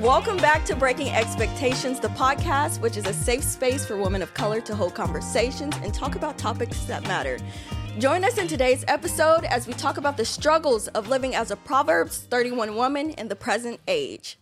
Welcome back to Breaking Expectations, the podcast, which is a safe space for women of color to hold conversations and talk about topics that matter. Join us in today's episode as we talk about the struggles of living as a Proverbs 31 woman in the present age.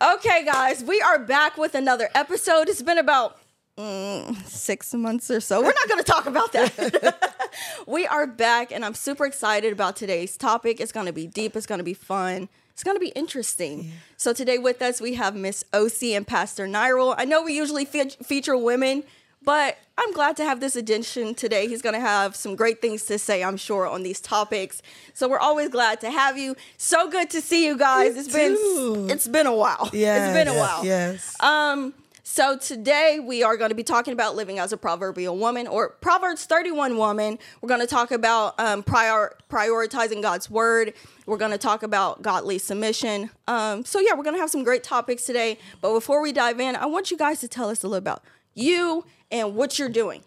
Okay, guys, we are back with another episode. It's been about mm, six months or so. We're not going to talk about that. we are back, and I'm super excited about today's topic. It's going to be deep, it's going to be fun. It's going to be interesting. Yeah. So today with us we have Miss Ose and Pastor Niral. I know we usually fe- feature women, but I'm glad to have this addition today. He's going to have some great things to say, I'm sure, on these topics. So we're always glad to have you. So good to see you guys. You it's too. been it's been a while. Yeah, it's been a while. Yes. Um. So today we are going to be talking about living as a proverbial woman or Proverbs 31 woman. We're going to talk about um, prior, prioritizing God's word. We're going to talk about godly submission. Um, so yeah, we're going to have some great topics today. But before we dive in, I want you guys to tell us a little about you and what you're doing.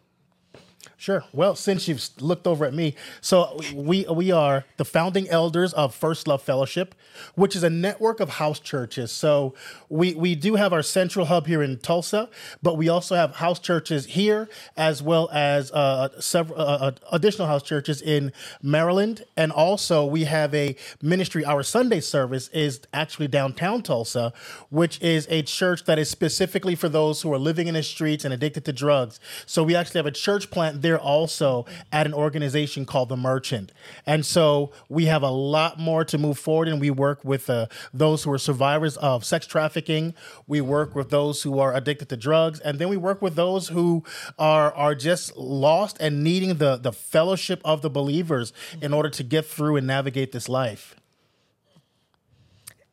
Sure. Well, since you've looked over at me, so we we are the founding elders of First Love Fellowship, which is a network of house churches. So we we do have our central hub here in Tulsa, but we also have house churches here as well as uh, several uh, uh additional house churches in Maryland, and also we have a ministry. Our Sunday service is actually downtown Tulsa, which is a church that is specifically for those who are living in the streets and addicted to drugs. So we actually have a church plant there also at an organization called The Merchant. And so we have a lot more to move forward, and we work with uh, those who are survivors of sex trafficking. We work with those who are addicted to drugs, and then we work with those who are are just lost and needing the the fellowship of the believers in order to get through and navigate this life.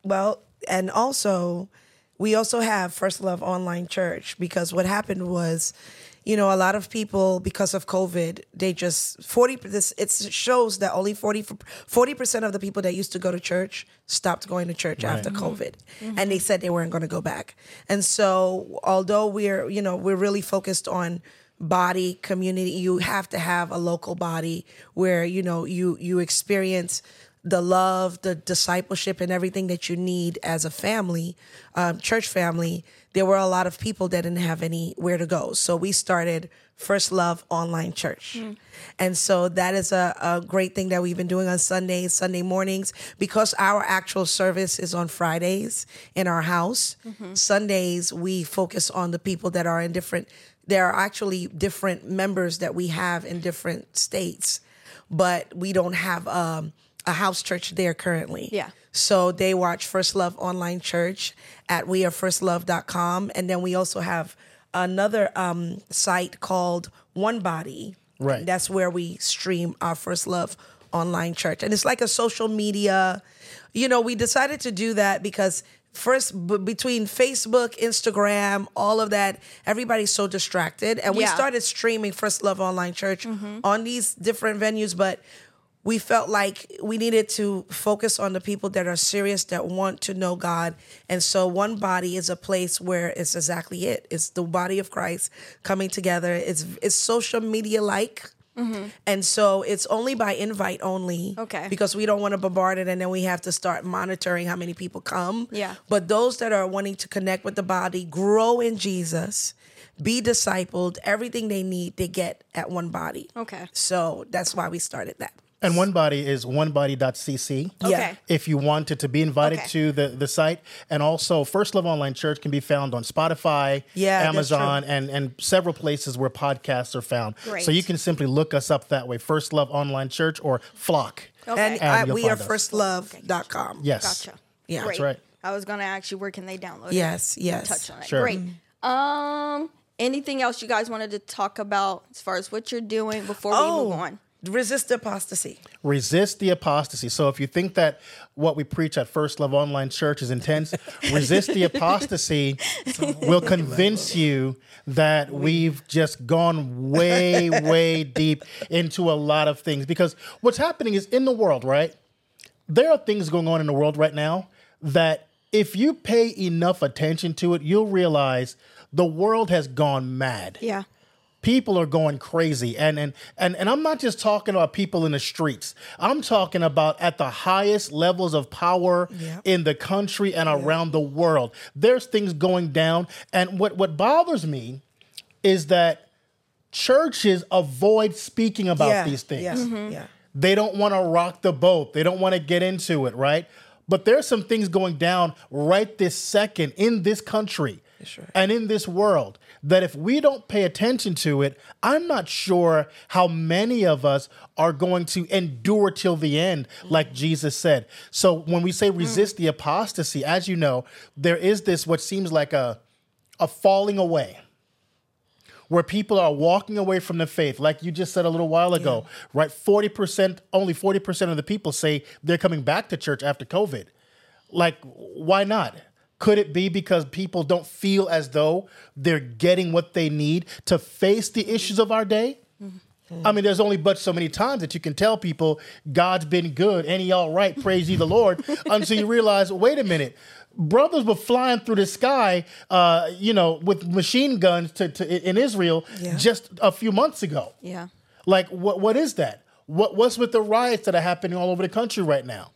Well, and also we also have First Love Online Church because what happened was you know, a lot of people because of COVID, they just forty. This it shows that only 40 40% of the people that used to go to church stopped going to church right. after mm-hmm. COVID, mm-hmm. and they said they weren't going to go back. And so, although we're you know we're really focused on body community, you have to have a local body where you know you you experience the love, the discipleship, and everything that you need as a family, um, church family there were a lot of people that didn't have anywhere to go. So we started First Love Online Church. Mm. And so that is a, a great thing that we've been doing on Sundays, Sunday mornings, because our actual service is on Fridays in our house. Mm-hmm. Sundays, we focus on the people that are in different, there are actually different members that we have in different states, but we don't have um, a house church there currently. Yeah. So they watch First Love Online Church at wearefirstlove.com. And then we also have another um, site called One Body. Right. That's where we stream our First Love Online Church. And it's like a social media. You know, we decided to do that because first b- between Facebook, Instagram, all of that, everybody's so distracted. And we yeah. started streaming First Love Online Church mm-hmm. on these different venues, but we felt like we needed to focus on the people that are serious that want to know God. And so one body is a place where it's exactly it. It's the body of Christ coming together. It's it's social media like. Mm-hmm. And so it's only by invite only. Okay. Because we don't want to bombard it and then we have to start monitoring how many people come. Yeah. But those that are wanting to connect with the body, grow in Jesus, be discipled, everything they need, they get at one body. Okay. So that's why we started that. And one body is onebody.cc. Okay. If you wanted to be invited okay. to the, the site. And also, First Love Online Church can be found on Spotify, yeah, Amazon, and, and several places where podcasts are found. Great. So you can simply look us up that way First Love Online Church or Flock. Okay. And, and I, we are firstlove.com. Yes. Gotcha. Yeah. Great. That's right. I was going to ask you, where can they download yes, it? Yes, yes. Touch on it. Sure. Great. Um, anything else you guys wanted to talk about as far as what you're doing before oh. we move on? Resist the apostasy. Resist the apostasy. So if you think that what we preach at First Love Online Church is intense, resist the apostasy will convince you that we've just gone way, way deep into a lot of things. Because what's happening is in the world, right? There are things going on in the world right now that if you pay enough attention to it, you'll realize the world has gone mad. Yeah people are going crazy and and and and I'm not just talking about people in the streets. I'm talking about at the highest levels of power in the country and around the world. There's things going down and what what bothers me is that churches avoid speaking about yeah, these things. Yeah, mm-hmm. yeah. They don't want to rock the boat. They don't want to get into it, right? But there's some things going down right this second in this country and in this world that if we don't pay attention to it, I'm not sure how many of us are going to endure till the end, like Jesus said. So when we say resist the apostasy, as you know, there is this what seems like a a falling away where people are walking away from the faith, like you just said a little while ago, right? 40%, only 40% of the people say they're coming back to church after COVID. Like, why not? Could it be because people don't feel as though they're getting what they need to face the issues of our day? I mean, there's only but so many times that you can tell people God's been good, and he all right, praise ye the Lord, until you realize, wait a minute, brothers were flying through the sky, uh, you know, with machine guns to, to in Israel Yeah. just a few months ago. Yeah. Like, what what is that? What what's with the riots that are happening all over the country right now?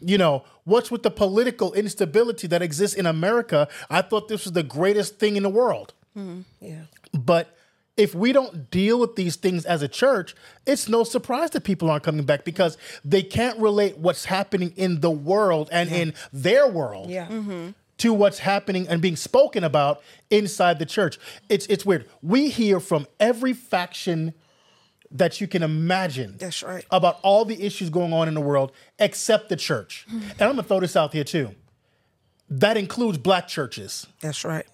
You know, what's with the political instability that exists in America? I thought this was the greatest thing in the world. Mm-hmm. Yeah. But if we don't deal with these things as a church, it's no surprise that people aren't coming back because they can't relate what's happening in the world and in their world Yeah. Mm-hmm. to what's happening and being spoken about inside the church. It's it's weird. We hear from every faction that you can imagine That's right. about all the issues going on in the world except the church. and I'm gonna throw this out here too. That includes black churches. That's right.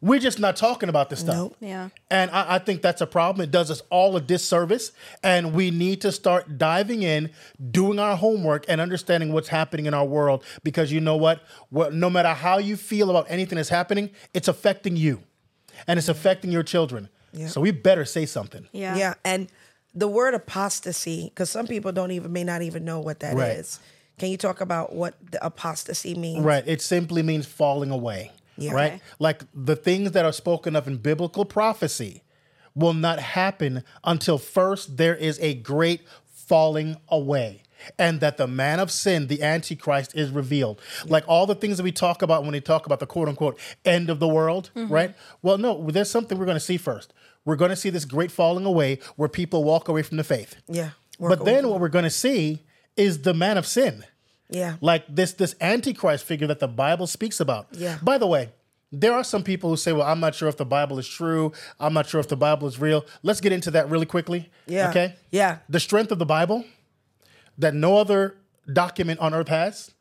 We're just not talking about this stuff. Nope. Yeah. And I, I think that's a problem. It does us all a disservice. And we need to start diving in, doing our homework, and understanding what's happening in our world. Because you know what? what no matter how you feel about anything that's happening, it's affecting you and it's affecting your children. Yeah. So we better say something. Yeah. Yeah. And the word apostasy, because some people don't even may not even know what that is. Right. Can you talk about what the apostasy means? Right. It simply means falling away. Yeah. Right. Okay. Like the things that are spoken of in biblical prophecy will not happen until first there is a great falling away. And that the man of sin, the Antichrist, is revealed. Like all the things that we talk about when we talk about the quote unquote end of the world, mm-hmm. right? Well, no, there's something we're going to see first. We're going to see this great falling away where people walk away from the faith. Yeah. But then what we're going to see is the man of sin yeah. like this this antichrist figure that the bible speaks about Yeah. by the way there are some people who say well i'm not sure if the bible is true i'm not sure if the bible is real let's get into that really quickly Yeah. okay Yeah. the strength of the bible that no other document on earth has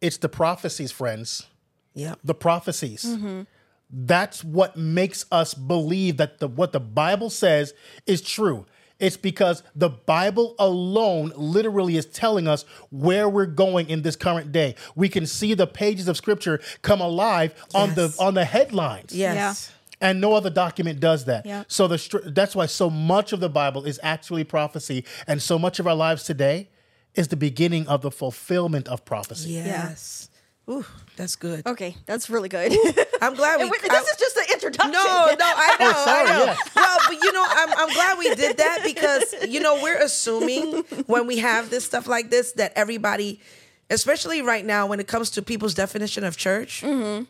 it's the prophecies friends Yeah. the prophecies that's what makes us believe that the what the bible says is true it's because the bible alone literally is telling us where we're going in this current day we can see the pages of scripture come alive on the on the headlines Yes. and no other document does that. Yeah. So the that's why so much of the Bible is actually prophecy, and so much of our lives today is the beginning of the fulfillment of prophecy. Yes. Ooh, that's good. Okay, that's really good. I'm glad we. We- I- this is just the introduction. No, no, I know, Oh, sorry, I know. yeah. Well, but you know, I'm, I'm glad we did that because you know we're assuming when we have this stuff like this that everybody, especially right now when it comes to people's definition of church, Mm-hmm.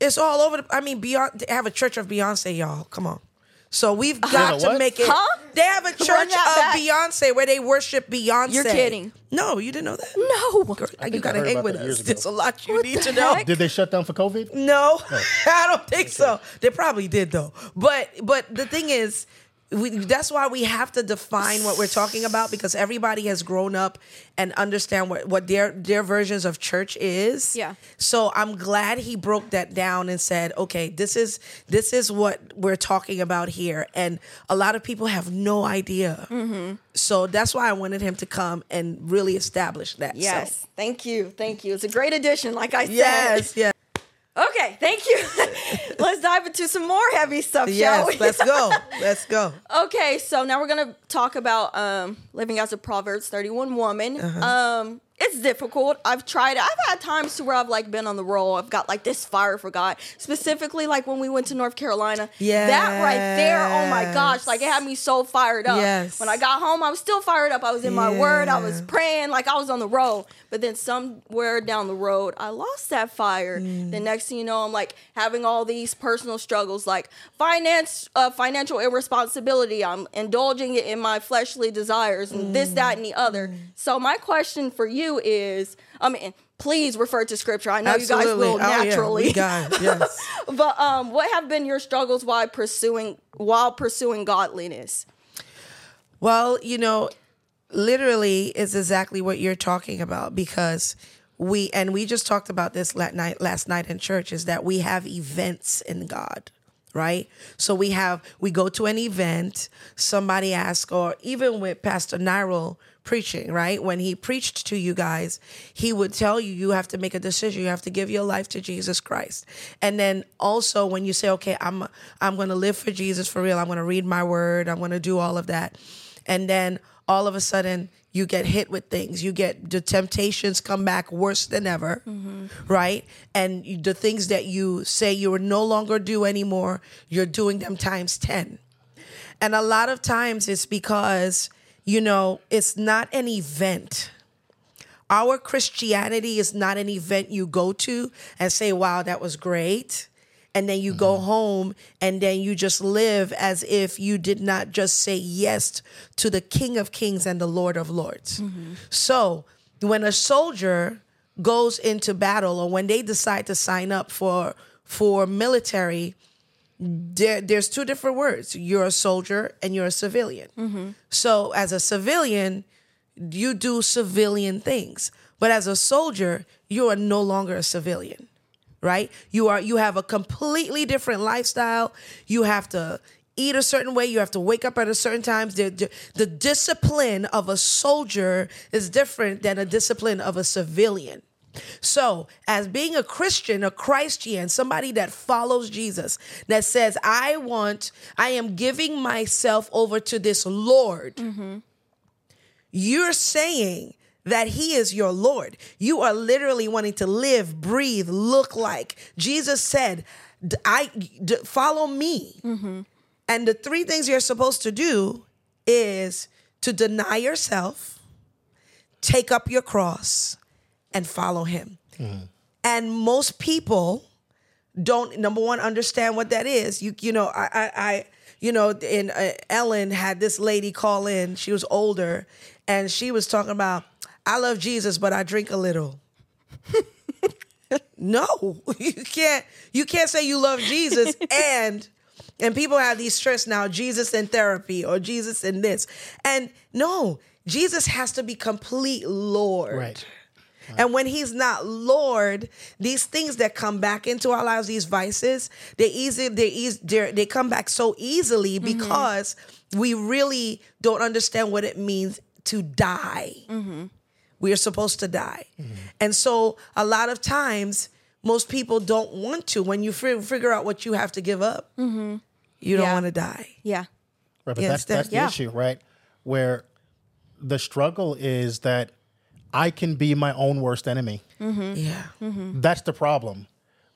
it's all over. The, I mean, they have a church of Beyonce, y'all. Come on. So we've got to make it. Huh? They have a church of back. Beyonce where they worship Beyonce. You're kidding. No, you didn't know that. No. Girl, you got I to hang with us. ago. There's a lot you What need the to know. heck? Did they shut down for COVID? No, oh. I don't think so. They probably did though. But but the thing is, we, that's why we have to define what we're talking about because everybody has grown up and understand what, what their their versions of church is. Yeah. So I'm glad he broke that down and said, okay, this is this is what we're talking about here, and a lot of people have no idea. Mm-hmm. So that's why I wanted him to come and really establish that. So, Yes. Thank you. Thank you. It's a great addition, like I said. Yes. Yes. Okay. Thank you. let's dive into some more heavy stuff, shall Yes. we? Let's go. Let's go. Okay, so now we're gonna talk about um, living as a Proverbs 31 woman. Uh-huh. Um, it's difficult. I've tried it. I've had times to where I've like been on the roll. I've got like this fire for God. Specifically, like when we went to North Carolina. Yeah. That right there, oh my gosh, like it had me so fired up. Yes. When I got home, I was still fired up. I was in my word. I was praying, like I was on the road. But then somewhere down the road, I lost that fire. Mm. The next thing you know, I'm like having all these personal struggles, like finance, uh, financial irresponsibility. I'm indulging it in my fleshly desires and mm. this, that, and the other. Mm. So my question for you is, I mean, please refer to scripture. I know Absolutely. you guys will oh, naturally. Yeah. God, yes. but um, what have been your struggles while pursuing while pursuing godliness? Well, you know, literally is exactly what you're talking about because we and we just talked about this last night last night in church is that we have events in God right so we have we go to an event somebody asks or even with pastor Niral preaching right? When he preached to you guys he would tell you you have to make a decision. You have to give your life to jesus christ. And then also when you say okay i'm i'm going to live for jesus for real. I'm going to read my word. I'm going to do all of that. And then all of a sudden you get hit with things. You get the temptations come back worse than ever mm-hmm. right? And you, the things that you say you are no longer do anymore you're doing them times 10 and a lot of times it's because you know it's not an event our christianity is not an event you go to and say wow that was great and then you mm-hmm. go home and then you just live as if you did not just say yes to the King of Kings and the Lord of Lords. Mm-hmm. So when a soldier goes into battle or when they decide to sign up for for military, there, there's two different words. You're a soldier and you're a civilian. Mm-hmm. So as a civilian, you do civilian things. But as a soldier, you are no longer a civilian right? You are you have a completely different lifestyle. You have to eat a certain way. You have to wake up at a certain times. The, the, the discipline of a soldier is different than a discipline of a civilian. So, as being a Christian, a Christian, somebody that follows Jesus, that says, I want, I am giving myself over to this Lord, mm-hmm. you're saying that he is your Lord. You are literally wanting to live, breathe, look like Jesus said, I follow me. Mm-hmm. And the three things you're supposed to do is to deny yourself, take up your cross, and follow him. Mm-hmm. And most people don't number one understand what that is. You you know I I, I you know in uh, Ellen had this lady call in. She was older, and she was talking about I love Jesus, but I drink a little. no, you can't. You can't say you love Jesus and and people have these stress now. Jesus in therapy or Jesus in this, and no, Jesus has to be complete Lord. Right. Right. And when he's not Lord, these things that come back into our lives, these vices, they easy, they easy, they they come back so easily mm-hmm. because mm-hmm. we really don't understand what it means to die. Mm-hmm. We are supposed to die. Mm-hmm. And so a lot of times, most people don't want to. When you f- figure out what you have to give up, mm-hmm. you don't yeah. want to die. Yeah. Right, but that's, that's the yeah. issue, right? Where the struggle is that I can be my own worst enemy. Mm-hmm. Yeah. Mm-hmm. That's the problem.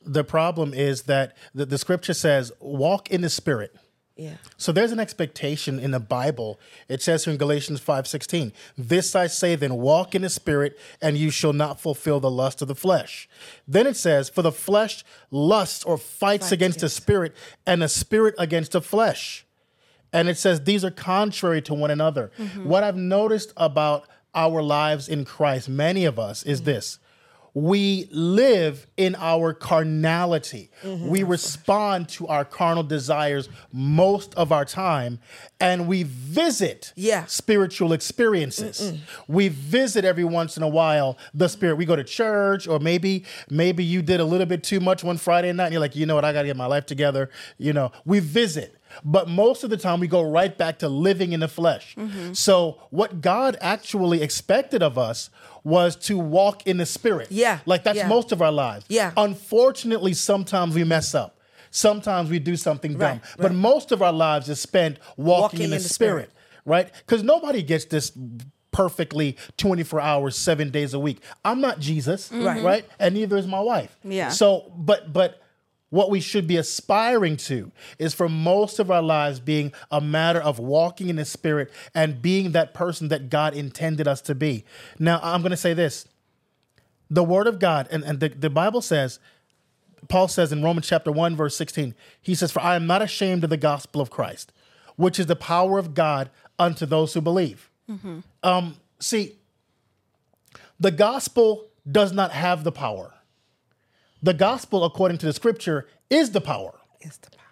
The problem is that the, the scripture says, walk in the spirit. Yeah. So there's an expectation in the Bible. It says here in Galatians 5:16, "This I say then, walk in the spirit, and you shall not fulfill the lust of the flesh." Then it says, "For the flesh lusts or fights against the spirit, and the spirit against the flesh." And it says these are contrary to one another. Mm-hmm. What I've noticed about our lives in Christ, many of us, is mm-hmm. this we live in our carnality. Mm-hmm. We respond to our carnal desires most of our time, and we visit yeah. spiritual experiences. Mm-mm. We visit every once in a while the spirit. We go to church, or maybe maybe you did a little bit too much one Friday night, and you're like, you know what, I got to get my life together. You know, we visit. But most of the time, we go right back to living in the flesh. Mm-hmm. So, what God actually expected of us was to walk in the spirit. Yeah. Like that's yeah. most of our lives. Yeah. Unfortunately, sometimes we mess up. Sometimes we do something dumb. Right, right. But most of our lives is spent walking, walking in, the, in the spirit, spirit, right? Because nobody gets this perfectly 24 hours, seven days a week. I'm not Jesus, Right. right? And neither is my wife. Yeah. So, but, but, what we should be aspiring to is for most of our lives being a matter of walking in the spirit and being that person that God intended us to be. Now, I'm going to say this the word of God, and, and the, the Bible says, Paul says in Romans chapter 1, verse 16, he says, For I am not ashamed of the gospel of Christ, which is the power of God unto those who believe. Um, see, the gospel does not have the power. The gospel, according to the scripture, is the power. It's the power.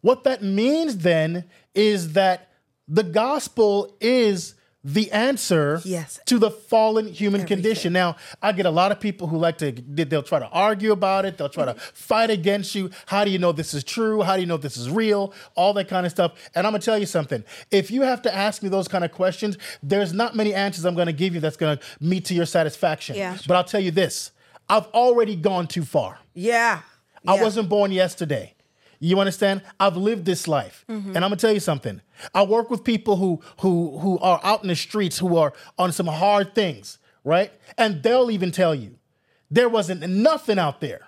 What that means then is that the gospel is the answer Yes. to the fallen human condition. Now, I get a lot of people who like to, they'll try to argue about it, they'll try to fight against you. How do you know this is true? How do you know this is real? All that kind of stuff. And I'm gonna tell you something. If you have to ask me those kind of questions, there's not many answers I'm gonna give you that's gonna meet to your satisfaction. Yeah. But I'll tell you this I've already gone too far. Yeah. I Yeah. wasn't born yesterday. You understand? I've lived this life. Mm-hmm. And I'm gonna tell you something. I work with people who who who are out in the streets who are on some hard things, right? And they'll even tell you there wasn't nothing out there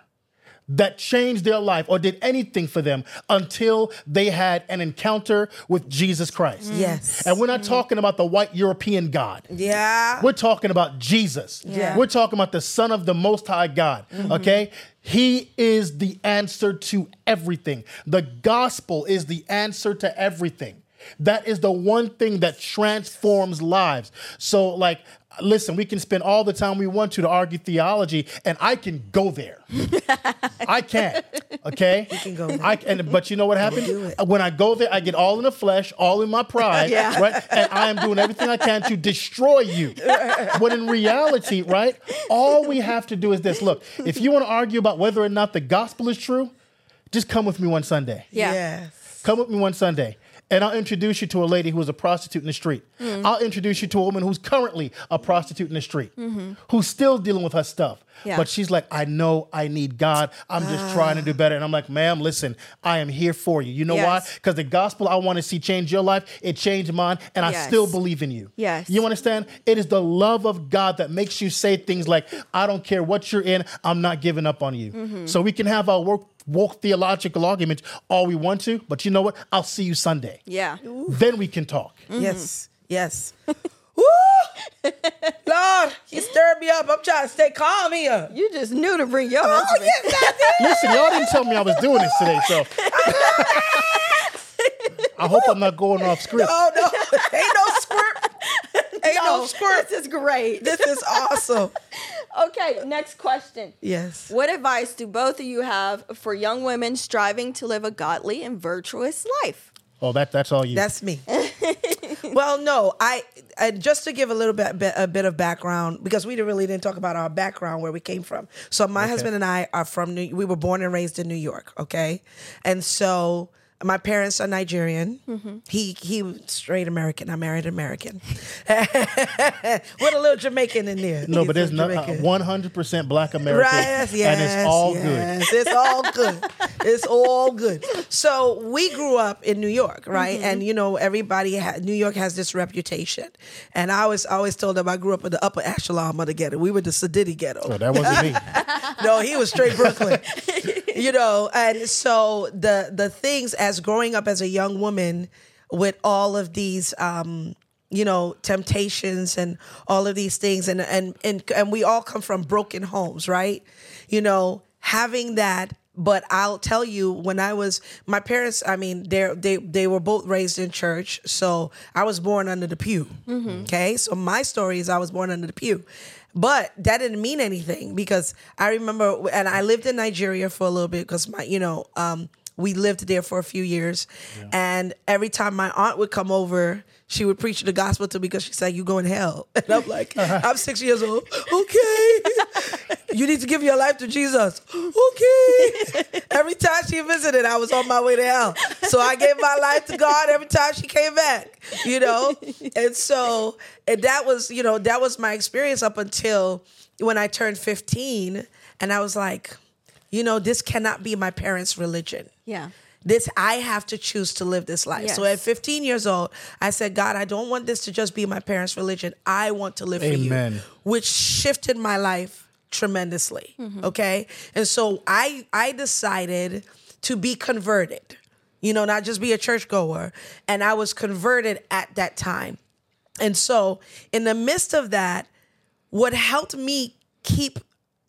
that changed their life or did anything for them until they had an encounter with Jesus Christ. Mm. Yes. And we're not mm. talking about the white European God. Yeah. We're talking about Jesus. Yeah. We're talking about the Son of the Most High God. Mm-hmm. Okay? He is the answer to everything. The gospel is the answer to everything. That is the one thing that transforms lives. So, like, listen, we can spend all the time we want to to argue theology, and I can go there. I can. Okay. You can go there. I and but you know what happens when I go there, I get all in the flesh, all in my pride, Yeah. right? And I am doing everything I can to destroy you. when in reality, right? All we have to do is this. Look, if you want to argue about whether or not the gospel is true, just come with me one Sunday. Yeah. Yes. Come with me one Sunday. And I'll introduce you to a lady who is a prostitute in the street. Mm. I'll introduce you to a woman who's currently a prostitute in the street, who's still dealing with her stuff. Mm-hmm. Yeah. But she's like, I know I need God. I'm just trying to do better. And I'm like, ma'am, listen, I am here for you. You know why? Because the gospel I want to see change your life, it changed mine, and I still believe in you. Yes. You understand? It is the love of God that makes you say things like, I don't care what you're in, I'm not giving up on you. Mm-hmm. So we can have our work woke theological arguments all we want to, but you know what? I'll see you Sunday. Yeah. Then we can talk. Mm-hmm. Yes. Yes. Woo! Lord, you stirred me up. I'm trying to stay calm here. You just knew to bring your Oh, yes, I did. Listen, y'all didn't tell me I was doing this today, so I hope I'm not going off script. Oh, no. Ain't no squirt. Ain't no, No, squirt. This is great. This is awesome. Okay, next question. Yes. What advice do both of you have for young women striving to live a godly and virtuous life? Oh, that that's all you. That's me. well, no, I, I just to give a little bit, bit a bit of background because we didn't really didn't talk about our background where we came from. So my husband and I are from New. We were born and raised in New York. Okay, and so. My parents are Nigerian. He he straight American. I married American. With a little Jamaican in there. no, He's but a there's not 100 percent Black American, Right, yes, and it's all good. It's all good. it's all good. So we grew up in New York, right? Mm-hmm. And you know, everybody ha- New York has this reputation. And I always always told them I grew up in the upper echelon of the ghetto. We were the Sadiddy ghetto. Oh, that wasn't me. no, he was straight Brooklyn. you know, and so the the things as growing up as a young woman with all of these um you know temptations and all of these things and and and and we all come from broken homes, right? You know, having that but I'll tell you when I was my parents I mean they they they were both raised in church so I was born under the pew okay? So my story is I was born under the pew but that didn't mean anything because I remember, and I lived in Nigeria for a little bit because my, you know, um, we lived there for a few years, and every time my aunt would come over, she would preach the gospel to me because she said, "You go in hell," and I'm like, uh-huh. "I'm six years old. Okay, you need to give your life to Jesus. Okay." every time she visited, I was on my way to hell, so I gave my life to God every time she came back. You know, and so and that was, you know, that was my experience up until when I turned 15, and I was like, you know, this cannot be my parents' religion Yeah. This I have to choose to live this life. So at 15 years old, I said, God, I don't want this to just be my parents' religion. I want to live for Amen. you, which shifted my life tremendously. Mm-hmm. Okay, and so I I decided to be converted. You know, not just be a churchgoer, and I was converted at that time. And so, in the midst of that, what helped me keep,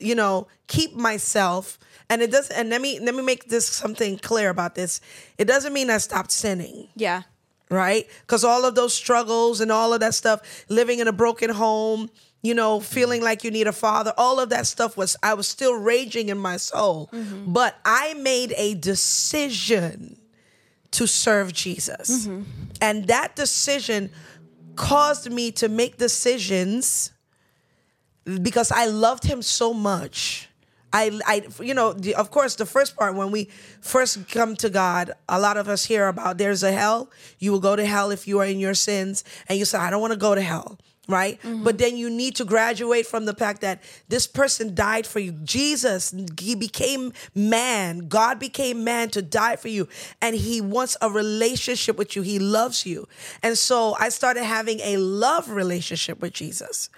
you know, keep myself, and it doesn't. And let me let me make this something clear about this. It doesn't mean I stopped sinning Yeah. right? Because all of those struggles and all of that stuff, living in a broken home, you know, feeling like you need a father, all of that stuff was, I was still raging in my soul. Mm-hmm. But I made a decision to serve Jesus. Mm-hmm. And that decision caused me to make decisions because I loved him so much. I, I, you know, the, of course, the first part when we first come to God, a lot of us hear about there's a hell. You will go to hell if you are in your sins, and you say, I don't want to go to hell, right? Mm-hmm. But then you need to graduate from the fact that this person died for you. Jesus, he became man. God became man to die for you, and he wants a relationship with you. He loves you, and so I started having a love relationship with Jesus,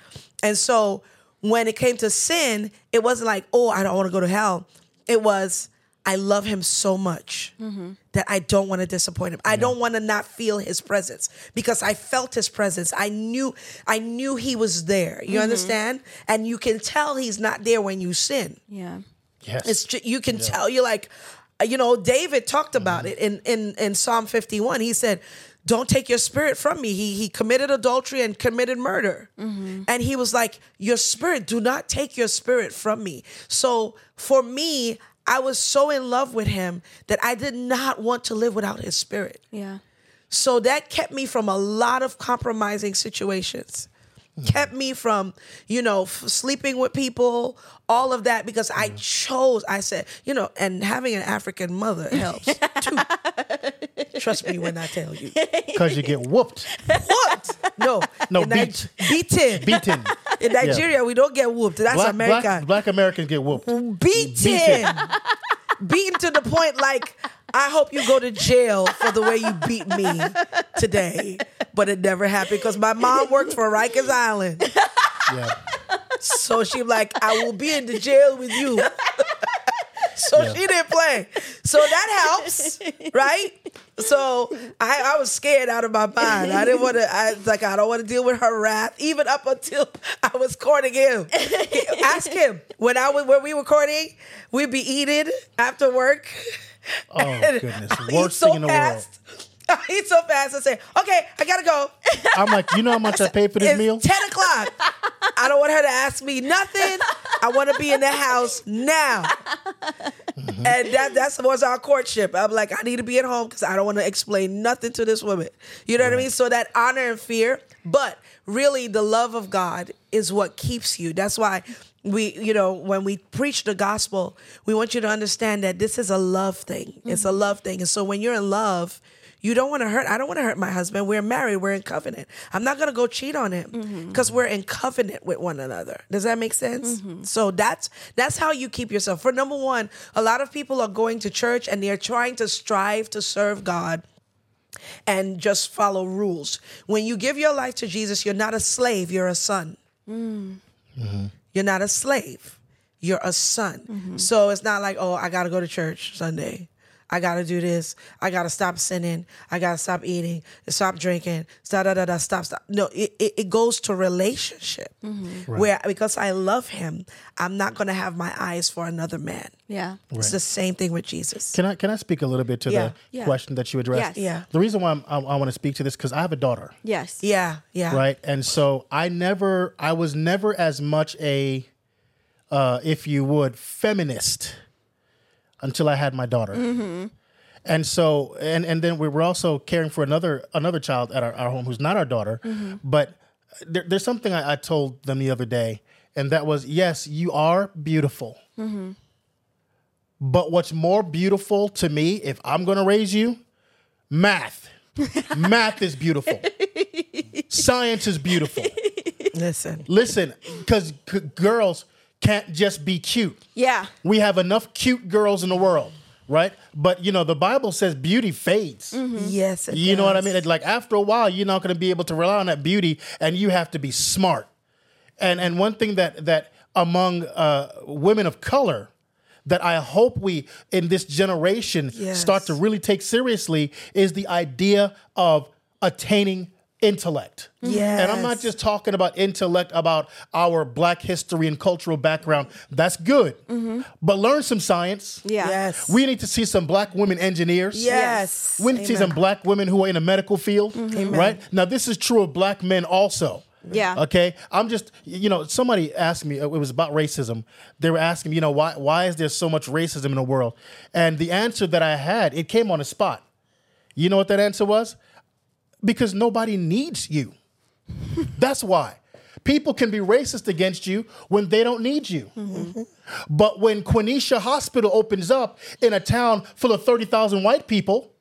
and so when it came to sin, it wasn't like, oh, I don't want to go to hell. It was, I love him so much mm-hmm. that I don't want to disappoint him. I don't want to not feel his presence because I felt his presence. I knew, I knew he was there. You mm-hmm. understand? And you can tell he's not there when you sin. Yeah. Yes. It's ju- you can tell you're like, uh, you know, David talked about mm-hmm. it in in in Psalm 51. He said, "Don't take your spirit from me." He he committed adultery and committed murder, mm-hmm. and he was like, "Your spirit, do not take your spirit from me." So for me, I was so in love with him that I did not want to live without his spirit. Yeah. So that kept me from a lot of compromising situations. Mm-hmm. Kept me from, you know, f- sleeping with people, all of that, because I chose, I said, you know, and having an African mother helps too. Trust me when I tell you. Because you get whooped, What? No. No, in beat. beaten. beaten. In Nigeria, we don't get whooped. That's black, America. black, black Americans get whooped. beaten. beaten to the point like I hope you go to jail for the way you beat me today. But it never happened because my mom worked for Rikers Island. Yeah. So she like, I will be in the jail with you. so Yeah. she didn't play. So that helps, right? So I, I was scared out of my mind. I didn't want to. I was like, I don't want to deal with her wrath, even up until I was courting him. Ask him when I was when we were courting, we'd be eating after work. Oh goodness, worst so thing in the world. fast. I eat so fast. I say, okay, I gotta go. I'm like, you know how much I paid for this It's meal? 10 o'clock. I don't want her to ask me nothing. I want to be in the house now. Mm-hmm. And that that's was our courtship. I'm like, I need to be at home because I don't want to explain nothing to this woman. You know what I mean? So that honor and fear, but really the love of God is what keeps you. That's why we, you know, when we preach the gospel, we want you to understand that this is a love thing. It's a mm-hmm. love thing. And so when you're in love, you don't want to hurt. I don't want to hurt my husband. We're married. We're in covenant. I'm not going to go cheat on him mm-hmm. because we're in covenant with one another. Does that make sense? Mm-hmm. So that's that's how you keep yourself. For number one, a lot of people are going to church and they're trying to strive to serve God and just follow rules. When you give your life to Jesus, you're not a slave. You're a son. Mm. You're not a slave. You're a son. Mm-hmm. So it's not like, oh, I got to go to church Sunday. I got to do this. I got to stop sinning. I got to stop eating, stop drinking, stop, da, da, da, stop, stop. No, it, it, it goes to relationship where because I love him, I'm not going to have my eyes for another man. Yeah. It's the same thing with Jesus. Can I can I speak a little bit to Yeah. the Yeah. question that you addressed? Yes. Yeah. The reason why I'm, I, I want to speak to this because I have a daughter, Yes. Yeah, yeah. right? And so I never, I was never as much a, uh, if you would, feminist until I had my daughter. Mm-hmm. And so, and and then we were also caring for another another child at our, our home who's not our daughter, mm-hmm. but there, there's something I, I told them the other day, and that was, yes, you are beautiful. Mm-hmm. But what's more beautiful to me, if I'm going to raise you, math. math is beautiful. Science is beautiful. Listen. Listen, because g- girls can't just be cute. Yeah. We have enough cute girls in the world. right? But you know, the Bible says beauty fades. Yes, it You know what I does. mean? Like after a while, you're not going to be able to rely on that beauty, and you have to be smart. And and one thing that that among uh, women of color that I hope we in this generation Yes. start to really take seriously is the idea of attaining intellect. Yeah. And I'm not just talking about intellect about our black history and cultural background. That's good. But learn some science. Yeah. Yes. We need to see some black women engineers. Yes. We need to see some black women who are in the medical field, right? Now, this is true of black men also. Yeah. Okay. I'm just, you know, somebody asked me. It was about racism. They were asking me, you know, why why is there so much racism in the world? And the answer that I had, it came on the spot. You know what that answer was? Because nobody needs you. That's why. People can be racist against you when they don't need you. But when Quenisha Hospital opens up in a town full of 30,000 white people,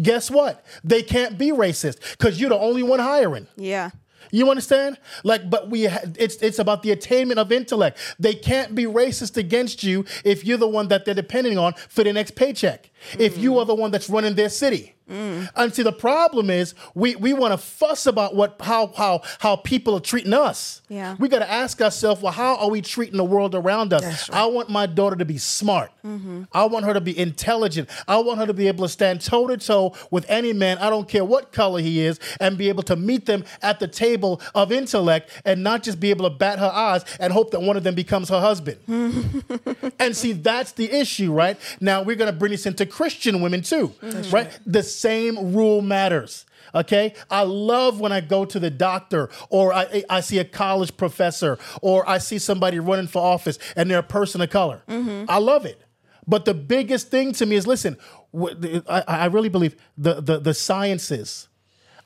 guess what? They can't be racist because you're the only one hiring. Yeah. You understand? Like, but we ha- it's it's about the attainment of intellect. They can't be racist against you if you're the one that they're depending on for the next paycheck. If you mm-hmm. are the one that's running their city. And see, the problem is we we want to fuss about what how how how people are treating us. Yeah. We got to ask ourselves, well, how are we treating the world around us? Right. I want my daughter to be smart. Mm-hmm. I want her to be intelligent. I want her to be able to stand toe to toe with any man. I don't care what color he is, and be able to meet them at the table of intellect, and not just be able to bat her eyes and hope that one of them becomes her husband. and see, that's the issue, right? Now we're gonna bring this into Christian women too, right? The same rule matters. Okay, I love when I go to the doctor or I, I see a college professor or I see somebody running for office and they're a person of color. Mm-hmm. I love it. But the biggest thing to me is listen, I, I really believe the, the, the sciences.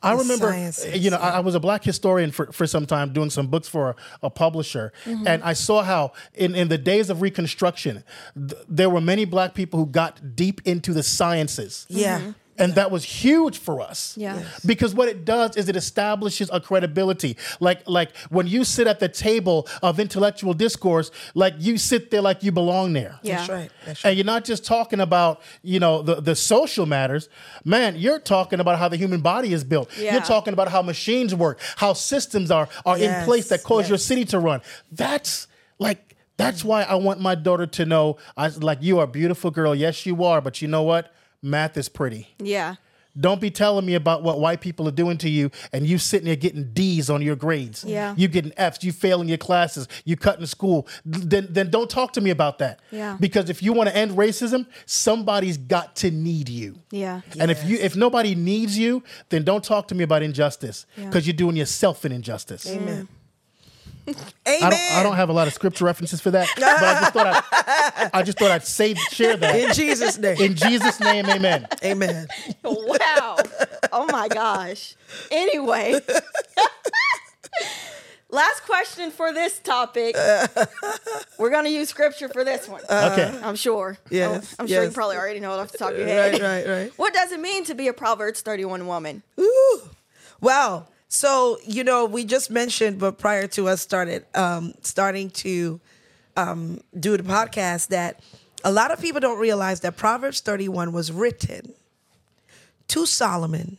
I The remember, sciences, you know, I, I was a black historian for, for some time doing some books for a, a publisher. Mm-hmm. And I saw how in, in the days of Reconstruction, th- there were many black people who got deep into the sciences. Yeah. Mm-hmm. And that was huge for us. Yeah. Yes. Because what it does is it establishes a credibility. Like like when you sit at the table of intellectual discourse, like you sit there like you belong there. Yeah. That's right. That's right. And you're not just talking about, you know, the, the social matters. Man, you're talking about how the human body is built. Yeah. You're talking about how machines work, how systems are are in place that cause your city to run. That's like that's why I want my daughter to know I like you are a beautiful girl. Yes, you are, but you know what? Math is pretty. Yeah. Don't be telling me about what white people are doing to you and you sitting there getting D's on your grades. Yeah. You getting F's, you failing your classes, you cutting school. Then then don't talk to me about that. Yeah. Because if you want to end racism, somebody's got to need you. Yeah. And if you if nobody needs you, then don't talk to me about injustice Yeah. because you're doing yourself an injustice. Amen. I Amen. don't, I don't have a lot of scripture references for that, but I just thought I'd, I just thought I'd say share that In Jesus' name. in Jesus' name, Amen. Amen. Wow. oh my gosh. Anyway. Last question for this topic. We're going to use scripture for this one. Uh-huh. Okay. I'm sure. Yes, oh, I'm sure you probably already know it off the top of your head. Right, right, right. What does it mean to be a Proverbs 31 woman? Ooh. Well, so you know, we just mentioned, but prior to us started um, starting to um, do the podcast, that a lot of people don't realize that Proverbs 31 was written to Solomon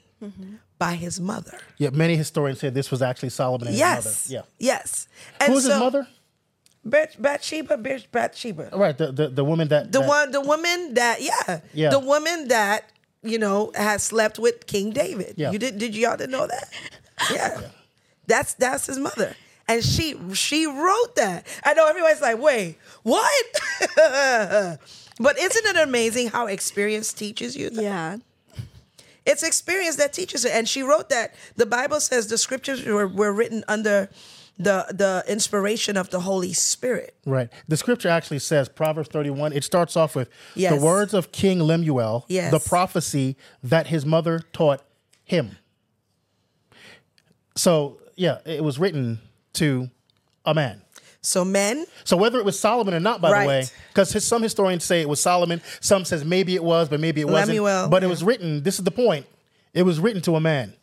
by his mother. Yeah, many historians say this was actually Solomon and Yes. his mother. Yes. And Who was his so- mother? Bath- Bathsheba, Bathsheba. Right, the, the the woman that The that- one, the woman that, yeah, Yeah. the woman that you know has slept with King David. Yeah. You did? Did y'all didn't know that? Yeah. That's that's his mother, and she she wrote that. I know everybody's like, wait, what? but isn't it amazing how experience teaches you? That? Yeah. It's experience that teaches it. And she wrote that the Bible says the scriptures were, were written under the the inspiration of the Holy Spirit. Right. The scripture actually says Proverbs 31. It starts off with Yes. the words of King Lemuel, Yes. the prophecy that his mother taught him. So, yeah, it was written to a man. So men, So whether it was Solomon or not, by Right. the way, because some historians say it was Solomon, some says maybe it was, but maybe it wasn't. Lemuel, but it was written. This is the point. It was written to a man,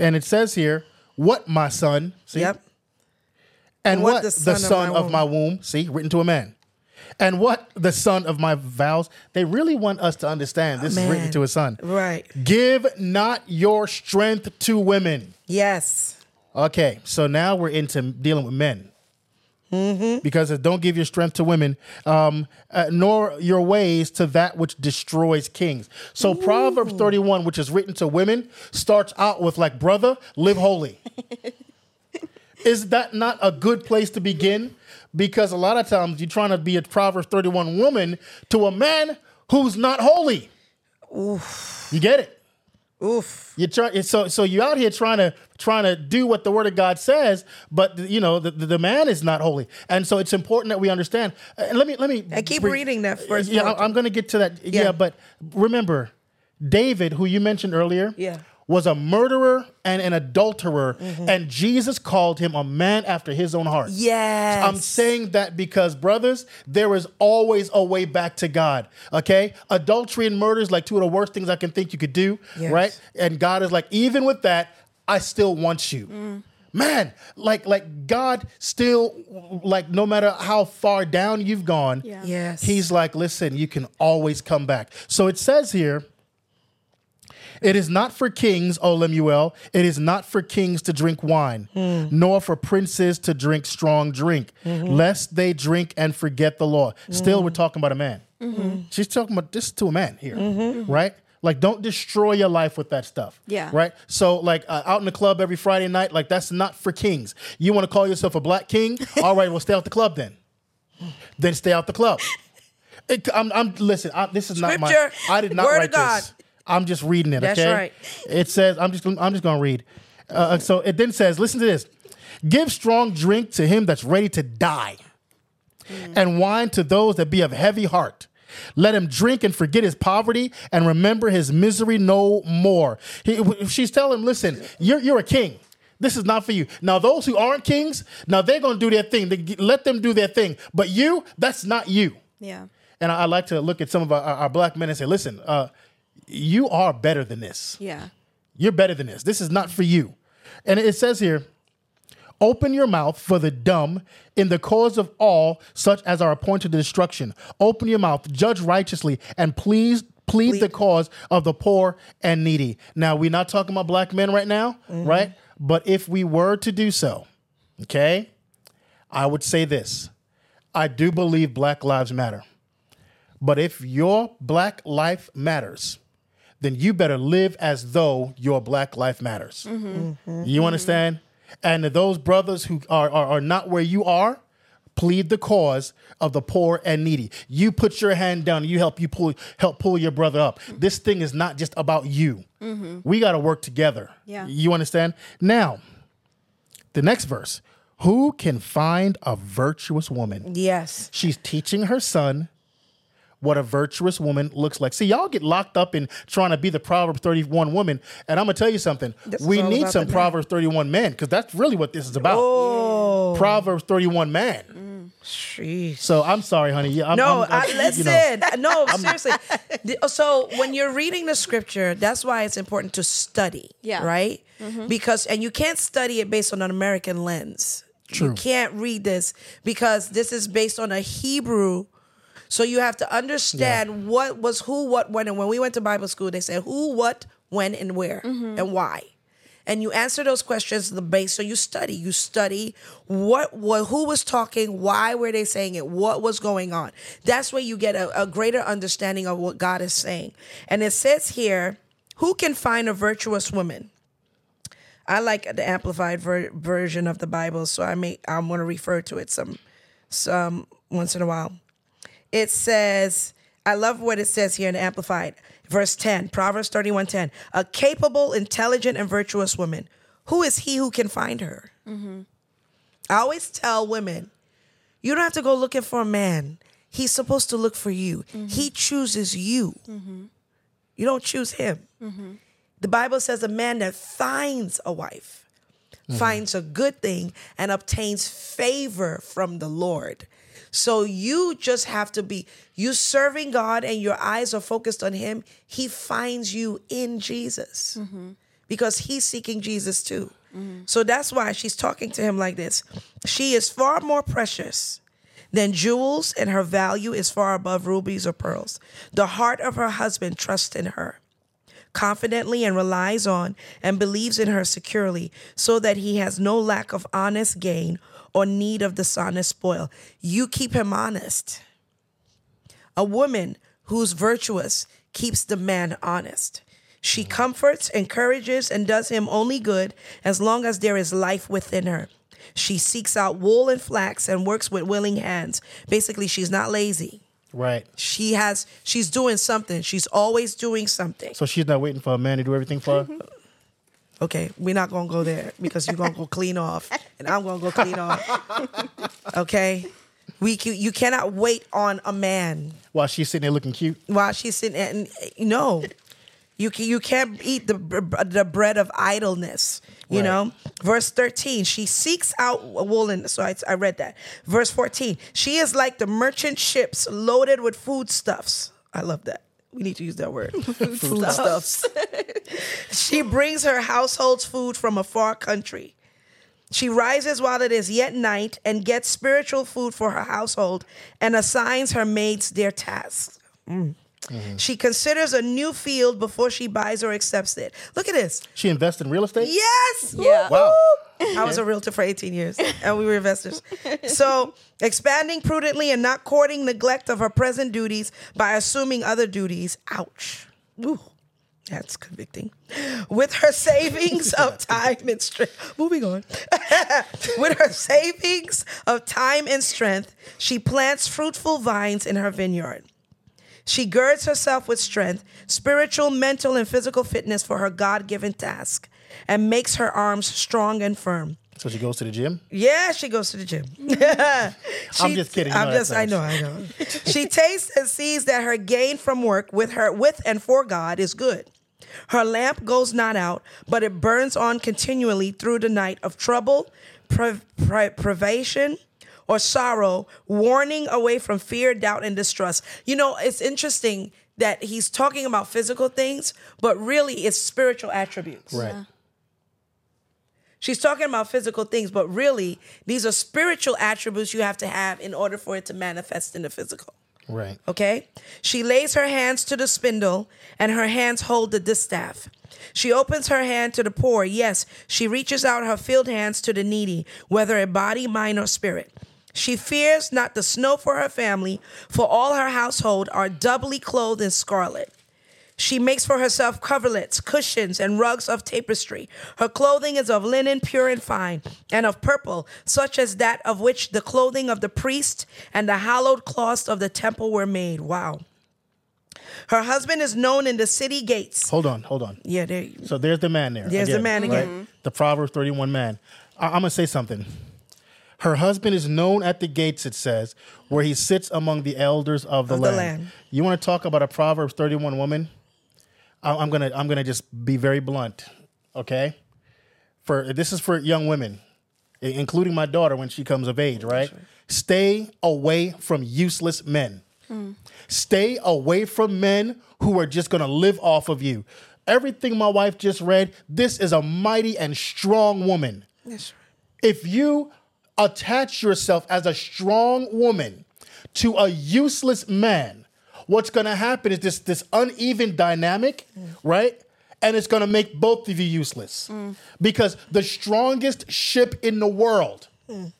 and it says here, "What my son?" See, yep. and what what, the the son son, of my of my womb. See, written to a man. And what the son of my vows, they really want us to understand. This is written to a son. Right. Give not your strength to women. Yes. Okay, so now we're into dealing with men. Because don't give your strength to women, um, uh, nor your ways to that which destroys kings. So Proverbs 31, which is written to women, starts out with like, brother, live holy. is that not a good place to begin? Because a lot of times you're trying to be a Proverbs 31 woman to a man who's not holy. You get it? Oof. You try so so you're out here trying to trying to do what the word of God says, but you know the, the, man is not holy, and so it's important that we understand. Uh, and let me let me And keep bring- reading that uh, first Yeah, part. I- I'm going to get to that. Yeah. Yeah. but remember, David, who you mentioned earlier, Yeah. Was a murderer and an adulterer, Mm-hmm. and Jesus called him a man after his own heart. Yes. I'm saying that because, brothers, there is always a way back to God. Okay? Adultery and murder is like two of the worst things I can think you could do, Yes. right? And God is like, even with that, I still want you. Man, like like God still like no matter how far down you've gone, Yeah. Yes. He's like, listen, you can always come back. So it says here, it is not for kings, O Lemuel. It is not for kings to drink wine, nor for princes to drink strong drink, lest they drink and forget the law. Still, we're talking about a man. She's talking about this to a man here, right? Like, don't destroy your life with that stuff. Yeah. Right. So, like, uh, out in the club every Friday night, like, that's not for kings. You want to call yourself a black king? All right, well, stay out the club then. Then stay out the club. It, I'm, I'm listen. I, this is not my. I did not write this. I'm just reading it. That's okay? right. It says. I'm just. I'm just gonna read. Uh, so it then says, listen to this. Give strong drink to him that's ready to die, and wine to those that be of heavy heart. Let him drink and forget his poverty and remember his misery no more. He, she's telling him, listen, you're, you're a king. This is not for you. Now, those who aren't kings, now they're going to do their thing. They, let them do their thing. But you, that's not you. Yeah. And I, I like to look at some of our, our black men and say, listen, uh, you are better than this. Yeah. You're better than this. This is not for you. And it says here, open your mouth for the dumb in the cause of all such as are appointed to destruction. Open your mouth, judge righteously, and please plead the cause of the poor and needy. Now, we're not talking about black men right now, mm-hmm. right? But if we were to do so, okay, I would say this. I do believe black lives matter. But if your black life matters, then you better live as though your black life matters. Mm-hmm. You understand? And those brothers who are, are, are not where you are, plead the cause of the poor and needy. You put your hand down, you help you pull help pull your brother up. This thing is not just about you. Mm-hmm. We got to work together. Yeah. You understand? Now, the next verse. Who can find a virtuous woman? Yes. She's teaching her son what a virtuous woman looks like. See, y'all get locked up in trying to be the Proverbs 31 woman. And I'm going to tell you something. This we need some the. Proverbs 31 men because that's really what this is about. Oh, Proverbs 31 man. Mm. jeez. So I'm sorry, honey. Yeah, I'm, No, I'm- I, I'm- listen. you know. no, seriously. Oh, so when you're reading the scripture, that's why it's important to study. Yeah. Right. Mm-hmm. Because and you can't study it based on an American lens. True. You can't read this because this is based on a Hebrew. So you have to understand what was who, what, when, and when we went to Bible school, they said who, what, when, and where, mm-hmm. and why. And you answer those questions the base. So you study. You study what, what who was talking, why were they saying it, what was going on. That's where you get a, a greater understanding of what God is saying. And it says here, who can find a virtuous woman? I like the amplified ver- version of the Bible, so I may I'm going to refer to it some some once in a while. It says, I love what it says here in amplified. Verse 10, Proverbs 31:10. A capable, intelligent, and virtuous woman. Who is he who can find her? Mm-hmm. I always tell women, you don't have to go looking for a man. He's supposed to look for you. Mm-hmm. He chooses you. Mm-hmm. You don't choose him. The Bible says a man that finds a wife finds a good thing and obtains favor from the Lord. So you just have to be you serving God and your eyes are focused on him. He finds you in Jesus. Mm-hmm. Because he's seeking Jesus too. Mm-hmm. So that's why she's talking to him like this. She is far more precious than jewels, and her value is far above rubies or pearls. The heart of her husband trusts in her confidently and relies on and believes in her securely, so that he has no lack of honest gain or need of dishonest spoil. You keep him honest. A woman who's virtuous keeps the man honest. She comforts, encourages, and does him only good as long as there is life within her. She seeks out wool and flax and works with willing hands. Basically, she's not lazy. Right. She has she's doing something. She's always doing something. So she's not waiting for a man to do everything for her. Mm-hmm. Okay, we're not gonna go there because you're gonna go clean off, and I'm gonna go clean off. Okay, we ca- you cannot wait on a man While she's sitting there looking cute. while she's sitting. And no, you can, you can't eat the the bread of idleness. You Right. know, verse thirteen. She seeks out woolen. So I, I read that. Verse fourteen. She is like the merchant ships loaded with foodstuffs. I love that. We need to use that word. foodstuffs. she brings her household's food from a far country. She rises while it is yet night and gets spiritual food for her household and assigns her maids their tasks. Mm. Mm-hmm. She considers a new field before she buys or accepts it. Look at this. She invests in real estate. Yes. Yeah. Wow. I was a realtor for 18 years and we were investors. So, expanding prudently and not courting neglect of her present duties by assuming other duties. Ouch. Ooh, that's convicting. With her savings of time and strength. Moving on. With her savings of time and strength, she plants fruitful vines in her vineyard. She girds herself with strength, spiritual, mental, and physical fitness for her God given task, and makes her arms strong and firm. So she goes to the gym. Yeah, she goes to the gym. I'm just kidding. You I'm just. I know. I know. she tastes and sees that her gain from work with her, with and for God, is good. Her lamp goes not out, but it burns on continually through the night of trouble, pri- pri- privation, or sorrow, warning away from fear, doubt, and distrust. You know, it's interesting that he's talking about physical things, but really it's spiritual attributes. Right. She's talking about physical things, but really, these are spiritual attributes you have to have in order for it to manifest in the physical. Right. Okay? She lays her hands to the spindle, and her hands hold the distaff. She opens her hand to the poor. Yes, she reaches out her filled hands to the needy, whether a body, mind, or spirit. She fears not the snow for her family, for all her household are doubly clothed in scarlet. She makes for herself coverlets, cushions, and rugs of tapestry. Her clothing is of linen pure and fine, and of purple, such as that of which the clothing of the priest and the hallowed cloths of the temple were made. Wow. Her husband is known in the city gates. Hold on. Hold on. Yeah, there you So there's the man there. There's the man again. The Proverbs 31 man. I- I'm going to say something. Her husband is known at the gates, it says, where he sits among the elders of the, Of the land. land. You want to talk about a Proverbs 31 woman? I'm gonna I'm gonna just be very blunt, okay? For this is for young women, including my daughter when she comes of age, right? Stay away from useless men. Hmm. Stay away from men who are just gonna live off of you. Everything my wife just read, this is a mighty and strong woman. That's If you attach yourself as a strong woman to a useless man, what's going to happen is this this uneven dynamic, right? And it's going to make both of you useless. Because the strongest ship in the world, mm.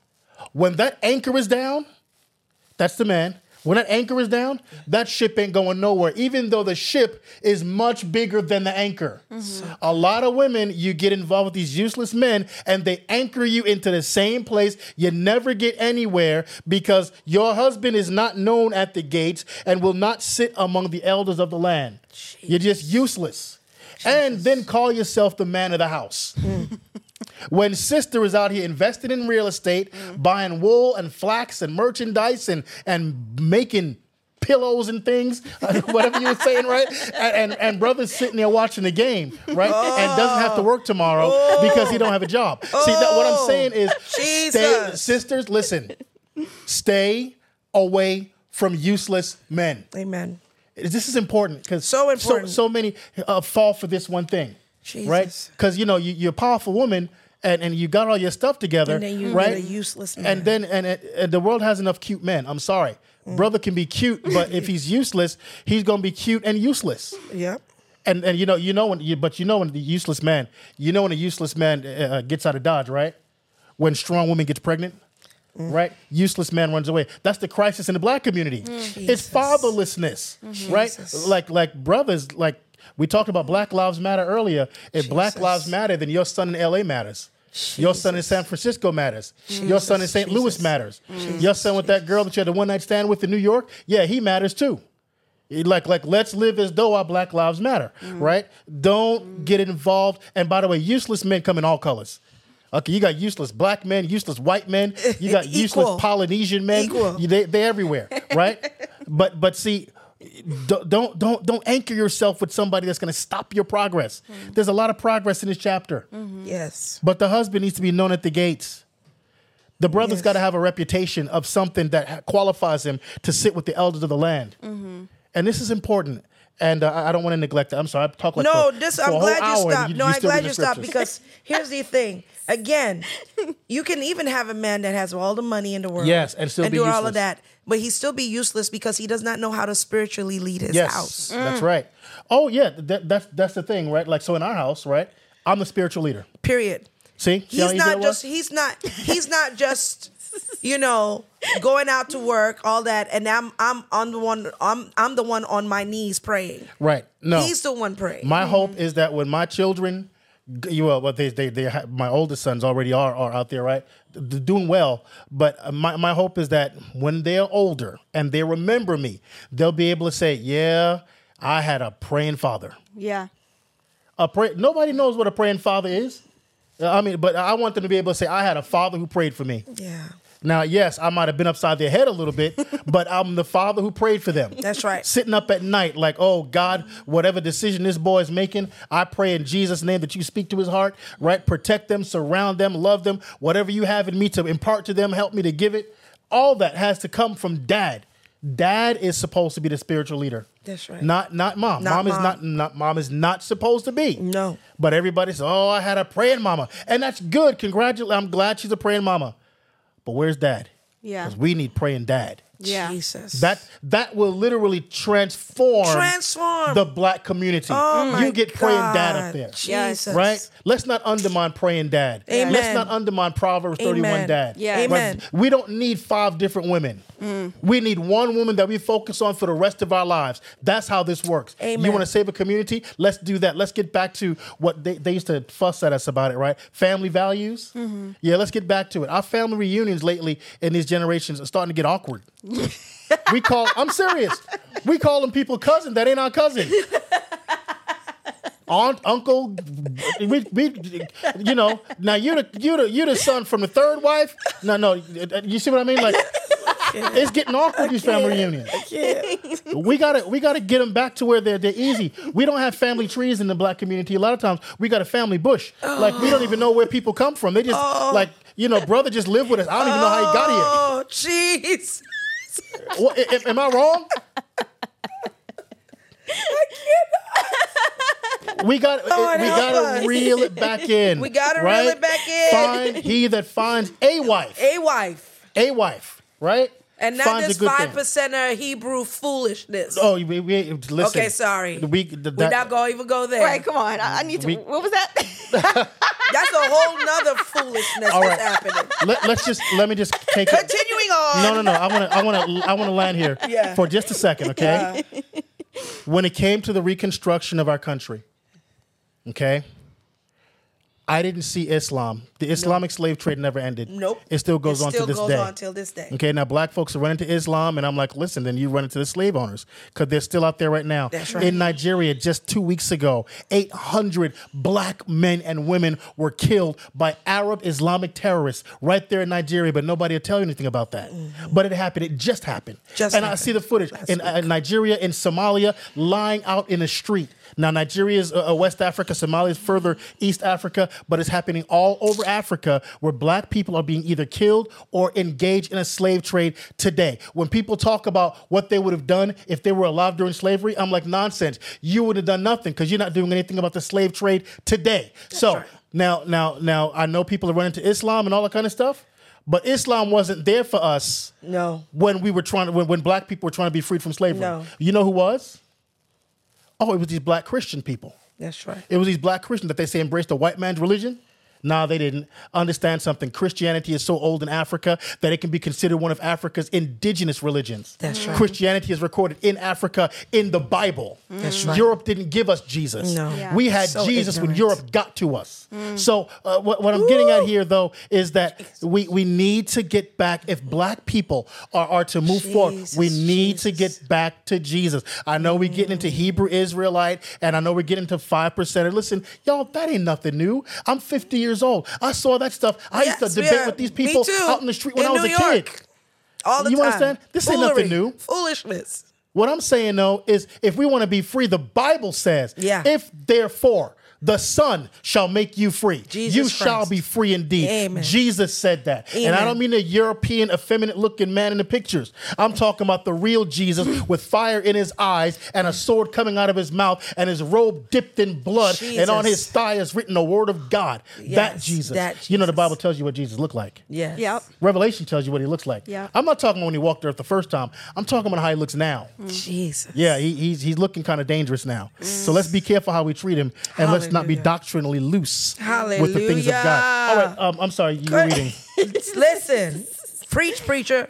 when that anchor is down, that's the man. When that anchor is down, that ship ain't going nowhere, even though the ship is much bigger than the anchor. Mm-hmm. A lot of women, you get involved with these useless men and they anchor you into the same place. You never get anywhere because your husband is not known at the gates and will not sit among the elders of the land. You're just useless. And then call yourself the man of the house. Hmm. when sister is out here investing in real estate, buying wool and flax and merchandise and and making pillows and things, whatever you were saying, right? And, and and brother's sitting there watching the game, right? And doesn't have to work tomorrow because he don't have a job. See, that what I'm saying is, stay, sisters, listen, stay away from useless men. Amen. This is important because So important. So, many uh, fall for this one thing, right? Because you know you, you're a powerful woman, and and you got all your stuff together, And then you right? a useless man. And then and, and the world has enough cute men. I'm sorry, Mm. brother can be cute, but if he's useless, he's gonna be cute and useless. Yep. And and you know you know when you but you know when the useless man you know when a useless man uh, gets out of dodge right when strong woman gets pregnant Mm. right useless man runs away that's the crisis in the black community it's fatherlessness Mm-hmm. right Jesus. like like brothers like we talked about Black Lives Matter earlier if Black Lives Matter then your son in L.A. matters. Your son in San Francisco matters. Your son in St. Louis Jesus. matters. Your son with that girl that you had the one night stand with in New York, yeah, he matters too. Like, like, let's live as though our Black Lives Matter, right? Don't get involved. And by the way, useless men come in all colors. Okay, you got useless black men, useless white men, you got useless Polynesian men. Equal. They, they're everywhere, right? but but see, don't don't don't don't anchor yourself with somebody that's going to stop your progress. Mm-hmm. There's a lot of progress in this chapter, mm-hmm. Yes. but the husband needs to be known at the gates. The brother's Yes. got to have a reputation of something that qualifies him to sit with the elders of the land. Mm-hmm. And this is important. And uh, I I don't want to neglect that. I'm sorry. I talk like No, for, this for a I'm glad you hour and stopped. no, I'm glad you stopped because here's the thing. Again, you can even have a man that has all the money in the world. Yes, and still be do all of that, but he still be useless because he does not know how to spiritually lead his yes, house. that's right. Oh yeah, that, that's that's the thing, right? Like so in our house, right? I'm the spiritual leader. Period. See, See He's not just. He's not. He's not just. You know, going out to work, all that, and I'm I'm on the one. I'm I'm the one on my knees praying. right. No, He's the one praying. My hope is that when my children, you well, they they they ha- my oldest sons already are are out there, right? They're doing well, but uh, my my hope is that when they're older and they remember me, they'll be able to say, "Yeah, I had a praying father." Yeah. A pray. Nobody knows what a praying father is. I mean, but I want them to be able to say, "I had a father who prayed for me." yeah, Now, yes, I might have been upside their head a little bit, but I'm the father who prayed for them. That's right. Sitting up at night, like, oh God, whatever decision this boy is making, I pray in Jesus' name that you speak to his heart, right? Protect them, surround them, love them, whatever you have in me to impart to them, help me to give it. All that has to come from dad. Dad is supposed to be the spiritual leader. That's right. Not not mom. Not mom is not, not mom is not supposed to be. No. But everybody says, "Oh, I had a praying mama," and that's good. Congratulate. I'm glad she's a praying mama. But where's dad? Yeah. Because we need praying dad. Yeah. Jesus. That that will literally transform Transform. the black community. Oh my you get praying dad God. up there. Yes. Jesus. Right? Let's not undermine praying dad. Amen. Let's not undermine Proverbs 31 Amen. dad. Yeah. Right? Amen. We don't need five different women. Mm. We need one woman that we focus on for the rest of our lives. That's how this works. Amen. You want to save a community? Let's do that. Let's get back to what they, they used to fuss at us about it, right? Family values. Mm-hmm. Yeah, let's get back to it. Our family reunions lately in these generations are starting to get awkward. we call, I'm serious. We call them people cousin that ain't our cousin. Aunt, uncle, we, we, you know. Now you the you the you the son from the third wife. No, no, you see what I mean? Like, it's getting awkward these family reunions. We gotta we gotta get them back to where they're they're easy. We don't have family trees in the black community. A lot of times we got a family bush. Like we don't even know where people come from. They just like you know, brother just live with us. I don't even know how he got here. Oh, jeez. What, a- am I wrong? We got uh, Lord, we gotta reel it back in. We gotta reel it back in. Find he that finds a wife, A wife. a wife, right? And not Finds this five percent of Hebrew foolishness. Oh, we, we listen. okay, sorry. We, th- We're not gonna even go there. Right, come on. I, I need to. We- what was that? That's a whole nother foolishness All that's happening. let, us just let me just take it. Continuing on. No, no, no. I want to, I want to, I want to land here Yeah. for just a second, okay? When it came to the reconstruction of our country, okay, I didn't see Islam. The Islamic slave trade never ended. Nope. It still goes It on still to this goes day. on till this day. Okay, now black folks are running to Islam, and I'm like, listen, then you run into the slave owners because they're still out there right now. That's right. In Nigeria, just two weeks ago, 800 black men and women were killed by Arab Islamic terrorists right there in Nigeria, but nobody will tell you anything about that. But it happened. It just happened. Mm-hmm. Just and I see the footage in uh, Nigeria, in Somalia, lying out in the street. Now, Nigeria is uh, uh, West Africa, Somalia is further East Africa, but it's happening all over Africa where black people are being either killed or engaged in a slave trade today. When people talk about what they would have done if they were alive during slavery, I'm like, nonsense. You would have done nothing because you're not doing anything about the slave trade today. so, right. Now, now, now, I know people are running to Islam and all that kind of stuff, but Islam wasn't there for us No. when we were trying to, when, when black people were trying to be freed from slavery. No. You know who was? Oh, it was these black Christian people. That's right. It was these black Christians that they say embraced the white man's religion. Nah, they didn't understand something. Christianity is so old in Africa that it can be considered one of Africa's indigenous religions. That's right. Christianity is recorded in Africa in the Bible. That's right. Europe didn't give us Jesus. No. Yeah. We had So Jesus when. Europe got to us. So uh, what, what I'm getting at here, though, is that we, we need to get back. If black people are, are to move forward, we Jesus, need to get back to Jesus. I know we're getting into Hebrew Israelite, and I know we're getting into five percent. Listen, y'all, that ain't nothing new. I'm 50 years old. I saw that stuff. I Yes, used to debate yeah, with these people out in the street when In I was New a kid. All the You time. understand? This ain't nothing new. Foolishness. What I'm saying though is if we want to be free, the Bible says, Yeah. if therefore the Son shall make you free, Jesus you Christ. shall be free indeed. Amen. Jesus said that. And I don't mean the European, effeminate looking man in the pictures. I'm talking about the real Jesus with fire in his eyes and a sword coming out of his mouth and his robe dipped in blood. And on his thigh is written the word of God. that Jesus. that You know, the Bible tells you what Jesus looked like. Yes. Yep. Revelation tells you what he looks like. Yeah. I'm not talking when he walked earth the first time. I'm talking about how he looks now. Mm. Jesus. Yeah, he, he's he's looking kind of dangerous now. So let's be careful how we treat him, and let's not be doctrinally loose with the things of God. All right, um, I'm sorry, you were reading. Listen, preach, preacher.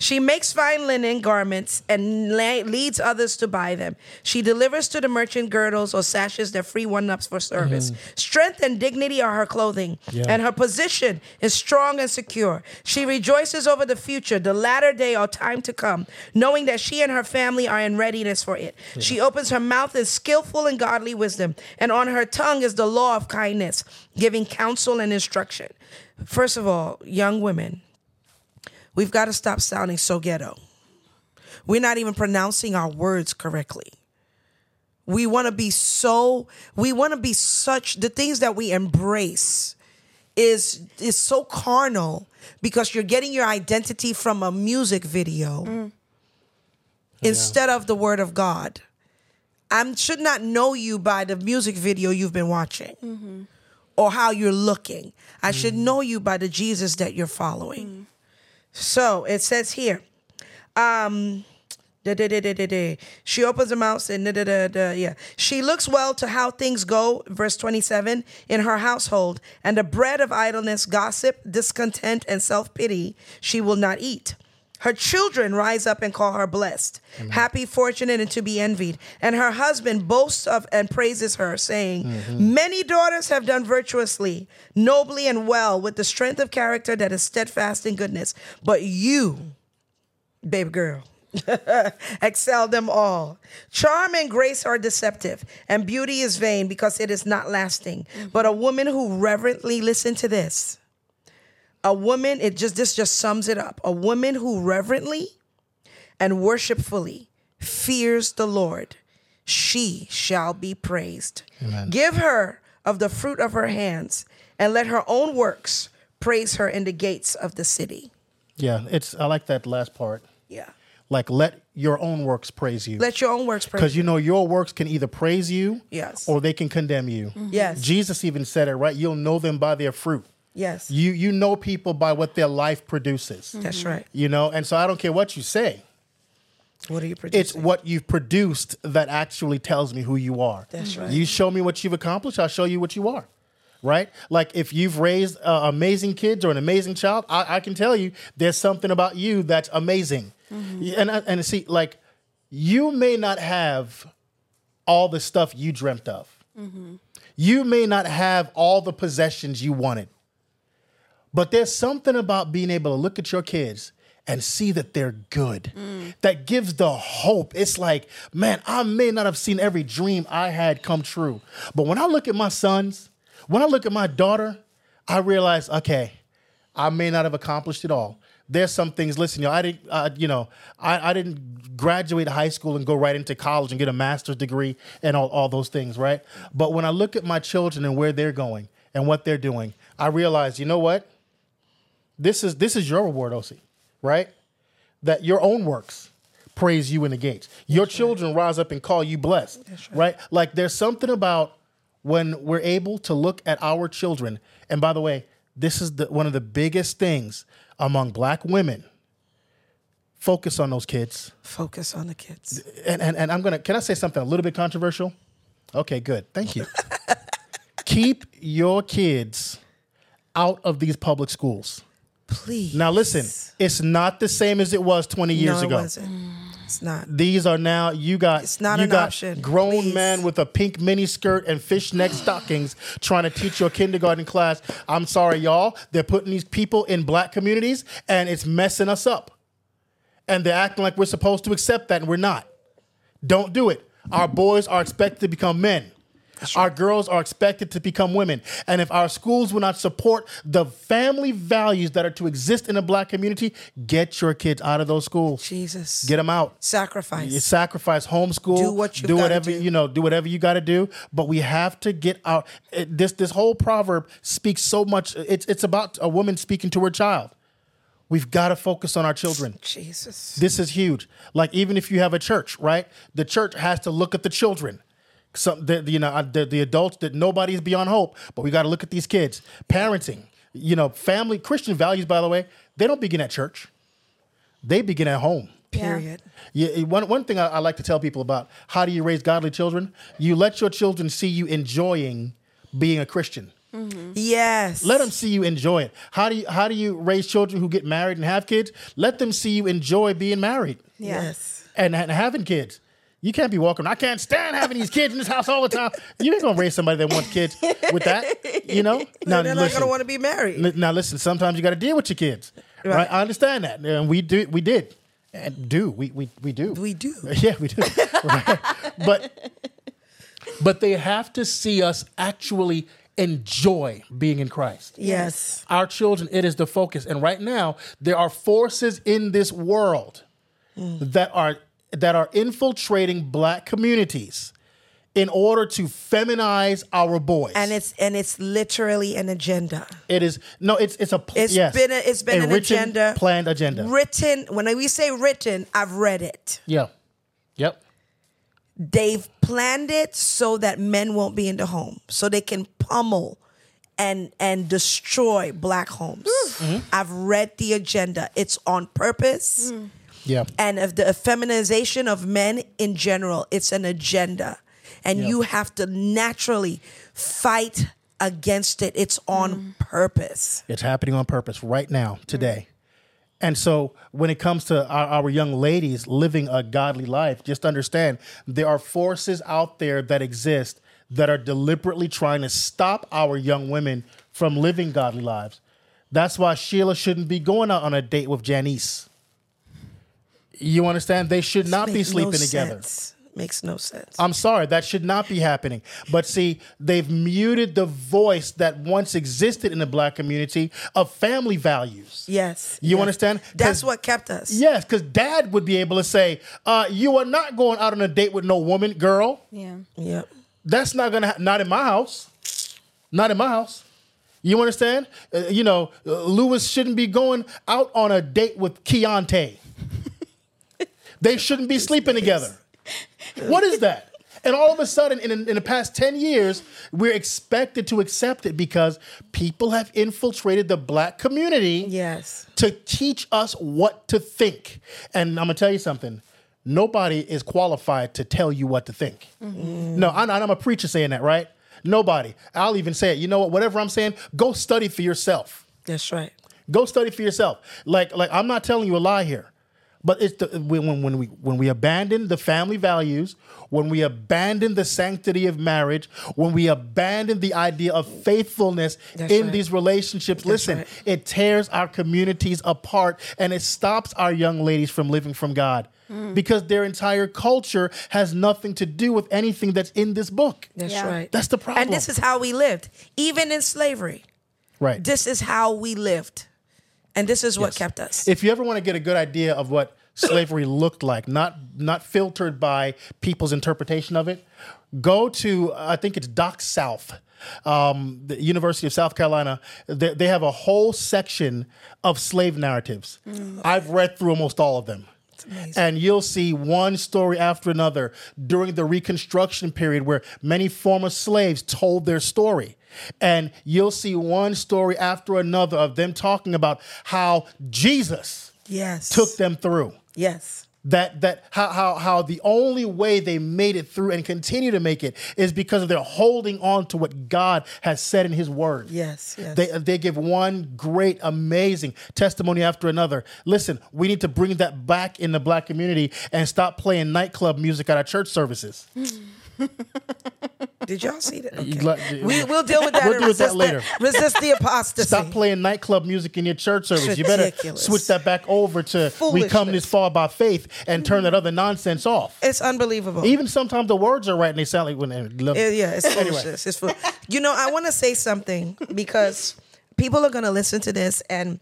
She makes fine linen garments and la- leads others to buy them. She delivers to the merchant girdles or sashes their free one ups for service. Mm. Strength and dignity are her clothing, Yeah. and her position is strong and secure. She rejoices over the future, the latter day or time to come, knowing that she and her family are in readiness for it. She opens her mouth in skillful and godly wisdom, and on her tongue is the law of kindness, giving counsel and instruction. First of all, young women, we've got to stop sounding so ghetto. We're not even pronouncing our words correctly. We want to be so, we want to be such, the things that we embrace is is so carnal because you're getting your identity from a music video mm. instead of the word of God. I should not know you by the music video you've been watching mm-hmm. or how you're looking. I should mm. know you by the Jesus that you're following. Mm. So it says here, um, da, da, da, she opens her mouth and yeah. She looks well to how things go, verse 27, in her household, and the bread of idleness, gossip, discontent, and self pity she will not eat. Her children rise up and call her blessed, mm-hmm. happy, fortunate, and to be envied. And her husband boasts of and praises her, saying, mm-hmm. Many daughters have done virtuously, nobly, and well, with the strength of character that is steadfast in goodness. But you, baby girl, excel them all. Charm and grace are deceptive, and beauty is vain because it is not lasting. Mm-hmm. But a woman who reverently, listen to this. A woman, it just this just sums it up. A woman who reverently and worshipfully fears the Lord, she shall be praised. Give her of the fruit of her hands, and let her own works praise her in the gates of the city. Yeah, it's I like that last part. Yeah. Like let your own works praise you. Let your own works praise Because you know your works can either praise you Yes. or they can condemn you. Yes. Jesus even said it, right? You'll know them by their fruit. Yes. You you know people by what their life produces. That's right. Mm-hmm. You know, and so I don't care what you say. What are you producing? It's what you've produced that actually tells me who you are. That's mm-hmm. right. You show me what you've accomplished, I'll show you what you are. Right? Like if you've raised uh, amazing kids or an amazing child, I, I can tell you there's something about you that's amazing. Mm-hmm. And I- and see, like you may not have all the stuff you dreamt of. You may not have all the possessions you wanted. But there's something about being able to look at your kids and see that they're good. That gives the hope. It's like, man, I may not have seen every dream I had come true. But when I look at my sons, when I look at my daughter, I realize, okay, I may not have accomplished it all. There's some things. Listen, yo, I didn't, uh, you know, I, I didn't graduate high school and go right into college and get a master's degree and all, all those things, right? But when I look at my children and where they're going and what they're doing, I realize, you know what? This is this is your reward, Ose, right? That your own works praise you in the gates. Your children rise up and call you blessed, right? Like there's something about when we're able to look at our children. And by the way, this is the, one of the biggest things among black women. Focus on those kids. Focus on the kids. And, and, and I'm going to, can I say something a little bit controversial? Okay, good. Thank you. Keep your kids out of these public schools. Please. Now, listen, it's not the same as it was 20 years no, ago. It wasn't. It's not. These are now you got It's not you an got option. grown Please. men with a pink mini skirt and fishnet stockings trying to teach your kindergarten class. I'm sorry, y'all. They're putting these people in black communities and it's messing us up. And they're acting like we're supposed to accept that and we're not. Don't do it. Our boys are expected to become men. Our girls are expected to become women. And if our schools will not support the family values that are to exist in the black community, get your kids out of those schools. Jesus. Get them out. Sacrifice. You sacrifice homeschool. Do what you've do whatever do. you know. Do whatever you got to do. But we have to get out. this this whole proverb speaks so much. It's it's about a woman speaking to her child. We've got to focus on our children. Jesus. This is huge. Like even if you have a church, right? The church has to look at the children. Some the, the, you know uh, the, the adults that nobody's beyond hope, but we got to look at these kids. Parenting, you know, family Christian values. By the way, they don't begin at church. They begin at home. Period. Yeah, one, one thing I, I like to tell people about how do you raise godly children? You let your children see you enjoying being a Christian. Yes. Let them see you enjoy it. How do you how do you raise children who get married and have kids? Let them see you enjoy being married Yes. and, and having kids. You can't be walking. I can't stand having these kids in this house all the time. You ain't gonna raise somebody that wants kids with that. You know. Now, they're not gonna want to be married. Li- Now listen, sometimes you got to deal with your kids, right. Right. I understand that, and we do, we did, and do, we we we do, We do. yeah, we do, Right. but but they have to see us actually enjoy being in Christ. Yes. Our children, it is the focus, and right now there are forces in this world mm. that are that are infiltrating black communities in order to feminize our boys. And it's and it's literally an agenda. It is no, it's it's a pl- It's yes, been a, it's been a an written, agenda. planned agenda. Written. When we say written, I've read it. yeah, yep, They've planned it so that men won't be in the home, so they can pummel and and destroy black homes. Mm-hmm. I've read the agenda. It's on purpose. Yeah. and of the feminization of men in general it's an agenda and you have to naturally fight against it it's on mm. purpose It's happening on purpose right now, mm. today. And so, when it comes to our, our young ladies living a godly life, just understand there are forces out there that exist that are deliberately trying to stop our young women from living godly lives. That's why Sheila shouldn't be going out on a date with Janice. You understand? They should not be sleeping no together. sense. makes no sense I'm sorry, that should not be happening. But see, they've muted the voice that once existed in the black community of family values. yes You yes. understand? 'Cause- that's what kept us Yes, because dad would be able to say, uh, "You are not going out on a date with no woman, girl. Yeah. yep That's not gonna. Ha- not in my house. Not in my house." You understand? Uh, you know, uh, Lewis shouldn't be going out on a date with Keontae. They shouldn't be sleeping together. What is that? And all of a sudden, in, in the past 10 years, we're expected to accept it because people have infiltrated the black community yes to teach us what to think. And I'm gonna tell you something. Nobody is qualified to tell you what to think. Mm-hmm. No, I'm, I'm a preacher saying that, right? Nobody. I'll even say it. You know what? Whatever I'm saying, go study for yourself. that's right Go study for yourself. Like, like I'm not telling you a lie here, but it's the when, when, when we when we abandon the family values, when we abandon the sanctity of marriage, when we abandon the idea of faithfulness That's in right. these relationships, listen, right. it tears our communities apart and it stops our young ladies from living from God. Mm. Because their entire culture has nothing to do with anything that's in this book. that's Yeah. right That's the problem. and this is how we lived even in slavery right. this is how we lived and this is what Yes. kept us If you ever want to get a good idea of what slavery looked like, not not filtered by people's interpretation of it, go to I think it's Doc South, um, the University of South Carolina. They, they have a whole section of slave narratives. I've read through almost all of them. And you'll see one story after another during the Reconstruction period where many former slaves told their story. And you'll see one story after another of them talking about how Jesus Yes. took them through. Yes. That that how how how the only way they made it through and continue to make it is because of their holding on to what God has said in His Word. Yes. Yes. They, they give one great, amazing testimony after another. Listen, we need to bring that back in the black community and stop playing nightclub music at our church services. Did y'all see that? Okay. Like- we, we'll deal with that. We'll deal with that later. Resist the apostasy. Stop playing nightclub music in your church service. You better switch that back over to we come this far by faith and turn that other nonsense off. It's unbelievable. Even sometimes the words are right and they sound like when they love Yeah, yeah, it's Anyway. foolishness. It's fool- you know, I want to say something because people are going to listen to this, and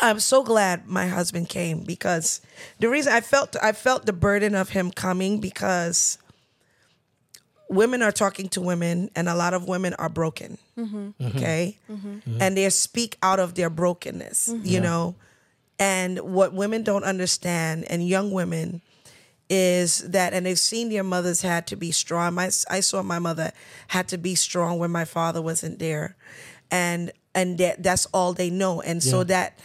I'm so glad my husband came because the reason I felt I felt the burden of him coming because women are talking to women, and a lot of women are broken. Mm-hmm. Okay, mm-hmm. Mm-hmm. and they speak out of their brokenness. You know, and what women don't understand, and young women is that and they've seen their mothers had to be strong. My, i saw my mother had to be strong when my father wasn't there. And and that, that's all they know. And so that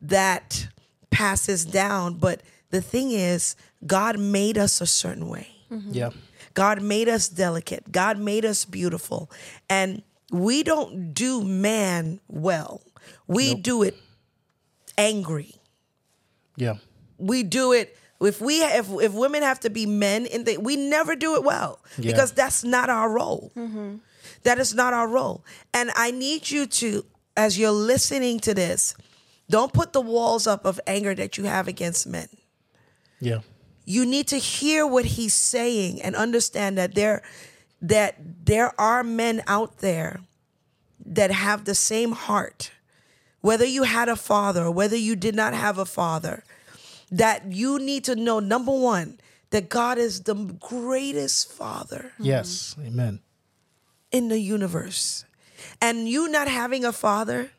that passes down. But the thing is god made us a certain way. Yeah. God made us delicate. God made us beautiful. And we don't do man well. We do it angry. Yeah. We do it if we if if women have to be men in the we never do it well Yeah. because that's not our role. Mm-hmm. That is not our role. And I need you to as you're listening to this, don't put the walls up of anger that you have against men Yeah. You need to hear what he's saying and understand that there that there are men out there that have the same heart whether you had a father or whether you did not have a father that you need to know number 1 that God is the greatest father Yes. Amen. in the universe. And you not having a father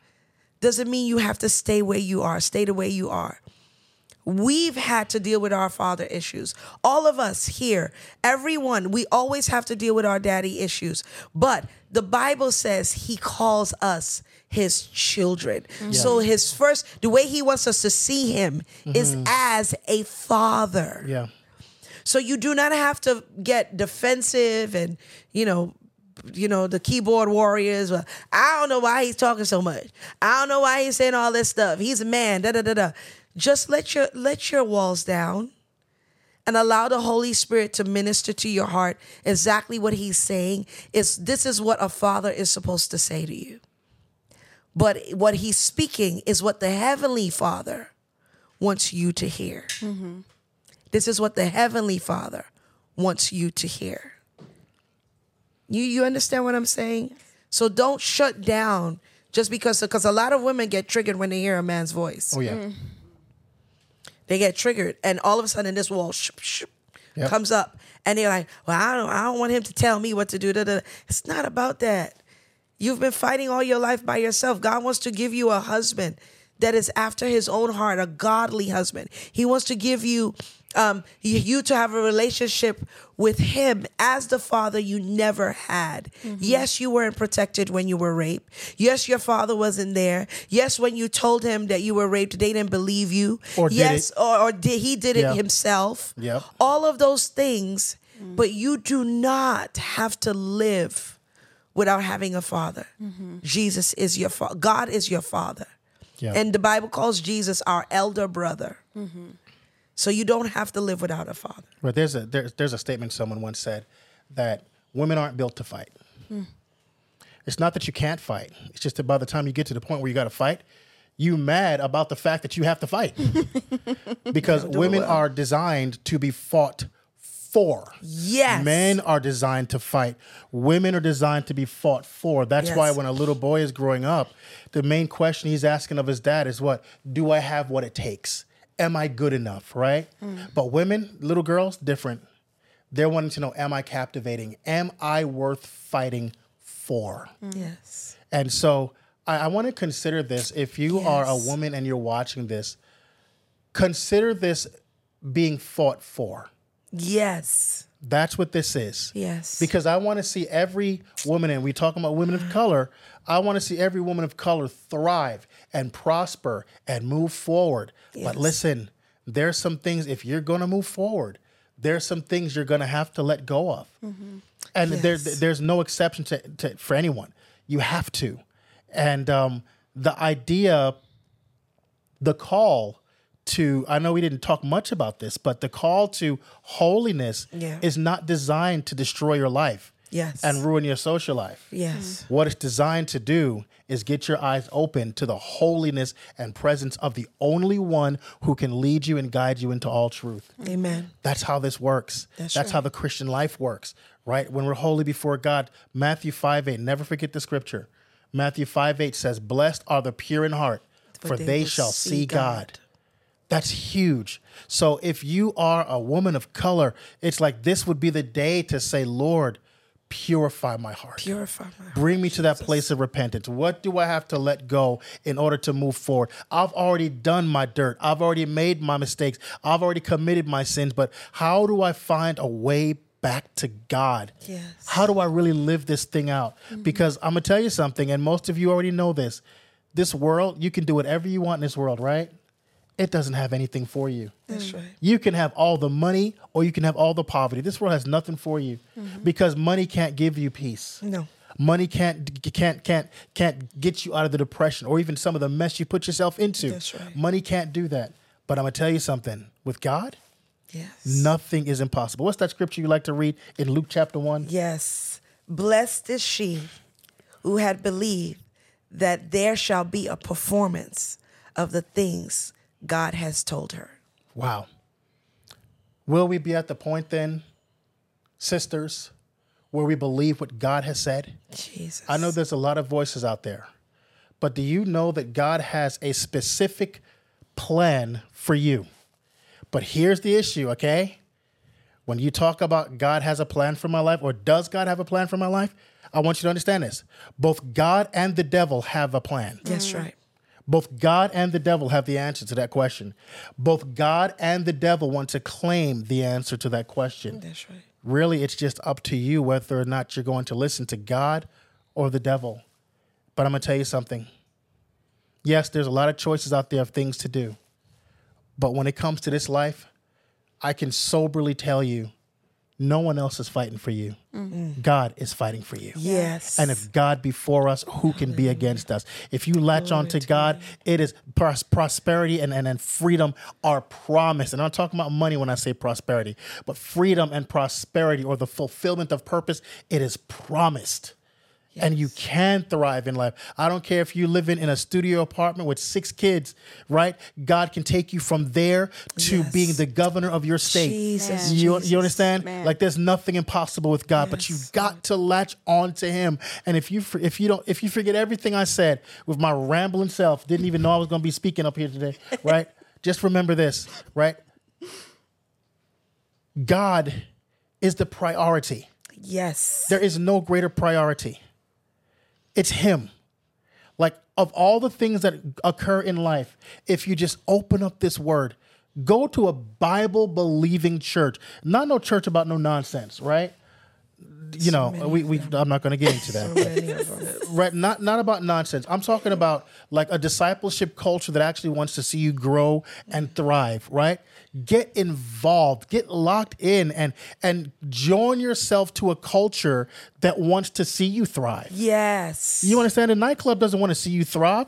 doesn't mean you have to stay where you are, stay the way you are. We've had to deal with our father issues. All of us here, everyone, we always have to deal with our daddy issues. But the Bible says he calls us his children. Mm-hmm. So his first, the way he wants us to see him is mm-hmm. as a father. Yeah. So you do not have to get defensive and you know, you know the keyboard warriors. Well, I don't know why he's talking so much. I don't know why he's saying all this stuff. He's a man. Da da da da. Just let your let your walls down, and allow the Holy Spirit to minister to your heart exactly what He's saying. Is this is what a father is supposed to say to you. But what He's speaking is what the heavenly Father wants you to hear. Mm-hmm. This is what the heavenly Father wants you to hear. You you understand what I'm saying? So don't shut down just because because a lot of women get triggered when they hear a man's voice. Oh yeah. Mm. They get triggered, and all of a sudden this wall sh- sh- Yep. comes up, and they're like, "Well, I don't I don't want him to tell me what to do." Da, da, da. It's not about that. You've been fighting all your life by yourself. God wants to give you a husband that is after his own heart, a godly husband. He wants to give you um, you, to have a relationship with him as the father you never had. Mm-hmm. Yes, you weren't protected when you were raped. Yes, your father wasn't there. Yes, when you told him that you were raped, they didn't believe you. Or yes, or, or did he did it Yeah. himself? Yep. All of those things, mm. but you do not have to live without having a father. Mm-hmm. Jesus is your father. God is your father. Yeah. And the Bible calls Jesus our elder brother. Mm-hmm. So you don't have to live without a father. But there's a there's there's a statement someone once said that women aren't built to fight. Hmm. It's not that you can't fight. It's just that by the time you get to the point where you got to fight, you mad about the fact that you have to fight. because women well. are designed to be fought for. Yes. Men are designed to fight. Women are designed to be fought for. That's why when a little boy is growing up, the main question he's asking of his dad is what? Do I have what it takes? Am I good enough? Right? Mm. But women, little girls, different. They're wanting to know, am I captivating? Am I worth fighting for? Mm. Yes. And so I, I want to consider this. If you are a woman and you're watching this, consider this being fought for. Yes. That's what this is. Yes. Because I want to see every woman, and we talking about women of color. I want to see every woman of color thrive and prosper and move forward. But listen, there's some things. If you're going to move forward, there's some things you're going to have to let go of, and there, there's no exception to, to for anyone. You have to, and um, the idea, the call to I know we didn't talk much about this, but the call to holiness Yeah. is not designed to destroy your life Yes. and ruin your social life. yes. Mm-hmm. What it's designed to do is get your eyes open to the holiness and presence of the only one who can lead you and guide you into all truth. Mm-hmm. Amen. That's how this works. That's That's, how the Christian life works, right? When we're holy before God, Matthew 5 8, never forget the scripture. Matthew 5 8 says, Blessed are the pure in heart, for, they, will shall see God. That's huge. So if you are a woman of color, it's like this would be the day to say, Lord, purify my heart. Purify my heart. Bring me to that place of repentance. What do I have to let go in order to move forward? I've already done my dirt. I've already made my mistakes. I've already committed my sins. But how do I find a way back to God? Yes. How do I really live this thing out? Mm-hmm. Because I'm going to tell you something, and most of you already know this. This world, you can do whatever you want in this world, right? It doesn't have anything for you. That's mm. right. You can have all the money or you can have all the poverty. This world has nothing for you mm-hmm. because money can't give you peace. No. Money can't can't can't can't get you out of the depression or even some of the mess you put yourself into. That's right. Money can't do that. But I'm gonna tell you something. With God, Yes. nothing is impossible. What's that scripture you like to read in Luke chapter one? Yes. Blessed is she who had believed that there shall be a performance of the things God has told her. Wow. Will we be at the point then, sisters, where we believe what God has said? Jesus. I know there's a lot of voices out there, but do you know that God has a specific plan for you? But here's the issue, okay? When you talk about God has a plan for my life, or does God have a plan for my life? I want you to understand this. Both God and the devil have a plan. That's right. Both God and the devil have the answer to that question. Both God and the devil want to claim the answer to that question. Mm, that's right. Really, it's just up to you whether or not you're going to listen to God or the devil. But I'm going to tell you something. Yes, there's a lot of choices out there of things to do. But when it comes to this life, I can soberly tell you no one else is fighting for you. God is fighting for you. Yes. And if God be for us, who can be against us? If you latch on to God, it is pros- prosperity and, and, and freedom are promised. And I'm talking about money when I say prosperity, but freedom and prosperity or the fulfillment of purpose, it is promised. And you can thrive in life. I don't care if you live in, a studio apartment with six kids, right? God can take you from there to Yes. being the governor of your state. Jesus, You, Jesus. you understand? Man. Like there's nothing impossible with God, but you've got to latch on to Him. And if you if you don't if you forget everything I said with my rambling self, didn't even know I was going to be speaking up here today, right? Just remember this, right? God is the priority. yes. There is no greater priority. It's Him. Like, of all the things that occur in life, if you just open up this word, go to a Bible believing church, not no church about no nonsense, right? You know, we, we I'm not going to get into that. but- Many of them. right not not about nonsense. I'm talking about like a discipleship culture that actually wants to see you grow and thrive right? Get involved get locked in and and join yourself to a culture that wants to see you thrive. Yes. you understand? A nightclub doesn't want to see you thrive.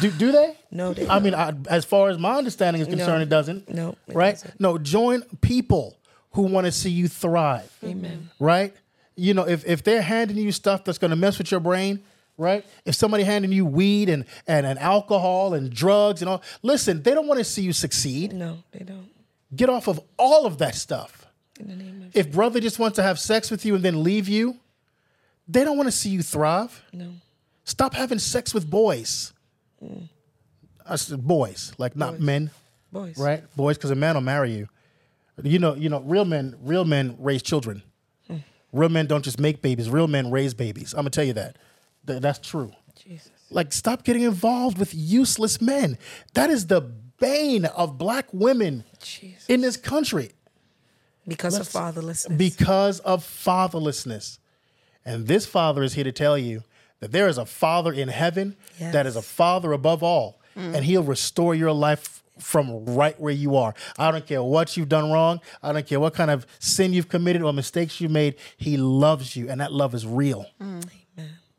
Do, do they? No, they i mean I, as far as my understanding is concerned it doesn't No, it right? doesn't. no join people who want to see you thrive Amen. right? You know, if, if they're handing you stuff that's going to mess with your brain, right? If somebody handing you weed and, and, and alcohol and drugs and all, listen, they don't want to see you succeed. No, they don't. Get off of all of that stuff. In the name of If brother just wants to have sex with you and then leave you, they don't want to see you thrive. no. Stop having sex with boys. Mm. I said boys, like not men, Boys. right? Boys, because a man will marry you. You know, you know, real men, real men raise children. Real men don't just make babies. Real men raise babies. I'm gonna tell you that. Th- that's true. Jesus. Like, stop getting involved with useless men. That is the bane of black women Jesus. in this country Because of Let's- fatherlessness. because of fatherlessness. And this father is here to tell you that there is a father in heaven that is a father above all, and he'll restore your life from right where you are. I don't care what you've done wrong. I don't care what kind of sin you've committed or mistakes you made. He loves you, and that love is real. Amen.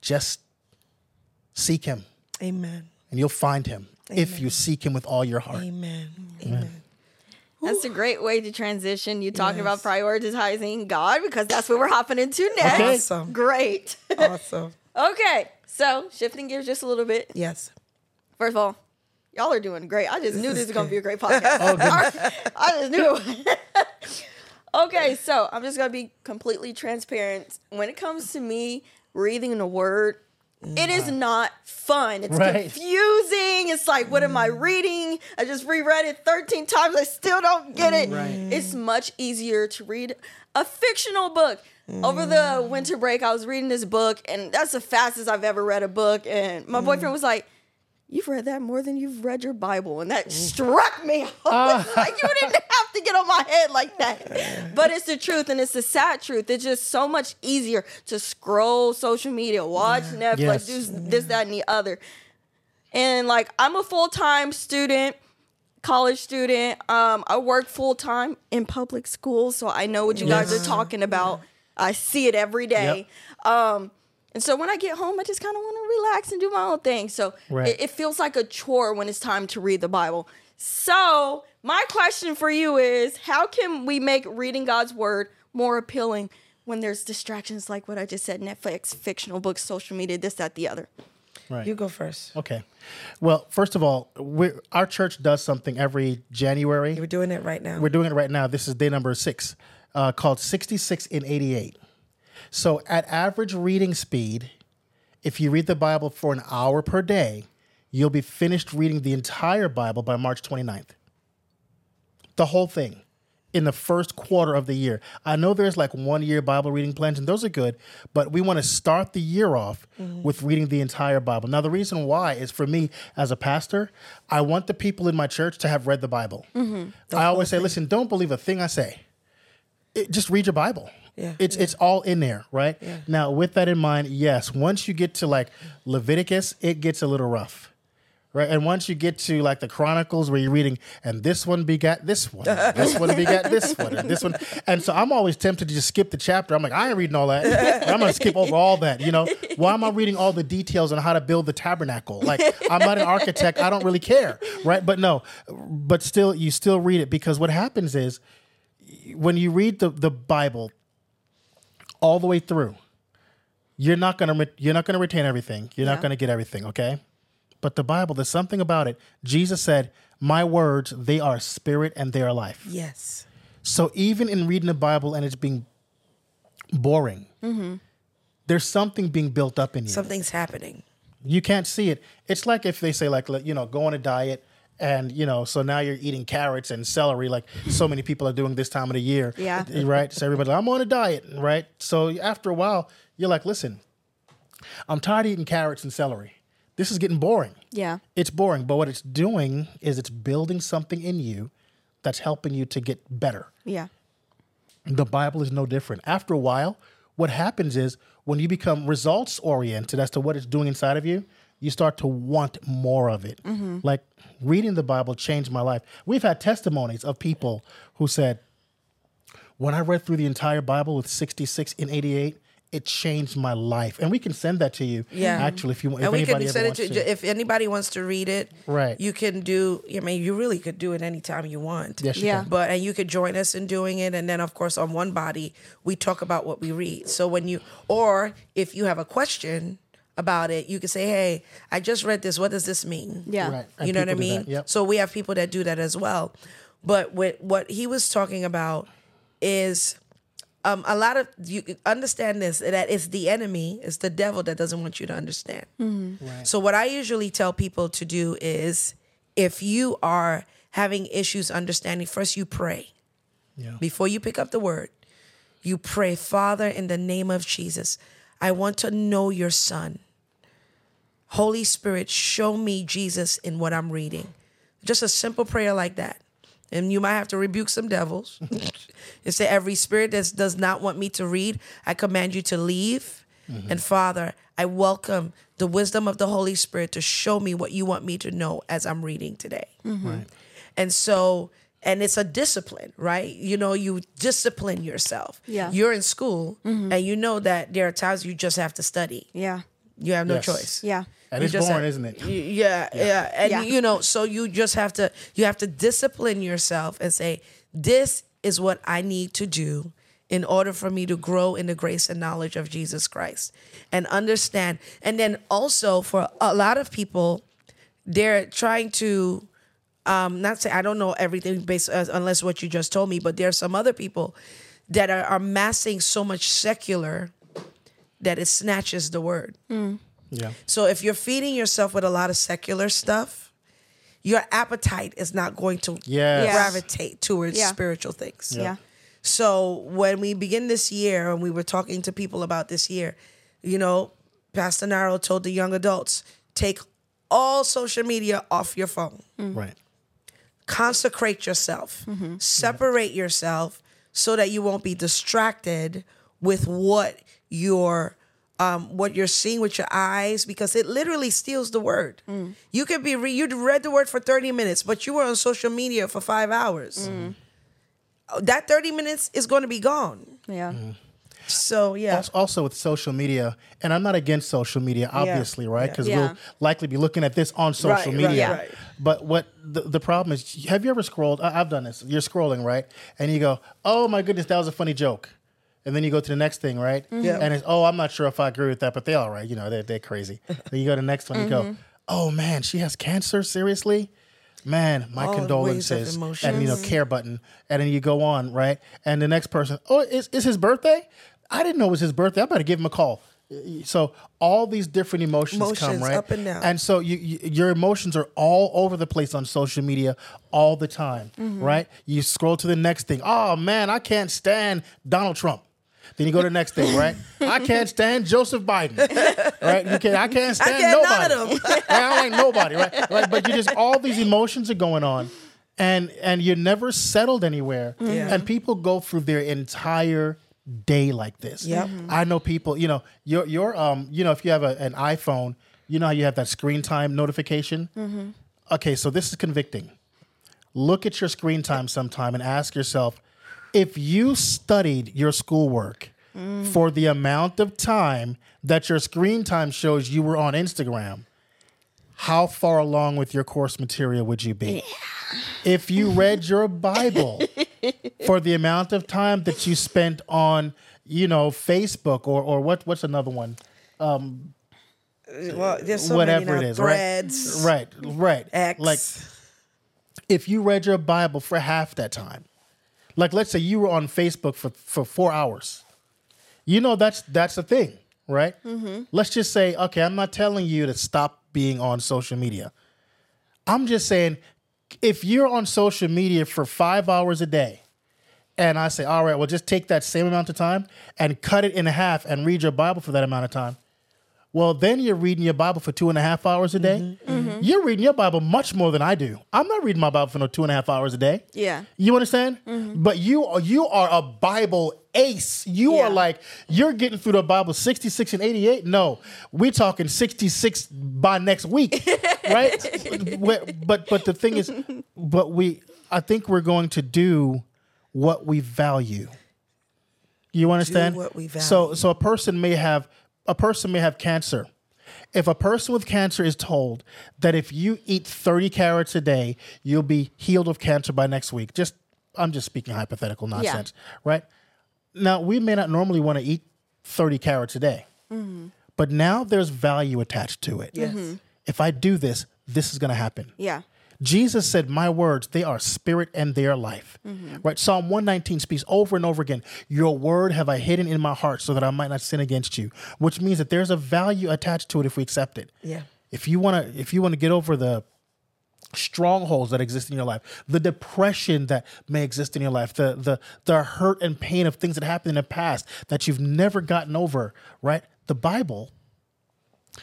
Just seek him, Amen. and you'll find him if you seek him with all your heart. Amen. Amen. That's a great way to transition. You talking about prioritizing God because that's what we're hopping into next. Okay. Awesome. Great. Awesome. okay, so shifting gears just a little bit. Yes. First of all, y'all are doing great. I just knew this was gonna be a great podcast. I just knew. okay, so I'm just gonna be completely transparent. When it comes to me reading the word, it is not fun. It's Right. confusing. It's like, what am I reading? I just reread it 13 times. I still don't get it. It's much easier to read a fictional book. Over the winter break, I was reading this book, and that's the fastest I've ever read a book. And my boyfriend was like, You've read that more than you've read your Bible. And that struck me. Was like, you didn't have to get on my head like that. But it's the truth and it's the sad truth. It's just so much easier to scroll social media, watch Netflix, Yes. do this, that, and the other. And like, I'm a full time student, college student. Um, I work full time in public school. So I know what you guys are talking about. I see it every day. Um, and so when I get home, I just kind of want to relax and do my own thing. So Right. it, it feels like a chore when it's time to read the Bible. So my question for you is how can we make reading God's word more appealing when there's distractions like what I just said, Netflix, fictional books, social media, this, that, the other? Right. You go first. Okay. Well, first of all, we're, our church does something every January. We're doing it right now. We're doing it right now. This is day number six, uh, called 66 in 88. So, at average reading speed, if you read the Bible for an hour per day, you'll be finished reading the entire Bible by March 29th. The whole thing in the first quarter of the year. I know there's like one year Bible reading plans, and those are good, but we want to start the year off with reading the entire Bible. Now, the reason why is for me as a pastor, I want the people in my church to have read the Bible. I always say, listen, don't believe a thing I say. It, just read your Bible. Yeah, It's it's all in there, right? Now, with that in mind, yes, once you get to like Leviticus, it gets a little rough. Right. And once you get to like the Chronicles where you're reading, and this one begat this one, this one begat this one, and this one. And so I'm always tempted to just skip the chapter. I'm like, I ain't reading all that. I'm going to skip over all that. You know, why am I reading all the details on how to build the tabernacle? Like, I'm not an architect. I don't really care. Right. But no, but still, you still read it because what happens is when you read the, the Bible all the way through, you're not gonna re- you're not gonna retain everything. You're Yeah. not gonna get everything, okay? But the Bible, there's something about it. Jesus said, "My words, they are spirit and they are life." yes. So even in reading the Bible and it's being boring, mm-hmm. there's something being built up in you. Something's happening. You can't see it. It's like if they say like you know go on a diet and you know so now you're eating carrots and celery like so many people are doing this time of the year. Yeah. Right. So everybody I'm on a diet. Right. So after a while you're like listen, I'm tired of eating carrots and celery. This is getting boring. Yeah. It's boring, but what it's doing is it's building something in you that's helping you to get better. Yeah. The Bible is no different. After a while, what happens is when you become results oriented as to what it's doing inside of you, you start to want more of it. Mm-hmm. Like reading the Bible changed my life. We've had testimonies of people who said, when I read through the entire Bible with 66 and 88, it changed my life. And we can send that to you. Yeah. Actually, if you want, if and we anybody can send it wants to, to. if anybody wants to read it. Right. You can do. I mean, you really could do it anytime you want. Yes, you Yeah. can. But and you could join us in doing it, and then of course on one body we talk about what we read. So when you or if you have a question about it, you can say, "Hey, I just read this. What does this mean?" Yeah. Right. You know what I mean? yep. So we have people that do that as well. But what what he was talking about is um, a lot of you understand this that it's the enemy, it's the devil that doesn't want you to understand. So what I usually tell people to do is if you are having issues understanding, first you pray. Yeah. Before you pick up the word, you pray, Father, in the name of Jesus, I want to know your son. Holy Spirit, show me Jesus in what I'm reading. Just a simple prayer like that. And you might have to rebuke some devils and say, Every spirit that does not want me to read, I command you to leave. Mm-hmm. And Father, I welcome the wisdom of the Holy Spirit to show me what you want me to know as I'm reading today. Mm-hmm. Right. And so, and it's a discipline, right? You know, you discipline yourself. Yeah. You're in school mm-hmm. and you know that there are times you just have to study. Yeah. You have no Yes. choice. Yeah. And You it's just boring, have- isn't it? y- Yeah, yeah, and Yeah. you know, so you just have to you have to discipline yourself and say, "This is what I need to do in order for me to grow in the grace and knowledge of Jesus Christ." And understand. And then also for a lot of people, they're trying to um not say I don't know everything based uh, unless what you just told me, but there are some other people that are, are amassing so much secular that it snatches the word. Yeah. So if you're feeding yourself with a lot of secular stuff, your appetite is not going to Yes. gravitate towards Yeah. spiritual things. Yeah. So when we begin this year and we were talking to people about this year, you know, Pastor Niral told the young adults, take all social media off your phone. Mm-hmm. Right. Consecrate yourself. Mm-hmm. Separate yourself so that you won't be distracted with what you're um, what you're seeing with your eyes because it literally steals the word. Mm. You could be re- you read the word for 30 minutes, but you were on social media for five hours. Mm. Oh, that 30 minutes is going to be gone. Yeah. Mm-hmm. So yeah, Also with social media, and I'm not against social media, obviously, right? Because Yeah. we'll likely be looking at this on social Right, right, media. right. But what the, the problem is, have you ever scrolled? I've done this. You're scrolling, right? And you go, "Oh my goodness, that was a funny joke," and then you go to the next thing, right? Yeah. And it's, "Oh, I'm not sure if I agree with that, but they're all right. You know, they're they're crazy." then you go to the next one, you go, "Oh man, she has cancer. Seriously." Man, my All condolences, and you know, care button, and then you go on, right? And the next person, oh, is is his birthday? I didn't know it was his birthday. I better give him a call. So all these different emotions, come right up and down. and so you, you, your emotions are all over the place on social media all the time, Mm-hmm. right? You scroll to the next thing. Oh man, I can't stand Donald Trump. Then you go to the next thing, right? I can't stand Joseph Biden, right? You can I can't stand can't none nobody. of them. Right? I don't like nobody, right? right? But you just all these emotions are going on, and and you're never settled anywhere. Yeah. And people go through their entire day like this. Yep. I know people. You know, your your um, you know, if you have a, an iPhone, you know how you have that screen time notification. Okay, so this is convicting. Look at your screen time sometime and ask yourself if you studied your schoolwork mm. for the amount of time that your screen time shows you were on Instagram, how far along with your course material would you be? If you read your Bible for the amount of time that you spent on, you know, Facebook or or what what's another one? Um, well, there's so Whatever many now. it is, threads, right? Right, right. X. Like if you read your Bible for half that time, like let's say you were on Facebook for, for four hours, you know that's that's a thing, right? Mm-hmm. Let's just say, okay, I'm not telling you to stop being on social media. I'm just saying, if you're on social media for five hours a day, and I say, all right, well, just take that same amount of time and cut it in half and read your Bible for that amount of time. Well, then you're reading your Bible for two and a half hours a day. Mm-hmm. Mm-hmm. You're reading your Bible much more than I do. I'm not reading my Bible for no two and a half hours a day. Yeah. You understand? Mm-hmm. But you are you are a Bible ace. You Yeah. are like you're getting through the Bible 66 and 88. No, we're talking 66 by next week, right? but but the thing is, but we I think we're going to do what we value. You understand? what we So so a person may have a person may have cancer. If a person with cancer is told that if you eat 30 carrots a day, you'll be healed of cancer by next week. Just I'm just speaking hypothetical nonsense, right? Now, we may not normally want to eat 30 carrots a day. Mm-hmm. But now there's value attached to it. Yes. Mm-hmm. If I do this, this is going to happen. Yeah. Jesus said, My words, they are spirit and they are life. Mm-hmm. Right? Psalm 119 speaks over and over again, Your word have I hidden in my heart so that I might not sin against you, which means that there's a value attached to it if we accept it. Yeah. If you want to if you want to get over the strongholds that exist in your life, the depression that may exist in your life, the the the hurt and pain of things that happened in the past that you've never gotten over, right? The Bible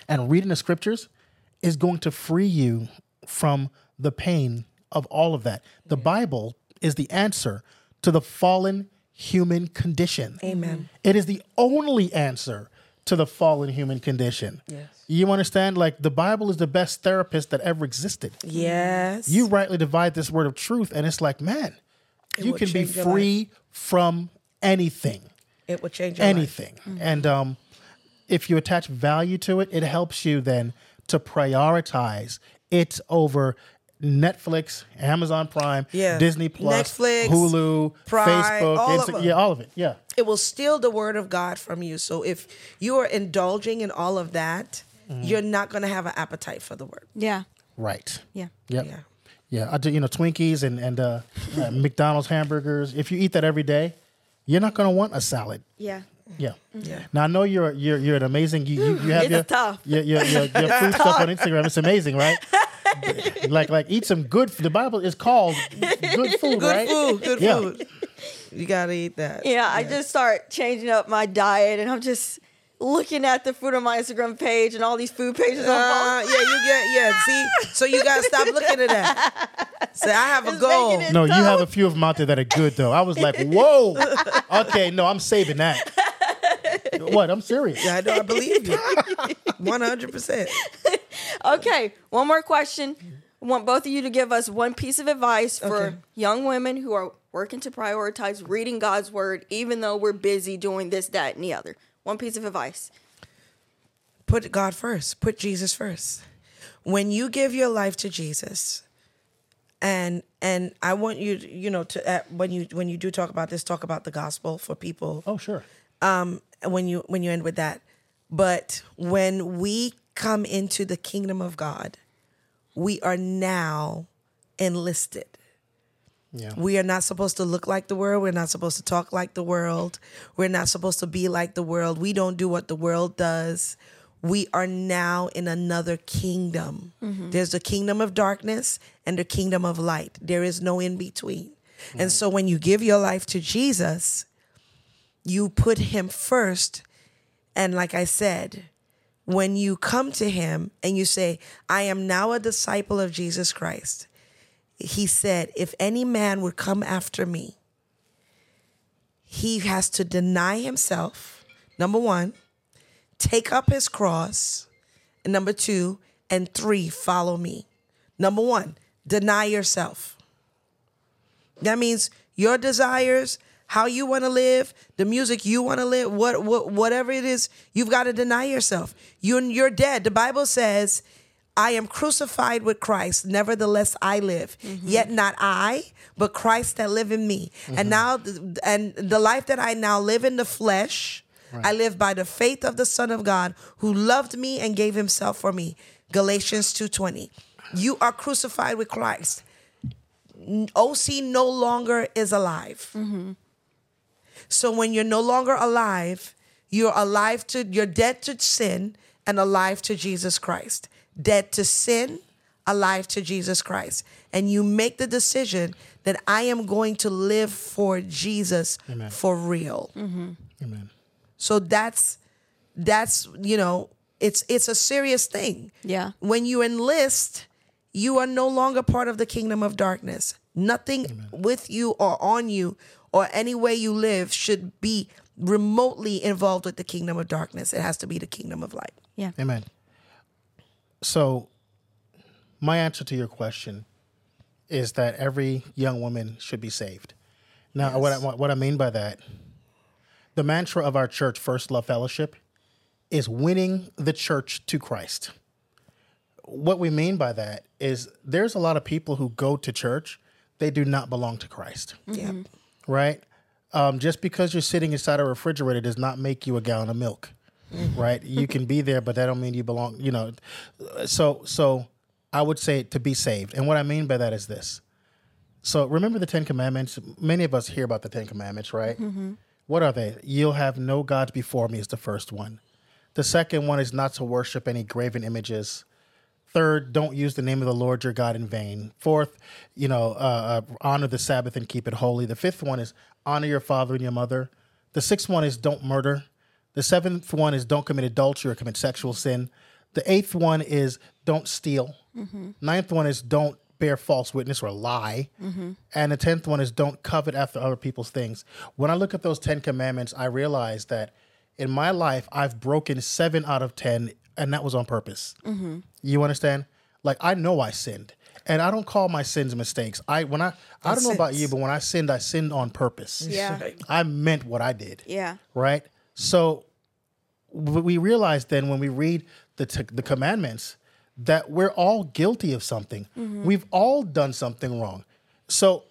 and reading the scriptures is going to free you from the pain of all of that. The Bible is the answer to the fallen human condition. Amen. It is the only answer to the fallen human condition. Yes. You understand? Like the Bible is the best therapist that ever existed. Yes. You rightly divide this word of truth, and it's like, man, you can be free from anything it will change anything. And um, if you attach value to it, it helps you then to prioritize it over Netflix, Amazon Prime, Yeah. Disney Plus, Netflix, Hulu, Prime, Facebook, all of Insta- them. yeah, all of it. Yeah. It will steal the word of God from you. So if you are indulging in all of that, Mm-hmm. you're not going to have an appetite for the word. Yeah. Right. Yeah. Yep. Yeah. Yeah. I do, you know, Twinkies and, and uh, uh, McDonald's hamburgers. If you eat that every day, you're not going to want a salad. Yeah. Yeah. Yeah. Now I know you're you're you're an amazing. You you, you have It's your, tough. your your your, your food stuff on Instagram. It's amazing, right? like like eat some good. The Bible is called good food, Good right? food. Good Yeah. food. You got to eat that. Yeah, I just start changing up my diet and I'm just looking at the food on my Instagram page and all these food pages Uh, yeah, you get yeah. See, so you gotta stop looking at that. Say, I have a goal. making it- No, you have a few of them out there that are good though. I was like, whoa. Okay, no, I'm saving that. What? I'm serious. Yeah, I know. I believe you. One hundred percent. Okay, one more question. I want both of you to give us one piece of advice for Okay. young women who are working to prioritize reading God's word, even though we're busy doing this, that, and the other. One piece of advice. Put God first. Put Jesus first. When you give your life to Jesus, and and I want you, you know, to uh, when you when you do talk about this, talk about the gospel for people. Oh, sure. um when you when you end with that. But when we come into the kingdom of god we are now enlisted. Yeah. we are not supposed to look like the world. We're not supposed to talk like the world. We're not supposed to be like the world. We don't do what the world does. We are now in another kingdom. Mm-hmm. There's the kingdom of darkness and the kingdom of light. There is no in between and so when you give your life to jesus you put him first. And like I said, when you come to him and you say, I am now a disciple of Jesus Christ, he said, if any man would come after me, he has to deny himself, number one, take up his cross, and number two, and three, follow me. Number one, deny yourself. That means your desires, how you want to live, the music you want to live, what, what whatever it is, you've got to deny yourself. You you're dead. The Bible says, "I am crucified with Christ; nevertheless I live. Mm-hmm. Yet not I, but Christ that live in me. And mm-hmm. now, and the life that I now live in the flesh, I live by the faith of the Son of God, who loved me and gave Himself for me." Galatians two twenty. You are crucified with Christ. Ose no longer is alive. Mm-hmm. So when you're no longer alive, you're alive to you're dead to sin and alive to Jesus Christ. Dead to sin, alive to Jesus Christ. And you make the decision that I am going to live for Jesus Amen. for real. Mm-hmm. Amen. So that's that's you know it's it's a serious thing. Yeah. When you enlist, you are no longer part of the kingdom of darkness. Nothing with you or on you or any way you live should be remotely involved with the kingdom of darkness. It has to be the kingdom of light. Yeah. Amen. So, my answer to your question is that every young woman should be saved. Now, what I, what I mean by that, the mantra of our church, First Love Fellowship, is winning the church to Christ. What we mean by that is there's a lot of people who go to church, they do not belong to Christ Yeah. Mm-hmm. Right? Um, just because you're sitting inside a refrigerator does not make you a gallon of milk, right? You can be there, but that don't mean you belong. You know, so so I would say to be saved, and what I mean by that is this. So remember the Ten Commandments. Many of us hear about the Ten Commandments, right? What are they? You'll have no gods before me is the first one. The second one is not to worship any graven images. Third, don't use the name of the Lord your God in vain. Fourth, you know, uh, uh, honor the Sabbath and keep it holy. The fifth one is honor your father and your mother. The sixth one is don't murder. The seventh one is don't commit adultery or commit sexual sin. The eighth one is don't steal. Ninth one is don't bear false witness or lie. And the tenth one is don't covet after other people's things. When I look at those 10 commandments, I realize that in my life, I've broken seven out of 10, and that was on purpose. You understand? Like, I know I sinned. And I don't call my sins mistakes. I when I I don't know about you, but when I sinned, I sinned on purpose. Yeah. I meant what I did Yeah. right? So we realize then when we read the t- the commandments that we're all guilty of something. We've all done something wrong. So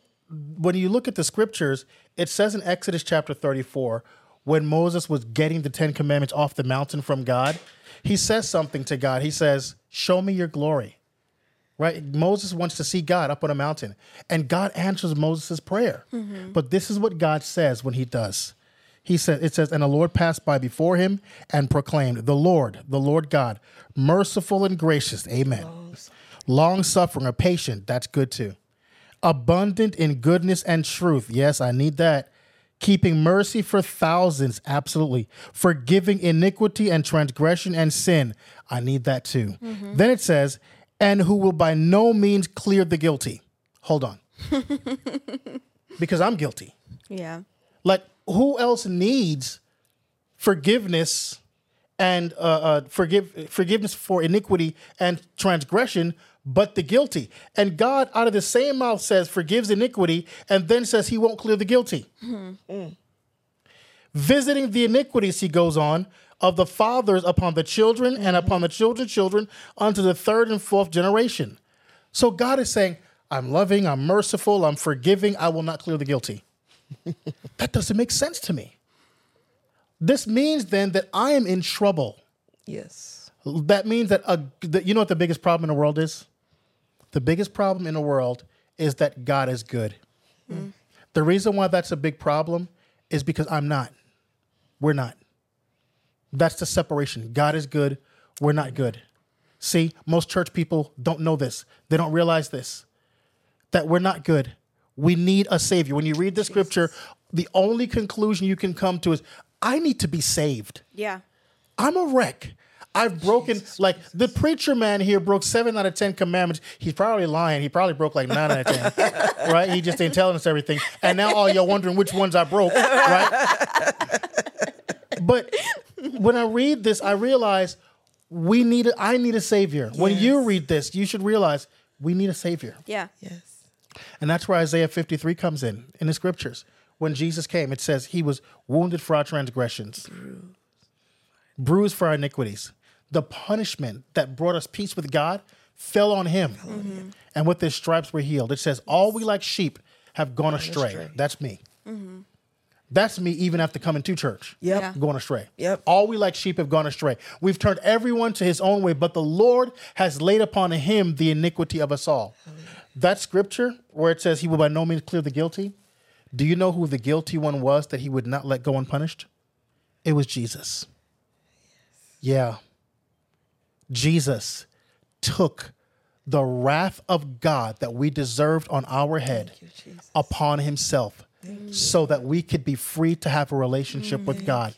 when you look at the scriptures, it says in Exodus chapter 34 when Moses was getting the 10 commandments off the mountain from God, he says something to God. He says, "Show me your glory." Right? Moses wants to see God up on a mountain, and God answers Moses' prayer. Mm-hmm. But this is what God says when he does. He said, it says, and the Lord passed by before him and proclaimed, The Lord, the Lord God, merciful and gracious. Amen. Long suffering or patient. That's good too. Abundant in goodness and truth. Yes, I need that. Keeping mercy for thousands. Absolutely. Forgiving iniquity and transgression and sin. I need that too. Then it says, and who will by no means clear the guilty. Hold on. because I'm guilty. Yeah. Like, who else needs forgiveness and uh, uh, forgive forgiveness for iniquity and transgression, but the guilty? And God, out of the same mouth, says forgives iniquity, and then says He won't clear the guilty. Mm-hmm. Visiting the iniquities, He goes on, of the fathers upon the children and mm-hmm. upon the children's children unto the third and fourth generation. So God is saying, I'm loving, I'm merciful, I'm forgiving, I will not clear the guilty. that doesn't make sense to me. This means then that I am in trouble. Yes. That means that, a, that you know what the biggest problem in the world is? The biggest problem in the world is that God is good. The reason why that's a big problem is because I'm not. We're not. That's the separation. God is good. We're not good. See, most church people don't know this. They don't realize this that we're not good. We need a savior. When you read the scripture, the only conclusion you can come to is I need to be saved. Yeah. I'm a wreck. I've broken like the preacher man here broke seven out of ten commandments. He's probably lying. He probably broke like nine out of ten, right? He just ain't telling us everything. And now all y'all wondering which ones I broke, right? but when I read this, I realize we need. A, I need a savior. When you read this, you should realize we need a savior. Yeah. Yes. And that's where Isaiah 53 comes in, in the scriptures. When Jesus came, it says he was wounded for our transgressions, bruised, for our iniquities. The punishment that brought us peace with God fell on him. Mm-hmm. And with his stripes we're healed. It says, All we like sheep have gone astray. astray. That's me. Mm-hmm. That's me even after coming to church. Yep. Yeah. Going astray. Yep. All we like sheep have gone astray. We've turned everyone to his own way, but the Lord has laid upon him the iniquity of us all. That scripture where it says he will by no means clear the guilty, do you know who the guilty one was that he would not let go unpunished? It was Jesus. Yeah. Jesus took the wrath of God that we deserved on our head upon himself so that we could be free to have a relationship with God.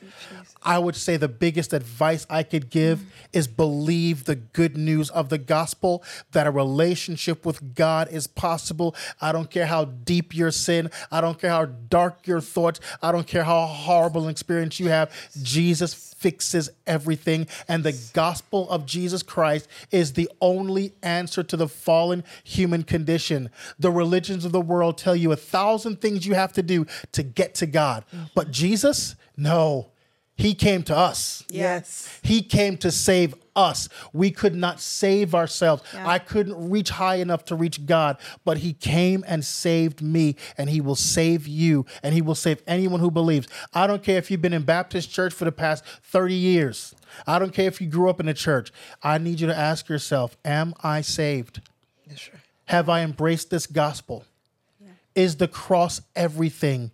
I would say the biggest advice I could give is believe the good news of the gospel that a relationship with God is possible. I don't care how deep your sin, I don't care how dark your thoughts, I don't care how horrible an experience you have. Jesus fixes everything. And the gospel of Jesus Christ is the only answer to the fallen human condition. The religions of the world tell you a thousand things you have to do to get to God. Mm-hmm. But Jesus, no, he came to us. Yes. He came to save us. We could not save ourselves. Yeah. I couldn't reach high enough to reach God, but He came and saved me, and He will save you, and He will save anyone who believes. I don't care if you've been in Baptist church for the past 30 years. I don't care if you grew up in a church. I need you to ask yourself Am I saved? That's right. Have I embraced this gospel? Is the cross everything?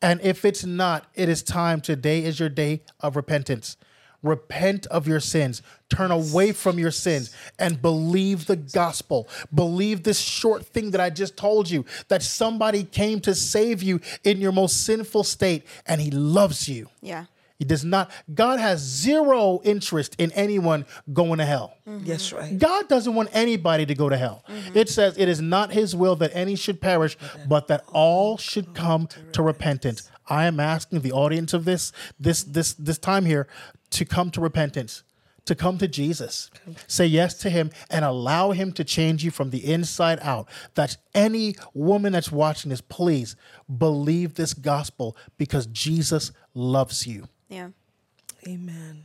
And if it's not, it is time. Today is your day of repentance. Repent of your sins. Turn away from your sins and believe the gospel. Believe this short thing that I just told you that somebody came to save you in your most sinful state and he loves you. Yeah. He does not. God has zero interest in anyone going to hell. Mm-hmm. Yes, right. God doesn't want anybody to go to hell. Mm-hmm. It says it is not his will that any should perish, but that all should come to repentance. I am asking the audience of this this this this time here to come to repentance, to come to Jesus. Say yes to him and allow him to change you from the inside out. That's any woman that's watching this, please believe this gospel because Jesus loves you. Yeah. Amen.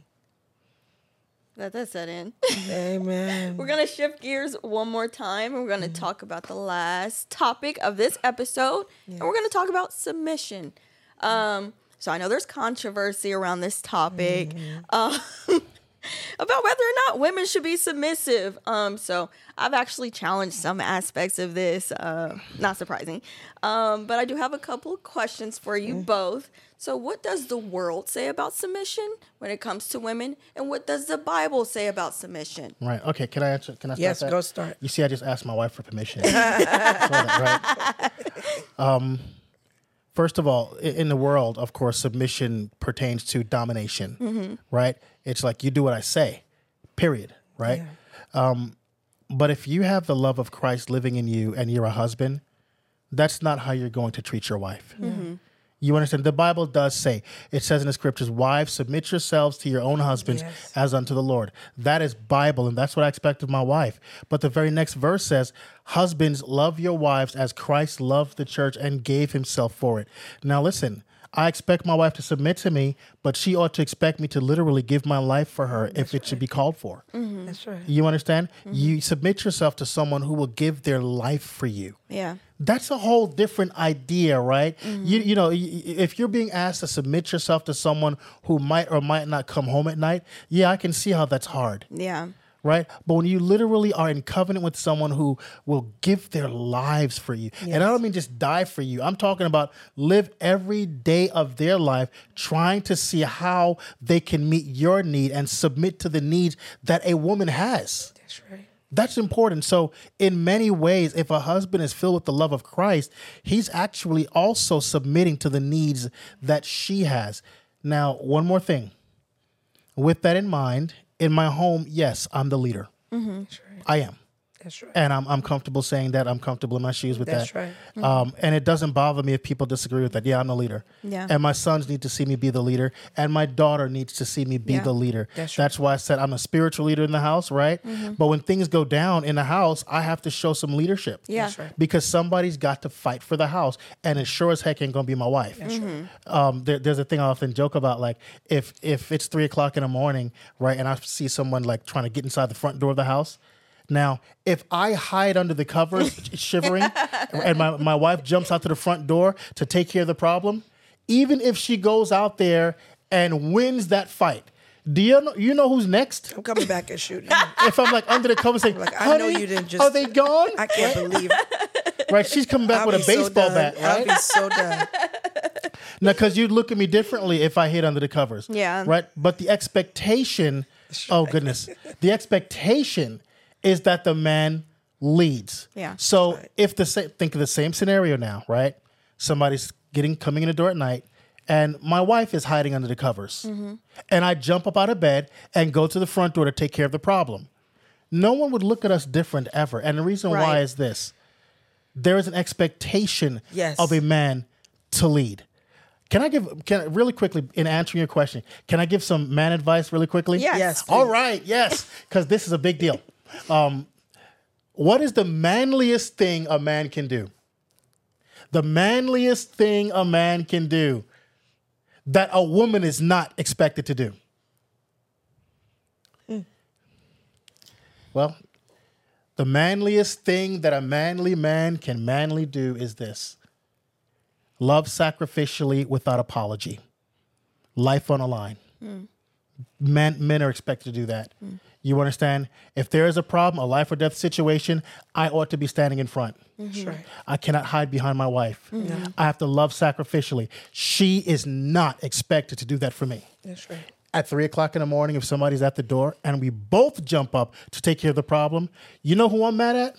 Let that set in. Amen. We're gonna shift gears one more time. We're gonna talk about the last topic of this episode, and we're gonna talk about submission. Um, so I know there's controversy around this topic um, about whether or not women should be submissive. Um, so I've actually challenged some aspects of this. Uh, not surprising, um, but I do have a couple of questions for you both. So, what does the world say about submission when it comes to women, and what does the Bible say about submission? Right. Okay. Can I answer? Can I start? Yes, that? go start. You see, I just asked my wife for permission. Saw that, right? Um, first of all, in the world, of course, submission pertains to domination, right? It's like you do what I say, period, right? Um, but if you have the love of Christ living in you and you're a husband, that's not how you're going to treat your wife. You understand? The Bible does say, it says in the scriptures, wives, submit yourselves to your own husbands Yes. as unto the Lord. That is Bible, and that's what I expect of my wife. But the very next verse says, Husbands, love your wives as Christ loved the church and gave himself for it. Now, listen, I expect my wife to submit to me, but she ought to expect me to literally give my life for her if it should be called for. Mm-hmm. That's right. You understand? Mm-hmm. You submit yourself to someone who will give their life for you Yeah. that's a whole different idea, right? Mm-hmm. You you know, y- y- if you're being asked to submit yourself to someone who might or might not come home at night, yeah, I can see how that's hard, Yeah. Right? But when you literally are in covenant with someone who will give their lives for you, and I don't mean just die for you. I'm talking about live every day of their life trying to see how they can meet your need and submit to the needs that a woman has. That's right. That's important. So, in many ways, if a husband is filled with the love of Christ, he's actually also submitting to the needs that she has. Now, one more thing. With that in mind, in my home, yes, I'm the leader. That's right. I am. That's right. And I'm, I'm comfortable saying that. I'm comfortable in my shoes with That's that. right. Um, and it doesn't bother me if people disagree with that. Yeah, I'm the leader. Yeah. And my sons need to see me be the leader. And my daughter needs to see me be Yeah. the leader. That's right. That's why I said I'm a spiritual leader in the house, right? But when things go down in the house, I have to show some leadership. Yeah. That's right. Because somebody's got to fight for the house. And it sure as heck ain't gonna be my wife. Um, there, there's a thing I often joke about, like if if it's three o'clock in the morning, right, and I see someone like trying to get inside the front door of the house. Now, if I hide under the covers, shivering, and my, my wife jumps out to the front door to take care of the problem, even if she goes out there and wins that fight, do you know, you know who's next? I'm coming back and shooting. If I'm like under the covers saying, Like, I know "Honey, you didn't just- Are they gone? I can't believe it. right? She's coming back I'll with a be so baseball done. bat, I'll right? be so done. Now, because you'd look at me differently if I hid under the covers. Yeah. Right. But the expectation, oh goodness, the expectation is that the man leads. Yeah. So if the sa- think of the same scenario now, right? Somebody's getting coming in the door at night, and my wife is hiding under the covers, mm-hmm. and I jump up out of bed and go to the front door to take care of the problem. No one would look at us different ever, and the reason why is this: there is an expectation Yes. of a man to lead. Can I give can I, really quickly in answering your question? Can I give some man advice really quickly? Yes. Yes. All right. Yes, because this is a big deal. Um, what is the manliest thing a man can do? The manliest thing a man can do that a woman is not expected to do. Well, the manliest thing that a manly man can manly do is this love sacrificially without apology, life on a line. Men, men are expected to do that. You understand? If there is a problem, a life or death situation, I ought to be standing in front. Mm-hmm. That's right. I cannot hide behind my wife. Mm-hmm. I have to love sacrificially. She is not expected to do that for me. That's right. At three o'clock in the morning, if somebody's at the door and we both jump up to take care of the problem, you know who I'm mad at?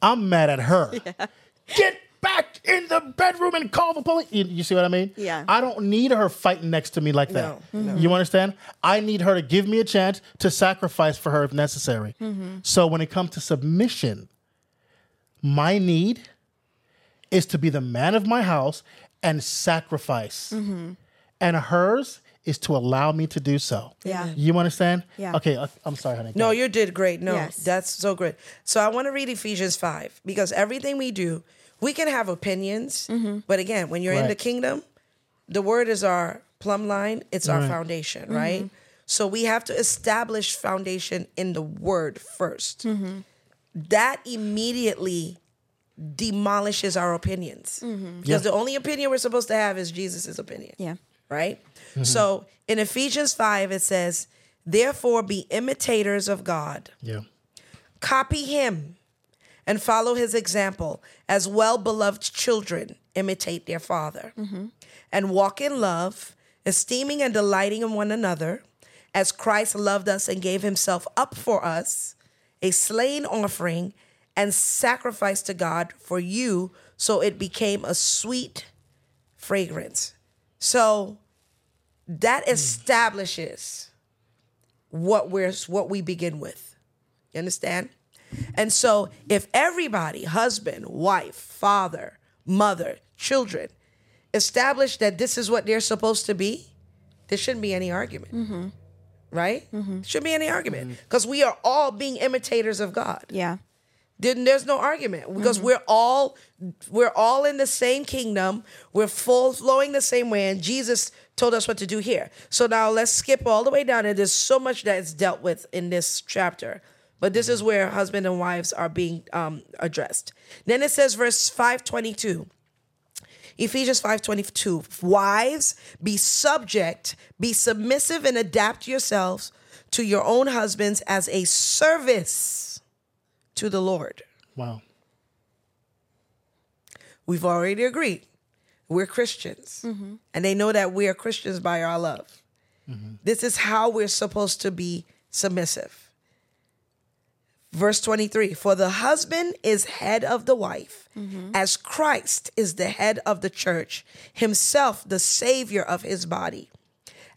I'm mad at her. Get back in the bedroom and call the police. You, you see what I mean? Yeah. I don't need her fighting next to me like that. No, no. You understand? I need her to give me a chance to sacrifice for her if necessary. Mm-hmm. So when it comes to submission, my need is to be the man of my house and sacrifice. Mm-hmm. And hers is to allow me to do so. Yeah. You understand? Yeah. Okay, I- I'm sorry, honey. No, you did great. No, Yes. that's so great. So I want to read Ephesians 5 because everything we do, we can have opinions, mm-hmm. but again, when you're in the kingdom, the word is our plumb line, it's our Right. foundation, mm-hmm. right? So we have to establish foundation in the word 1st mm-hmm. That immediately demolishes our opinions. Because the only opinion we're supposed to have is Jesus' opinion Yeah. right? So in Ephesians 5, it says, Therefore be imitators of God, Yeah. copy him, and follow his example, as well beloved children imitate their father, mm-hmm. and walk in love, esteeming and delighting in one another, as Christ loved us and gave himself up for us, a slain offering and sacrifice to God for you, so it became a sweet fragrance. So that hmm. establishes what we're what we begin with. You understand? And so if everybody, husband, wife, father, mother, children, establish that this is what they're supposed to be, there shouldn't be any argument. Mm-hmm. Right? Mm-hmm. Shouldn't be any argument. Mm-hmm. Because we are all being imitators of God Yeah. then there's no argument because we're all we're all in the same kingdom we're full flowing the same way and jesus told us what to do here so now let's skip all the way down and there's so much that is dealt with in this chapter but this is where husband and wives are being um, addressed then it says verse 522 Ephesians 5:22 Wives be subject be submissive and adapt yourselves to your own husbands as a service to the Lord. Wow. We've already agreed. We're Christians. And they know that we are Christians by our love. This is how we're supposed to be submissive. Verse 23 For the husband is head of the wife, mm-hmm. as Christ is the head of the church, himself the savior of his body.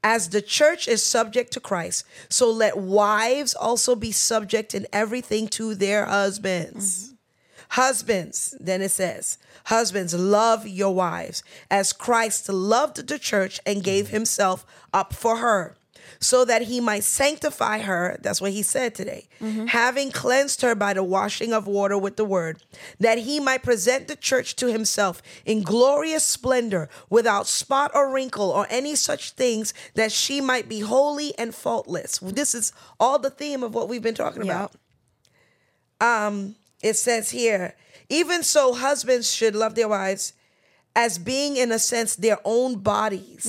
As the church is subject to Christ, so let wives also be subject in everything to their husbands. Mm-hmm. Husbands, then it says, husbands, love your wives as Christ loved the church and gave mm-hmm. himself up for her, so that he might sanctify her. That's what he said today. Having cleansed her by the washing of water with the word, that he might present the church to himself in glorious splendor, without spot or wrinkle or any such things, that she might be holy and faultless. This is all the theme of what we've been talking about Um, it says here, even so, husbands should love their wives as being, in a sense, their own bodies.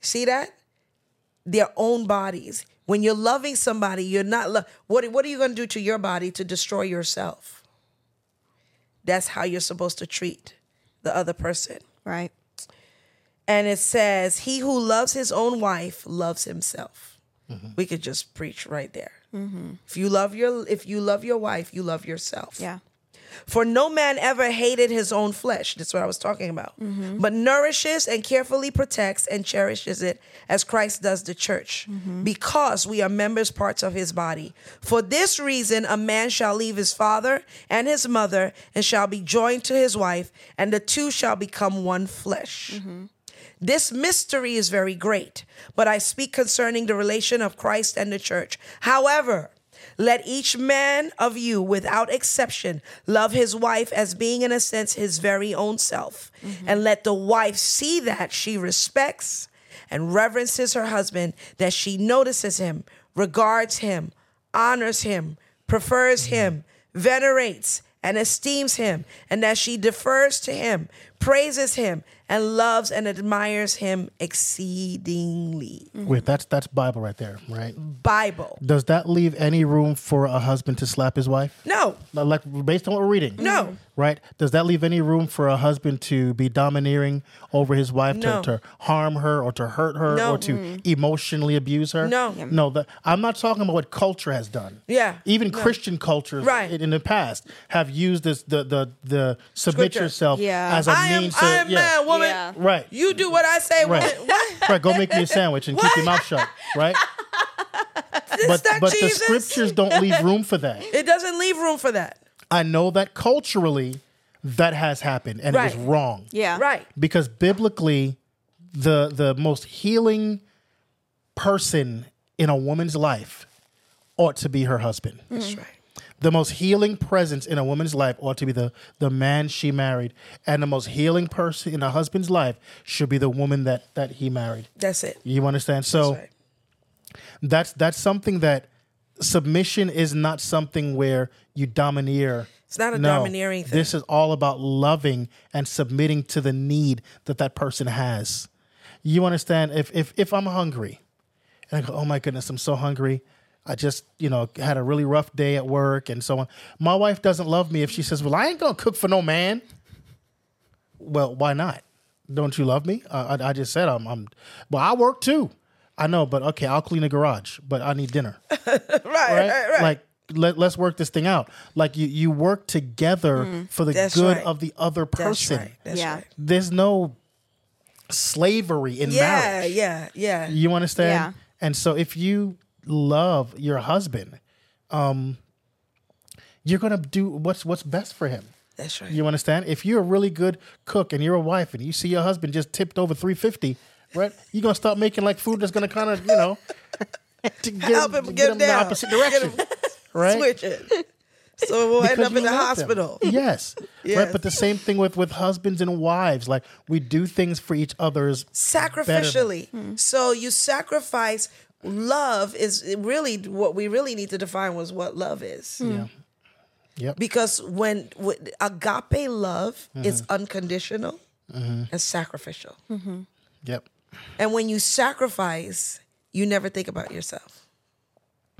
See that? Their own bodies. When you're loving somebody, you're not. Lo- what, what are you going to do to your body to destroy yourself? That's how you're supposed to treat the other person. Right. And it says, He who loves his own wife loves himself. Mm-hmm. We could just preach right there. Mm-hmm. If you love your if you love your wife, you love yourself. Yeah. For no man ever hated his own flesh. That's what I was talking about. Mm-hmm. But nourishes and carefully protects and cherishes it as Christ does the church, mm-hmm. because we are members, parts of his body. For this reason, a man shall leave his father and his mother and shall be joined to his wife, and the two shall become one flesh. Mm-hmm. This mystery is very great, but I speak concerning the relation of Christ and the church. However, let each man of you, without exception, love his wife as being, in a sense, his very own self. Mm-hmm. And let the wife see that she respects and reverences her husband, that she notices him, regards him, honors him, prefers mm-hmm. him, venerates, and esteems him, and that she defers to him, praises him, and loves and admires him exceedingly. Wait, that's that's Bible right there, right? Bible. Does that leave any room for a husband to slap his wife? No, Like based on what we're reading? no. Right? Does that leave any room for a husband to be domineering over his wife, No. to, to harm her or to hurt her No. or to emotionally abuse her? No. No, the, I'm not talking about what culture has done. Yeah. Even Christian cultures Right. in, in the past have used this the the, the submit Scripture. yourself Yeah. as a I am, means to I am yeah. man, woman. Yeah. Right. You do what I say, Right. woman. Right, go make me a sandwich and keep your mouth shut, right? But but the scriptures don't leave room for that. It doesn't leave room for that. I know that culturally that has happened and it was wrong. Yeah. Right. Because biblically the the most healing person in a woman's life ought to be her husband. That's mm. right. The most healing presence in a woman's life ought to be the the man she married, and the most healing person in a husband's life should be the woman that that he married. That's it. You understand? So That's right. that's that's something that submission is not something where you domineer. It's not a domineering thing. This is all about loving and submitting to the need that that person has. You understand? If if if I'm hungry, and I go, oh my goodness, I'm so hungry. I just you know had a really rough day at work and so on. My wife doesn't love me if she says, "Well, I ain't gonna cook for no man." Well, why not? Don't you love me? Uh, I, I just said I'm. I'm. Well, I work too. I know, but okay, I'll clean the garage, but I need dinner Right, right, right? right. Like let, let's work this thing out. Like you you work together for the Mm. Good right. of the other person. That's person. right. That's Yeah. right. There's no slavery in Yeah, marriage. yeah, yeah. You understand? Yeah. And so if you love your husband, um you're going to do what's what's best for him. That's right. You understand? If you're a really good cook and you're a wife and you see your husband just tipped over 350, right? You're going to start making like food that's going to kind of, you know, to get, Help him to get him the down. opposite direction. right? Switch it. So we'll end up in the love them. hospital. Yes. Right. But the same thing with with husbands and wives. Like we do things for each other's Sacrificially. Hmm. So you sacrifice. Love is really what we really need to define was what love is. Yeah. Yep. Because when, when agape love Mm-hmm. is unconditional and sacrificial. Yep. And when you sacrifice, you never think about yourself.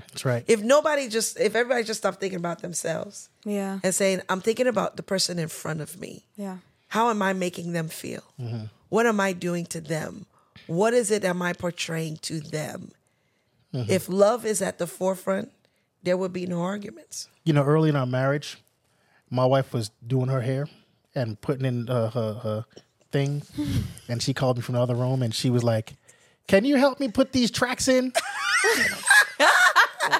That's right. If nobody just, if everybody just stopped thinking about themselves Yeah. and saying, I'm thinking about the person in front of me. Yeah. How am I making them feel? Mm-hmm. What am I doing to them? What is it am I portraying to them? Mm-hmm. If love is at the forefront, there would be no arguments. you know, early in our marriage, my wife was doing her hair and putting in uh, her her thing, and she called me from the other room, and she was like, "Can you help me put these tracks in?"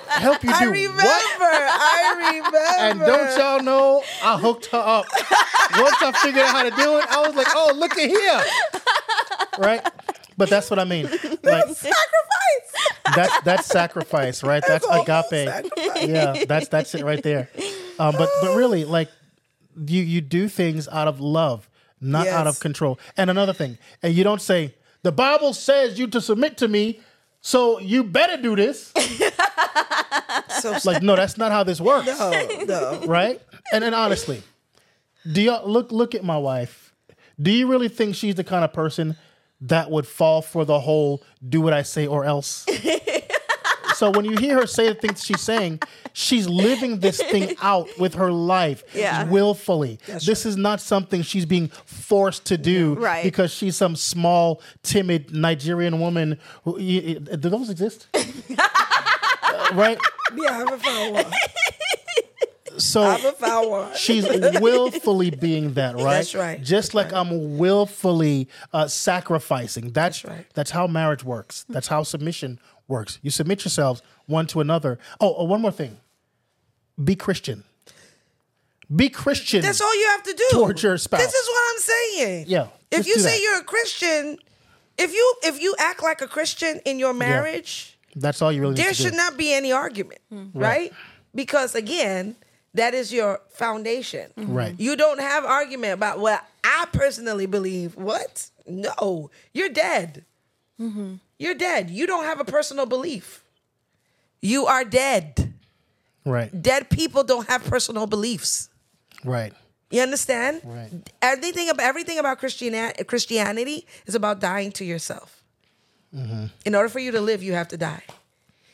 help you do I remember. what? I remember. And don't y'all know, I hooked her up. Once I figured out how to do it, I was like, "Oh, look at here!" Right? But that's what I mean. Like sacrifice. that's that's sacrifice, right? That's, That's agape. sacrifice. Yeah, that's that's it right there. Um, but but really, like you you do things out of love, not out of control. And another thing, and you don't say the Bible says you to submit to me, so you better do this. So Like no, that's not how this works, no, no. right? And and honestly, do you look look at my wife? Do you really think she's the kind of person that would fall for the whole "do what I say or else"? so when you hear her say the things she's saying, she's living this thing out with her life Yeah. willfully. this is not something she's being forced to do Right. because she's some small, timid Nigerian woman. Who, y- y- do those exist? Uh, right. Yeah, I haven't found one. So I haven't found one. she's willfully being that, right? That's right. Just like I'm willfully uh, sacrificing. That's That's right. That's how marriage works. That's how submission works. You submit yourselves one to another. Oh, oh, one more thing. Be Christian. Be Christian. That's all you have to do Towards your spouse. This is what I'm saying. Yeah, If you say that. you're a Christian, if you if you act like a Christian in your marriage, That's all you really need there to do. should not be any argument, right? Because again, that is your foundation. Right. You don't have argument about what I personally believe. What? No, you're dead. You're dead. You don't have a personal belief. You are dead. Right. Dead people don't have personal beliefs. Right. You understand? Right. Everything about everything about Christianity, Christianity is about dying to yourself. Mm-hmm. In order for you to live, you have to die.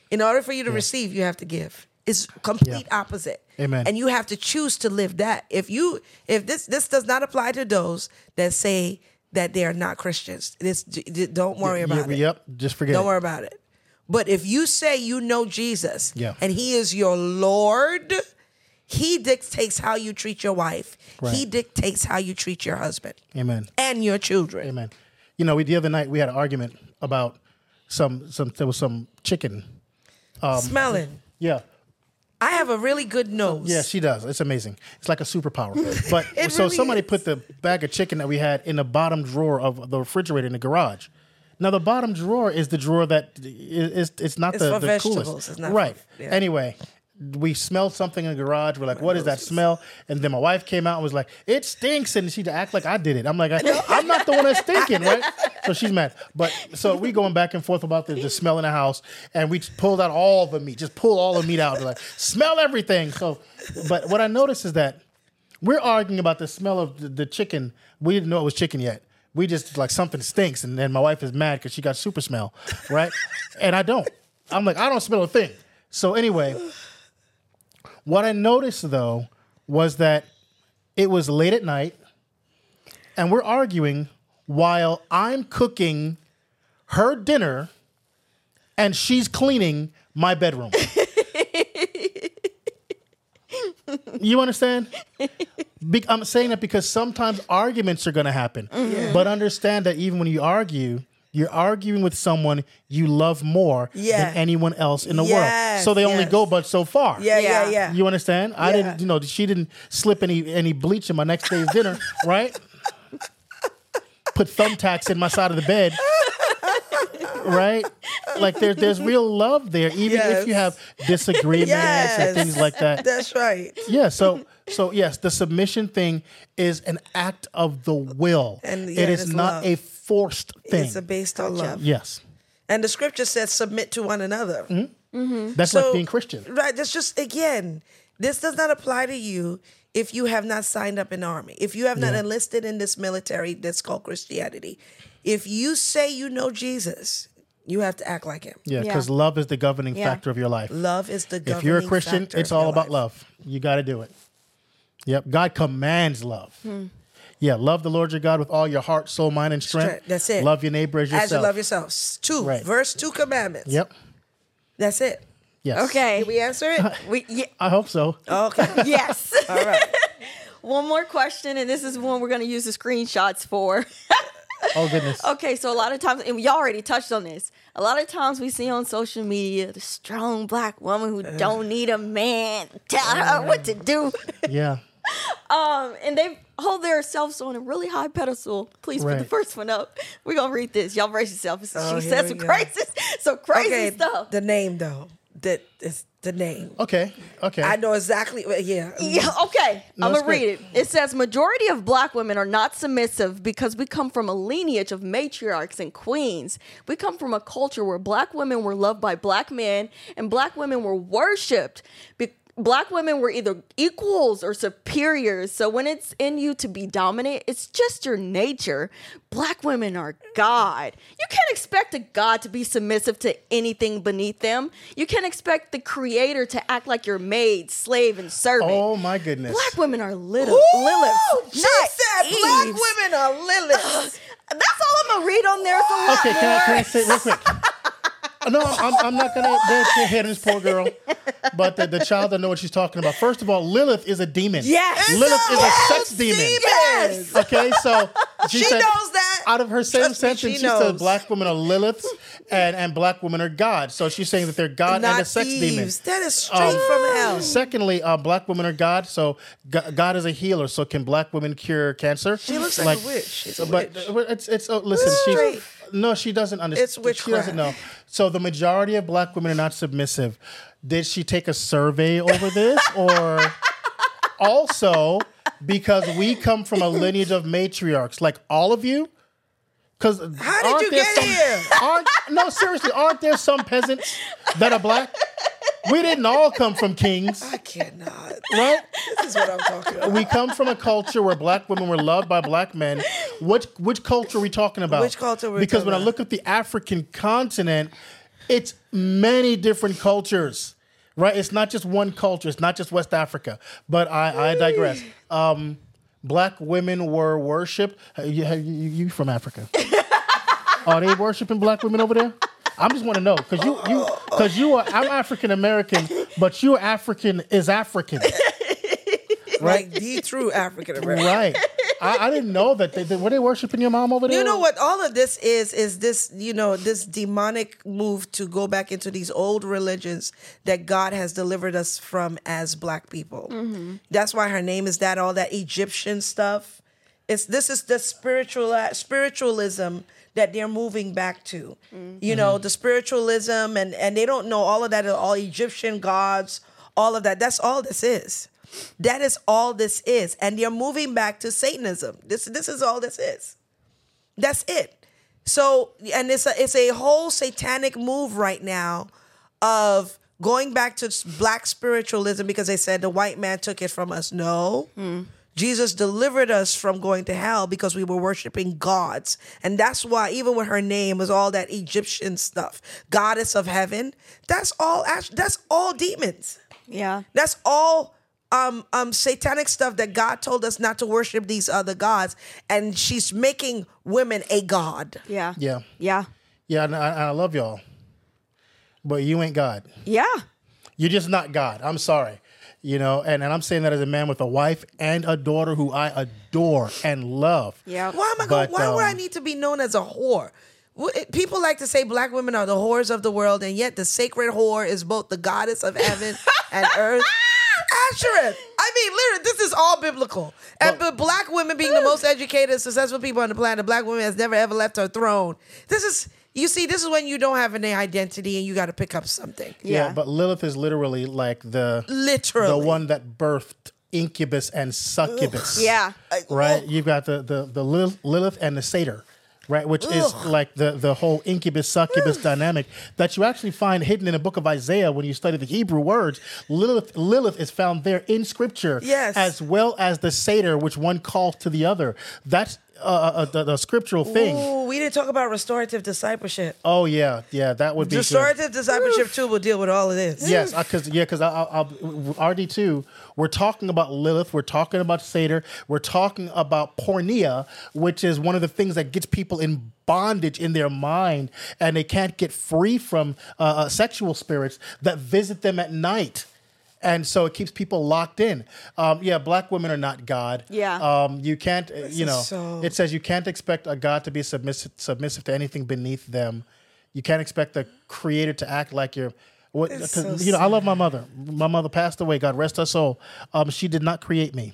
In order for you to receive, you have to give. Is complete opposite. Amen. And you have to choose to live that. If you if this this does not apply to those that say that they are not Christians. This don't worry about Yeah, it. Yep, just forget Don't it. worry about it. But if you say you know Jesus Yeah. and he is your Lord, he dictates how you treat your wife. He dictates how you treat your husband Amen. and your children. Amen. You know, we, the other night we had an argument about some some there was some chicken. Um, Smelling. Yeah. I have a really good nose. Yeah, she does. It's amazing. It's like a superpower. But so really somebody is. put the bag of chicken that we had in the bottom drawer of the refrigerator in the garage. Now the bottom drawer is the drawer that is it's not It's the, the coolest. It's not right. for- yeah. Anyway, we smelled something in the garage. We're like, "What is that smell?" And then my wife came out and was like, "It stinks," and she'd act like I did it. I'm like, "I'm not the one that's stinking, right?" So she's mad. But so we going back and forth about the, the smell in the house, and we pulled out all the meat, just pull all the meat out, like smell everything. So, but what I noticed is that we're arguing about the smell of the, the chicken. We didn't know it was chicken yet. We just like something stinks, and then my wife is mad because she got super smell, right? and I don't. I'm like, I don't smell a thing. So anyway, what I noticed though was that it was late at night, and we're arguing while I'm cooking her dinner, and she's cleaning my bedroom. You understand? Be- I'm saying that because sometimes arguments are going to happen. But understand that even when you argue, you're arguing with someone you love more Yeah. than anyone else in the world. So they only yes. go but so far. Yeah, yeah, Yeah. yeah. You understand? I didn't, you know, she didn't slip any any bleach in my next day's dinner, right? Put thumbtacks in my side of the bed. Right? Like there's there's real love there, even if you have disagreements Yes. and things like that. That's right. Yeah, so so yes, the submission thing is an act of the will. And, yeah, it is it's not love. a forced thing. It's a based on love. yes. And the scripture says submit to one another. That's So- like being Christian. Right. That's just again, this does not apply to you if you have not signed up in the army. If you have not Yeah. enlisted in this military that's called Christianity. If you say you know Jesus, you have to act like him. Yeah, Yeah. because love is the governing Yeah. factor of your life. Love is the if you're a Christian, it's all about life. love. You got to do it. Yep, God commands love. Hmm. Yeah, love the Lord your God with all your heart, soul, mind, and strength. Strength, that's it. Love your neighbor as yourself. As you love yourselves. Two. Right. Verse two commandments. Yep. That's it. Yes. Okay. Did we answer it? We, yeah, I hope so. Okay. yes. All right. one more question, and this is one we're going to use the screenshots for. Oh goodness. Okay, so a lot of times, and y'all already touched on this. A lot of times we see on social media the strong black woman who don't need a man tell her what to do, Yeah. Um, and they hold themselves on a really high pedestal. Please put the first one up. We're gonna read this. Y'all brace yourself. Oh, she here said some go. crazy, some crazy Okay. stuff. The name though. That is the name. Okay. Okay. I know exactly. Yeah. Yeah, okay. No, I'm gonna read it. It says majority of black women are not submissive because we come from a lineage of matriarchs and queens. We come from a culture where black women were loved by black men and black women were worshipped. Be- black women were either equals or superiors. So when it's in you to be dominant, it's just your nature. Black women are God. You can't expect a God to be submissive to anything beneath them. You can't expect the creator to act like your maid, slave, and servant. oh my goodness. Black women are little Ooh, Lilith. She said black women are Lilith. That's all I'm gonna read on there. It's a lot Okay, can I, can I say it real quick? No, I'm, I'm not gonna dance your head on this poor girl, but the, the child doesn't know what she's talking about. First of all, Lilith is a demon. Yes. Lilith is a sex demon. Yes. Okay, so she, She said, knows that. Out of her same Trust me, sentence, she she, said black women are Liliths and, and black women are God. So she's saying that they're God and a Not sex demon. That is straight from hell. Secondly, uh, black women are God, so God is a healer. So can black women cure cancer? She looks like a witch. She's a but witch. but it's it's oh, listen. Straight. She no, she doesn't understand. It's She doesn't know. So the majority of black women are not submissive. Did she take a survey over this, or also because we come from a lineage of matriarchs, like all of you? Because How did you get here? Aren't, no, seriously, aren't there some peasants that are black? We didn't all come from kings, I cannot. right? This is what I'm talking about. We come from a culture where black women were loved by black men. Which which culture are we talking about? Which culture Because when I look at the African continent, it's many different cultures. right? It's not just one culture. It's not just West Africa. But I, I digress. Um, black women were worshipped. You, you, you from Africa? Are they worshiping black women over there? I just want to know because you you because you are I'm African American, but you African is African, right? Like the true African American. right? I, I didn't know that they, they were they worshiping your mom over there. You know what? All of this is is this you know this demonic move to go back into these old religions that God has delivered us from as Black people. Mm-hmm. That's why her name is that. All that Egyptian stuff. It's this is the spiritual uh, spiritualism that they're moving back to. You mm-hmm. know the spiritualism and and they don't know all of that. All Egyptian gods, all of that. That's all this is. That is all this is, and they're moving back to Satanism. This this is all this is. That's it. So, and it's a it's a whole satanic move right now of going back to black spiritualism because they said the white man took it from us. No. Hmm. Jesus delivered us from going to hell because we were worshiping gods. And that's why even with her name was all that Egyptian stuff. Goddess of heaven. That's all that's all demons. Yeah. That's all um um satanic stuff that God told us not to worship these other gods and she's making women a god. Yeah. Yeah, Yeah. yeah, and I, I love y'all, but you ain't God. Yeah. You're just not God. I'm sorry. You know, and, and I'm saying that as a man with a wife and a daughter who I adore and love. Yeah. Why am I going But, why would I um, need to be known as a whore? People like to say black women are the whores of the world, and yet the sacred whore is both the goddess of heaven and earth. Ashereth. I mean, literally, this is all biblical. And but black women being the most educated, successful people on the planet, black women has never ever left her throne. This is, you see, this is when you don't have any identity and you got to pick up something. Yeah. but Lilith is literally like the Literally. the one that birthed incubus and succubus. Yeah. right? You've got the the the Lilith and the Satyr, right? Which is like the the whole incubus succubus dynamic that you actually find hidden in the book of Isaiah when you study the Hebrew words. Lilith Lilith is found there in Scripture, Yes. as well as the Satyr, which one calls to the other. That's uh, uh, the, the scriptural thing. Ooh, we didn't talk about restorative discipleship. Oh yeah, yeah, that would be good. Restorative discipleship too will deal with all of this. Yes, because yeah, because I'll, I'll RD two. We're talking about Lilith. We're talking about Satyr. We're talking about porneia, which is one of the things that gets people in bondage in their mind, and they can't get free from uh, uh, sexual spirits that visit them at night. And so it keeps people locked in. Um, yeah, black women are not God. Yeah. Um, you can't, uh, you know, so- it says you can't expect a God to be submissive, submissive to anything beneath them. You can't expect the creator to act like you're. What, so you know, I love my mother. My mother passed away. God rest her soul. Um, she did not create me.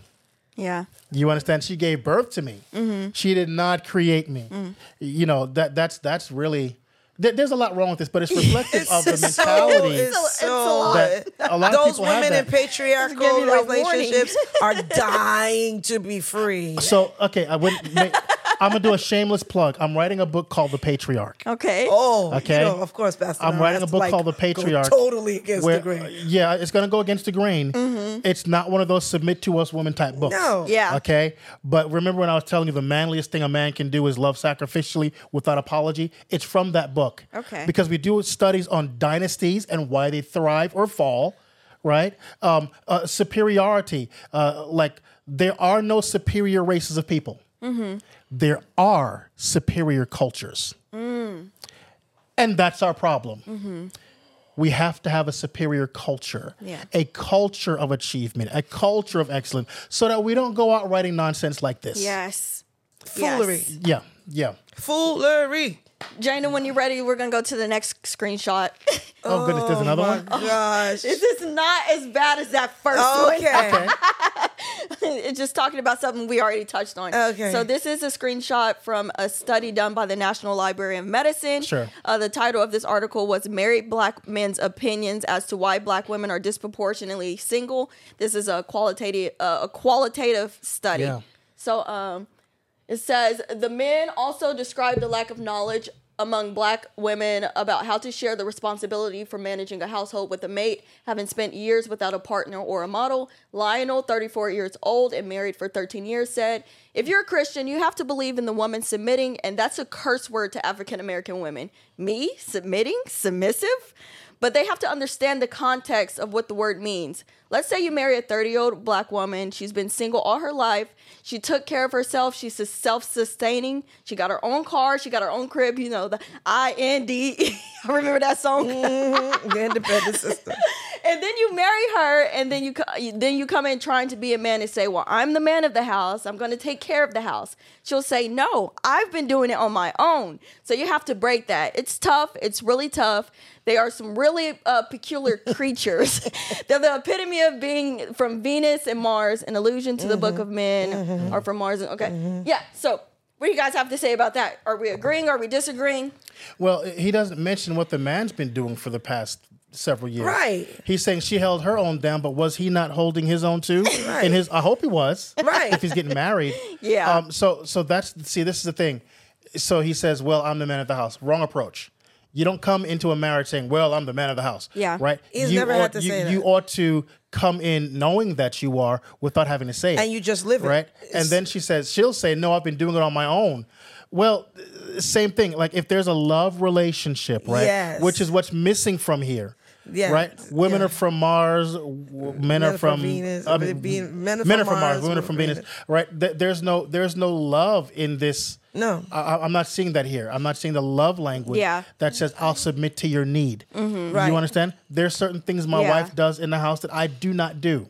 Yeah. You understand? She gave birth to me. Mm-hmm. She did not create me. Mm. You know that that's that's really. There- there's a lot wrong with this, but it's reflective It's of the so- mentality it's It's a so- lot. that a lot of Those people have women in patriarchal you that warning. relationships are dying to be free. So okay, I wouldn't. Make, I'm gonna do a shameless plug. I'm writing a book called The Patriarch. Okay. Oh, Okay. You know, of course, Pastor. I'm writing a book like, called The Patriarch. Totally against where- the grain. Yeah, it's gonna go against the grain. Mm-hmm. It's not one of those submit to us woman type books. No. Yeah. Okay. But remember when I was telling you the manliest thing a man can do is love sacrificially without apology? It's from that book. Okay. Because we do studies on dynasties and why they thrive or fall, right? Um, uh, superiority. Uh, like, there are no superior races of people, there are superior cultures. And that's our problem. We have to have a superior culture, Yeah. a culture of achievement, a culture of excellence, so that we don't go out writing nonsense like this. Yes. Foolery. Yes. Yeah, yeah. Foolery. Jana, when you're ready, we're gonna go to the next screenshot. Oh, goodness, there's another one? Gosh. this is not as bad as that first one. Okay. it's just talking about something we already touched on. Okay. So this is a screenshot from a study done by the National Library of Medicine. Sure. Uh, the title of this article was "Married Black Men's Opinions as to Why Black Women Are Disproportionately Single." This is a qualitative uh, a qualitative study. Yeah. So um, it says the men also described the lack of knowledge among black women about how to share the responsibility for managing a household with a mate, having spent years without a partner or a model. Lionel, 34 years old and married for 13 years, said, If you're a Christian, you have to believe in the woman submitting, and that's a curse word to African American women. Me? Submitting? Submissive? But they have to understand the context of what the word means. Let's say you marry a 30 year old black woman. She's been single all her life. She took care of herself. She's self sustaining. She got her own car. She got her own crib. You know, the I N D. I remember that song. Mm-hmm. The independent system. and then you marry her, and then you then you come in trying to be a man and say, "Well, I'm the man of the house. I'm going to take care of the house." She'll say, "No, I've been doing it on my own." So you have to break that. It's tough. It's really tough. They are some really uh, peculiar creatures. They're the epitome of being from Venus and Mars, an allusion to the Book of Men, or from Mars. And, okay, yeah. So. What do you guys have to say about that? Are we agreeing? Are we disagreeing? Well, he doesn't mention what the man's been doing for the past several years. Right. He's saying she held her own down, but was he not holding his own too? Right. And his, I hope he was. Right. If he's getting married. Yeah. Um. So, so that's see. This is the thing. So he says, "Well, I'm the man of the house." Wrong approach. You don't come into a marriage saying, "Well, I'm the man of the house." Yeah. Right. He's you never ought, had to you, say that. You ought to come in knowing that you are without having to say it. And you just live it. right? And then she says, she'll say, "No, I've been doing it on my own." Well, same thing. Like if there's a love relationship, right? Yes. Which is what's missing from here. Yeah. Right. Women Yeah. are from Mars. w- Men, are from Venus. I I mean, mean, being- men are men from are from Mars. Mars, Women are from Venus. Right. Th- There's no. There's no love in this. No. I, I'm not seeing that here. I'm not seeing the love language. Yeah. That says I'll submit to your need. Mm-hmm. Right. You understand? There's certain things my Yeah. wife does in the house that I do not do.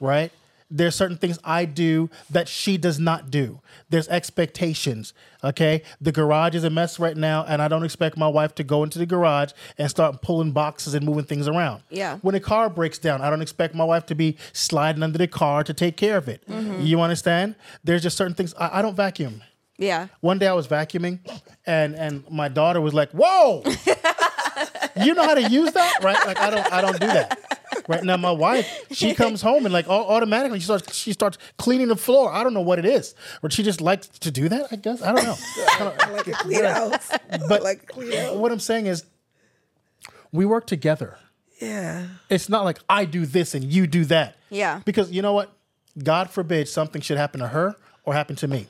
Right. There's certain things I do that she does not do. There's expectations. Okay. The garage is a mess right now, and I don't expect my wife to go into the garage and start pulling boxes and moving things around. Yeah. When a car breaks down, I don't expect my wife to be sliding under the car to take care of it. Mm-hmm. You understand? There's just certain things. I, I don't vacuum. Yeah. One day I was vacuuming, and and my daughter was like, "Whoa, you know how to use that, right?" Like I don't, I don't do that. Right now, my wife, she comes home and like au- automatically she starts, she starts cleaning the floor. I don't know what it is, but she just likes to do that. I guess I don't know. I don't- like a clean house. But like clean house. what I'm saying is, we work together. Yeah. It's not like I do this and you do that. Yeah. Because you know what? God forbid something should happen to her or happen to me.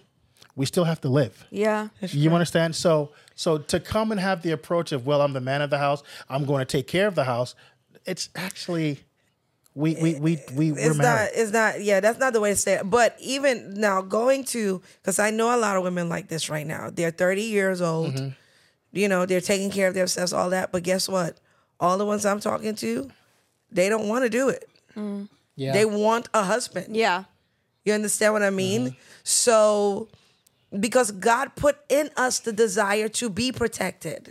We still have to live. Yeah. You understand? So so to come and have the approach of, well, I'm the man of the house, I'm going to take care of the house, it's actually we we we, we we're it's married. not it's not yeah that's not the way to say it but even now going to because i know a lot of women like this right now they're 30 years old Mm-hmm. you know they're taking care of themselves all that but guess what all the ones i'm talking to they don't want to do it yeah. they want a husband Yeah. you understand what i mean Mm-hmm. so because god put in us the desire to be protected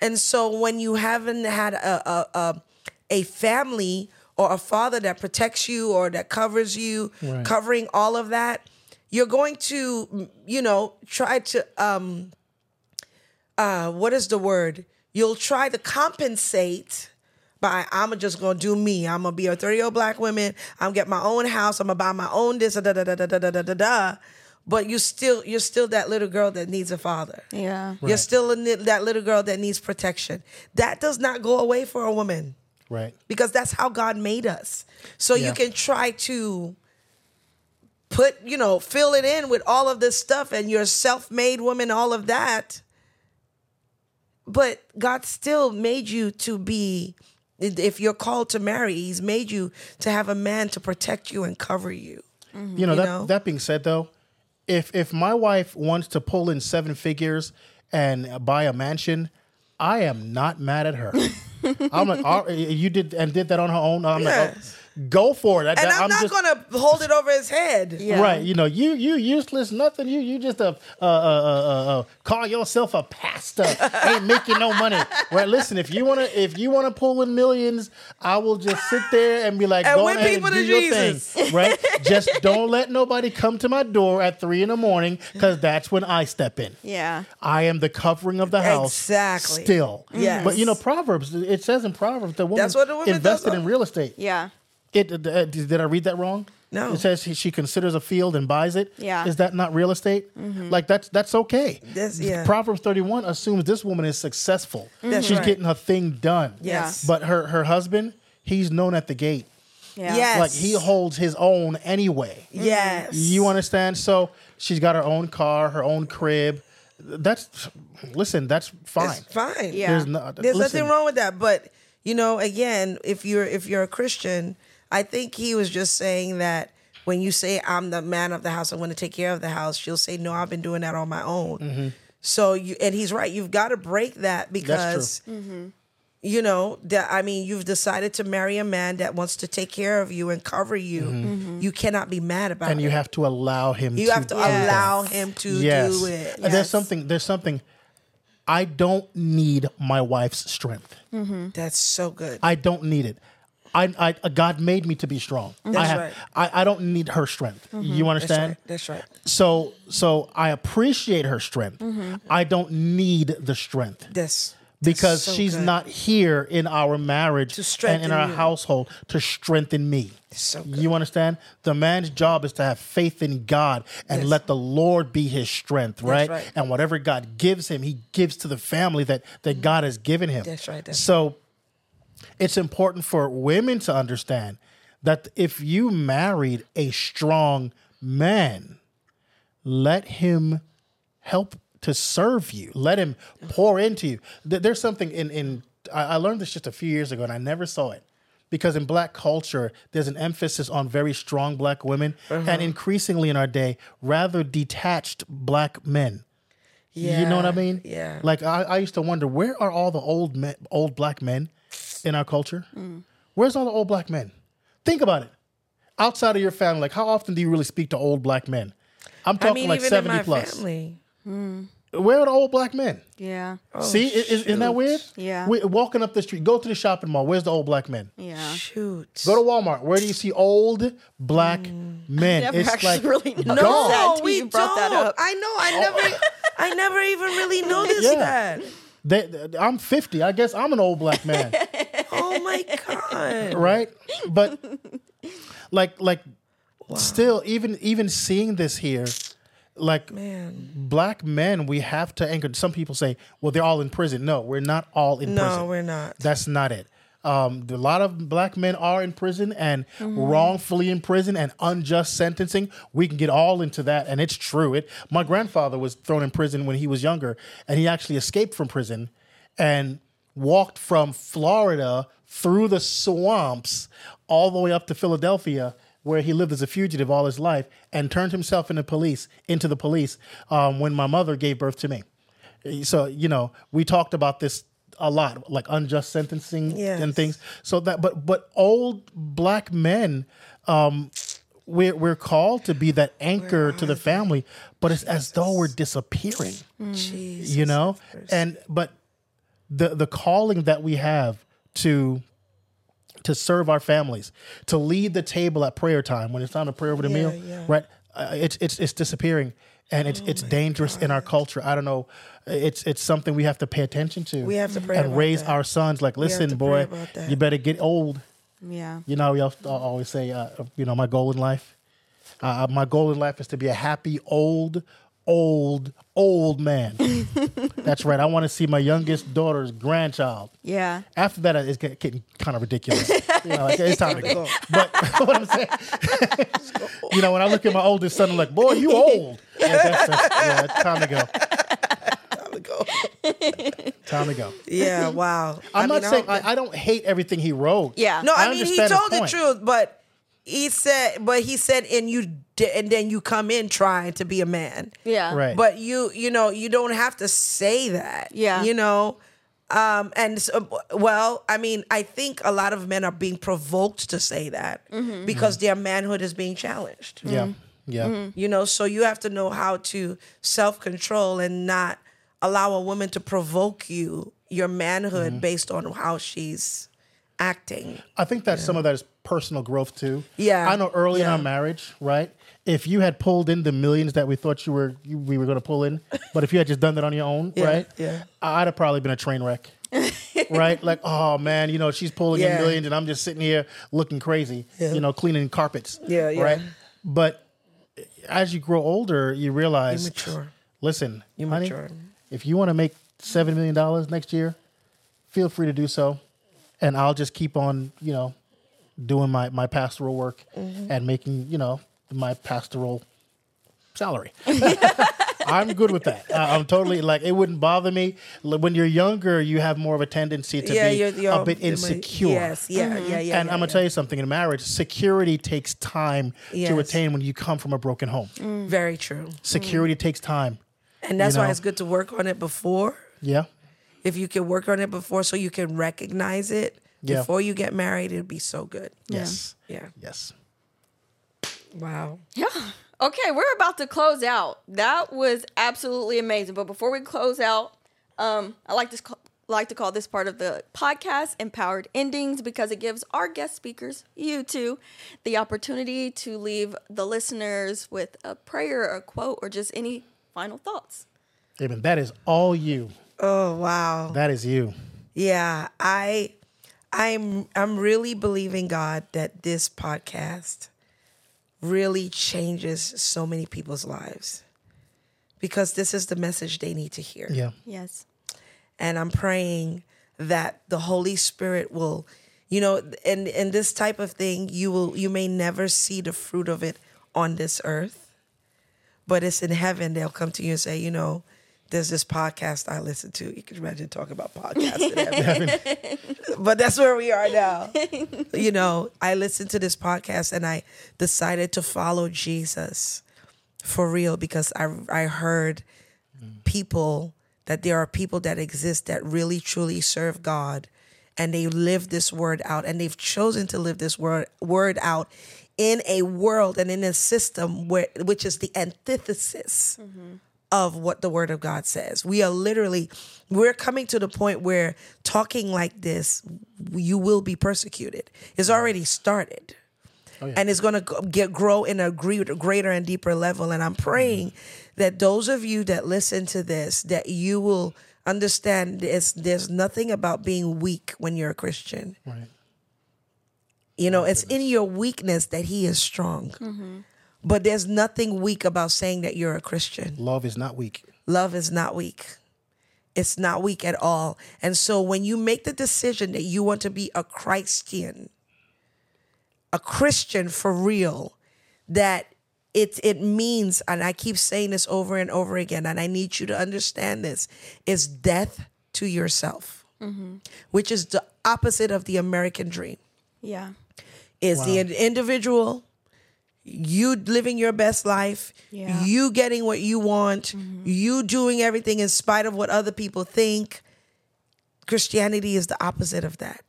and so when you haven't had a, a, a, a family or a father that protects you or that covers you Right. covering all of that you're going to you know try to um uh what is the word you'll try to compensate by I'm just gonna do me. I'm gonna be a 30 year old black woman. I'm get my own house. I'm gonna buy my own this da da da da da da da da da. But you still you're still that little girl that needs a father. Yeah. You're still a, that little girl that needs protection. That does not go away for a woman right. because that's how God made us. So Yeah. you can try to put, you know, fill it in with all of this stuff and you're a self-made woman, all of that. But God still made you to be if you're called to marry, he's made you to have a man to protect you and cover you. You know, You that know? that being said though, if if my wife wants to pull in seven figures and buy a mansion, I am not mad at her. I'm like, "Oh, you did and did that on her own. I'm like, oh, Yes. oh, go for it. I- And I'm, not just- gonna hold it over his head. Yeah. Right, you know, you you useless, nothing. You you just a uh, uh, uh, uh, call yourself a pastor, ain't making no money. Right, listen, if you wanna if you wanna pull in millions, I will just sit there and be like, And go ahead people and do your Jesus. thing. Right, just don't let nobody come to my door at three in the morning because that's when I step in. Yeah. I am the covering of the house. Exactly. Still. Yes. But you know, Proverbs. It says in Proverbs that woman That's what the woman invested does. in real estate. Yeah. It uh, did I read that wrong? No. It says he, she considers a field and buys it. Yeah. Is that not real estate? Like that's that's okay. That's- yeah. Proverbs thirty one assumes this woman is successful. That's She's right. getting her thing done. Yes. But her her husband, he's known at the gate. Yeah. Yes. Like he holds his own anyway. Yes. You understand? So she's got her own car, her own crib. That's listen. That's fine. It's fine. Yeah. There's, no, There's listen, nothing wrong with that, but you know, again, if you're if you're a Christian, I think he was just saying that when you say I'm the man of the house, I'm going to take care of the house. She'll say, "No, I've been doing that on my own." Mm-hmm. So you and he's right. You've got to break that because you know that I mean you've decided to marry a man that wants to take care of you and cover you. You cannot be mad about Mm-hmm. and it. you have to allow him. You to have to do that. allow him to yes. do it. And There's something. There's something. I don't need my wife's strength. That's so good. I don't need it. I, I God made me to be strong. I have, right. I, I don't need her strength. Mm-hmm. You That's understand? right. That's right. So so I appreciate her strength. Mm-hmm. I don't need the strength That's because so she's good. not here in our marriage To and in our you. household to strengthen me. So good. you understand? The man's job is to have faith in God and Yes. let the Lord be his strength, right? right. And whatever God gives him, he gives to the family that that mm-hmm. God has given him. That's right, that's so it's important for women to understand that if you married a strong man, let him help to serve you. Let him pour into you. There's something in in I learned this just a few years ago, and I never saw it because in black culture there's an emphasis on very strong black women, uh-huh. and increasingly in our day, rather detached black men. yeah. You know what I mean? yeah. Like I, I used to wonder where are all the old men, old black men in our culture? Mm. Where's all the old black men? Think about it. Outside of your family, like how often do you really speak to old black men? I'm I talking mean, like even in seventy my plus. family. Mm. Where are the old black men? Yeah. Oh, see, is, is- isn't that weird? Yeah. We're walking up the street, go to the shopping mall. Where's the old black men? Yeah. Shoot. Go to Walmart. Where do you see old black mm. men? I Never it's actually like really noticed no, that till we you brought don't. up. I know. I never. I never even really noticed Yeah. that. They, I'm 50. I guess I'm an old black man. Oh my god. right? But like like still even even seeing this here like Man. black men we have to anchor some people say well they're all in prison no we're not all in No, prison no we're not. that's not it um, a lot of black men are in prison and wrongfully in prison and unjust sentencing. We can get all into that, and it's true. It. My grandfather was thrown in prison when he was younger, and he actually escaped from prison and walked from Florida through the swamps all the way up to Philadelphia, where he lived as a fugitive all his life, and turned himself into police into the police um, when my mother gave birth to me. So you know, we talked about this a lot, like unjust sentencing Yes. and things. So that, but but old black men, um, we're we're called to be that anchor to the family, but it's as though we're disappearing. Jesus. You know, and but the the calling that we have to to serve our families, to lead the table at prayer time when it's time to pray over the Yeah, meal, yeah. right? Uh, it's it's it's disappearing, and it's it's dangerous in our culture. I don't know. It's it's something we have to pay attention to. We have to pray and raise that. our sons. Like, listen, boy, pray about that. you better get old. Yeah. You know, we al- always say, uh, you know, my goal in life. Uh, my goal in life is to be a happy old, old, old man. That's right. I want to see my youngest daughter's grandchild. Yeah. After that, it's getting kind of ridiculous. you know, like, it's time to go. But what I'm saying, you know, when I look at my oldest son, I'm like, boy, you old. Yeah, that's, that's, yeah, it's time to go. Time to go. Time to go. Yeah. Wow. I'm I mean, not saying I, I don't hate everything he wrote. Yeah. No, I, mean he told the truth, but he said, but he said, and you, and then you come in trying to be a man. Yeah. Right. But you, you know, you don't have to say that. Yeah. You know, um, and so, well, I mean, I think a lot of men are being provoked to say that Mm-hmm. because their manhood is being challenged. Yeah. Yeah. Mm-hmm. You know, so you have to know how to self control and not allow a woman to provoke you, your manhood, Mm-hmm. based on how she's acting. I think that some of that is personal growth too. Yeah. I know early in our marriage, right? If you had pulled in the millions that we thought you were, you, we were going to pull in, but if you had just done that on your own, Yeah, right? yeah. I'd have probably been a train wreck. right? Like, oh man, you know, she's pulling Yeah. in millions and I'm just sitting here looking crazy, Yeah. you know, cleaning carpets. Yeah, yeah. Right? But as you grow older, you realize, You mature. listen, You honey, if you want to make $7 million next year, feel free to do so. And I'll just keep on, you know, doing my, my pastoral work Mm-hmm. and making, you know, my pastoral salary. I'm good with that. Uh, I'm totally like it wouldn't bother me. When you're younger, you have more of a tendency to yeah, be you're, you're a bit insecure. Yes, yeah, yeah, yeah. and yeah, I'm gonna yeah. tell you something in marriage, security takes time Yes. to attain when you come from a broken home. Very true. Security takes time. And that's You why it's good to work on it before. Yeah. If you can work on it before so you can recognize it Yeah. before you get married, it'd be so good. Yes. Yeah. Yes. Wow. Yeah. Okay, we're about to close out. That was absolutely amazing. But before we close out, um, I like to ca- like to call this part of the podcast "Empowered Endings" because it gives our guest speakers, you two, the opportunity to leave the listeners with a prayer, a quote, or just any final thoughts. Amen. That is all you. Oh wow. That is you. Yeah, I I'm I'm really believing God that this podcast really changes so many people's lives. Because this is the message they need to hear. Yeah. Yes. and I'm praying that the Holy Spirit will, you know, and and this type of thing, you will you may never see the fruit of it on this earth, but it's in heaven. They'll come to you and say, you know, there's this podcast I listen to. You can imagine talking about podcasts but that's where we are now. you know, I listened to this podcast and I decided to follow Jesus for real because I I heard people that there are people that exist that really truly serve God and they live this word out and they've chosen to live this word word out in a world and in a system where which is the antithesis mm-hmm. Of what the word of God says. We are literally we're coming to the point where talking like this you will be persecuted. It's already started. Oh, and it's going to get grow in a gre- greater and deeper level. And i'm praying that those of you that listen to this that you will understand there's, there's nothing about being weak when you're a christian. Right. you know it's in your weakness that he is strong mm-hmm. But there's nothing weak about saying that you're a christian Love is not weak. love is not weak it's not weak at all and so when you make the decision that you want to be a christian a Christian for real, that it it means, and I keep saying this over and over again, and I need you to understand this, is death to yourself, mm-hmm. which is the opposite of the American dream. Yeah. Is the individual, you living your best life, Yeah. you getting what you want, mm-hmm. you doing everything in spite of what other people think. Christianity is the opposite of that.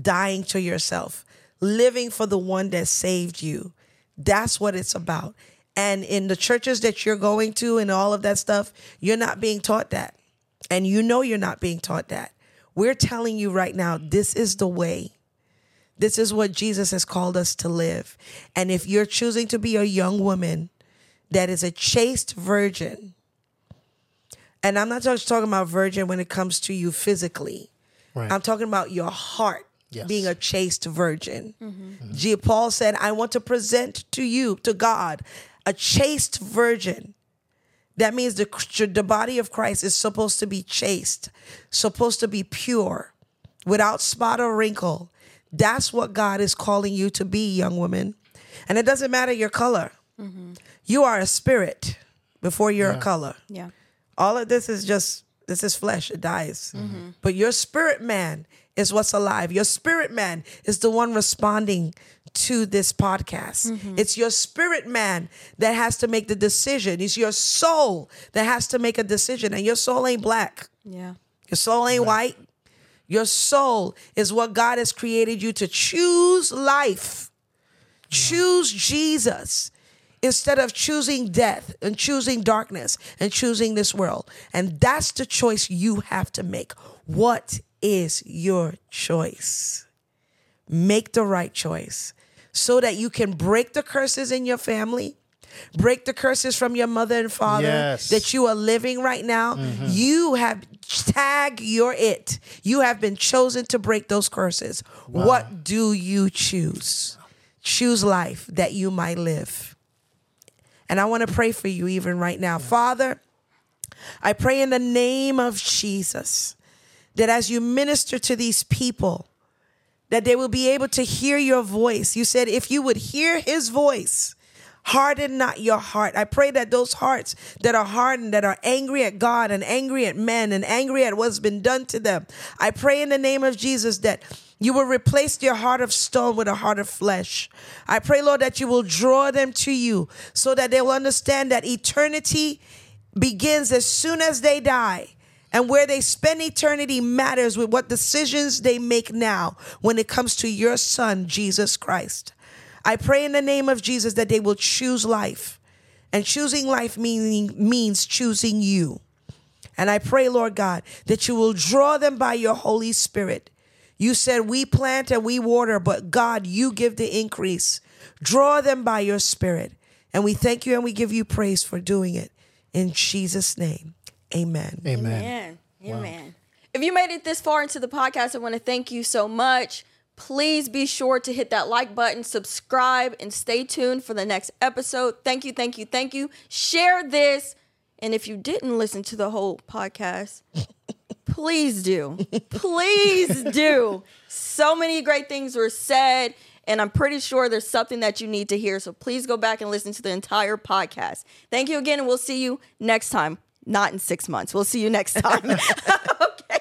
Dying to yourself, living for the one that saved you. That's what it's about. And in the churches that you're going to and all of that stuff, you're not being taught that. And you know you're not being taught that. We're telling you right now, this is the way. This is what Jesus has called us to live. And if you're choosing to be a young woman that is a chaste virgin, and I'm not just talking about virgin when it comes to you physically, Right. I'm talking about your heart Yes. being a chaste virgin. Mm-hmm. Mm-hmm. G- Paul said, I want to present to you, to God, a chaste virgin. That means the, the body of Christ is supposed to be chaste, supposed to be pure, without spot or wrinkle. That's what God is calling you to be, young woman. And it doesn't matter your color. Mm-hmm. You are a spirit before you're a color. Yeah. All of this is just this is flesh, it dies. Mm-hmm. But your spirit man is what's alive. Your spirit man is the one responding to this podcast. Mm-hmm. It's your spirit man that has to make the decision. It's your soul that has to make a decision. And your soul ain't black. Yeah. Your soul ain't white. Your soul is what God has created you to choose life. Choose Jesus instead of choosing death and choosing darkness and choosing this world. And that's the choice you have to make. What is your choice? Make the right choice so that you can break the curses in your family. Break the curses from your mother and father Yes. that you are living right now. Mm-hmm. You have tag your it. You have been chosen to break those curses. What do you choose? Choose life that you might live. And I want to pray for you even right now. Father, I pray in the name of Jesus that as you minister to these people, that they will be able to hear your voice. You said if you would hear his voice, Harden not your heart. I pray that those hearts that are hardened, that are angry at God and angry at men and angry at what's been done to them, I pray in the name of Jesus that you will replace their heart of stone with a heart of flesh. I pray, Lord, that you will draw them to you so that they will understand that eternity begins as soon as they die. And where they spend eternity matters with what decisions they make now when it comes to your son, Jesus Christ. I pray in the name of Jesus that they will choose life. And choosing life meaning, means choosing you. And I pray, Lord God, that you will draw them by your Holy Spirit. You said we plant and we water, but God, you give the increase. Draw them by your Spirit. And we thank you and we give you praise for doing it. In Jesus' name, amen. Amen. Amen. Amen. If you made it this far into the podcast, I want to thank you so much. Please be sure to hit that like button, subscribe, and stay tuned for the next episode. Thank you, thank you, thank you. Share this. And if you didn't listen to the whole podcast, please do. Please do. So many great things were said, and I'm pretty sure there's something that you need to hear. So please go back and listen to the entire podcast. Thank you again, and we'll see you next time. Not in six months. We'll see you next time.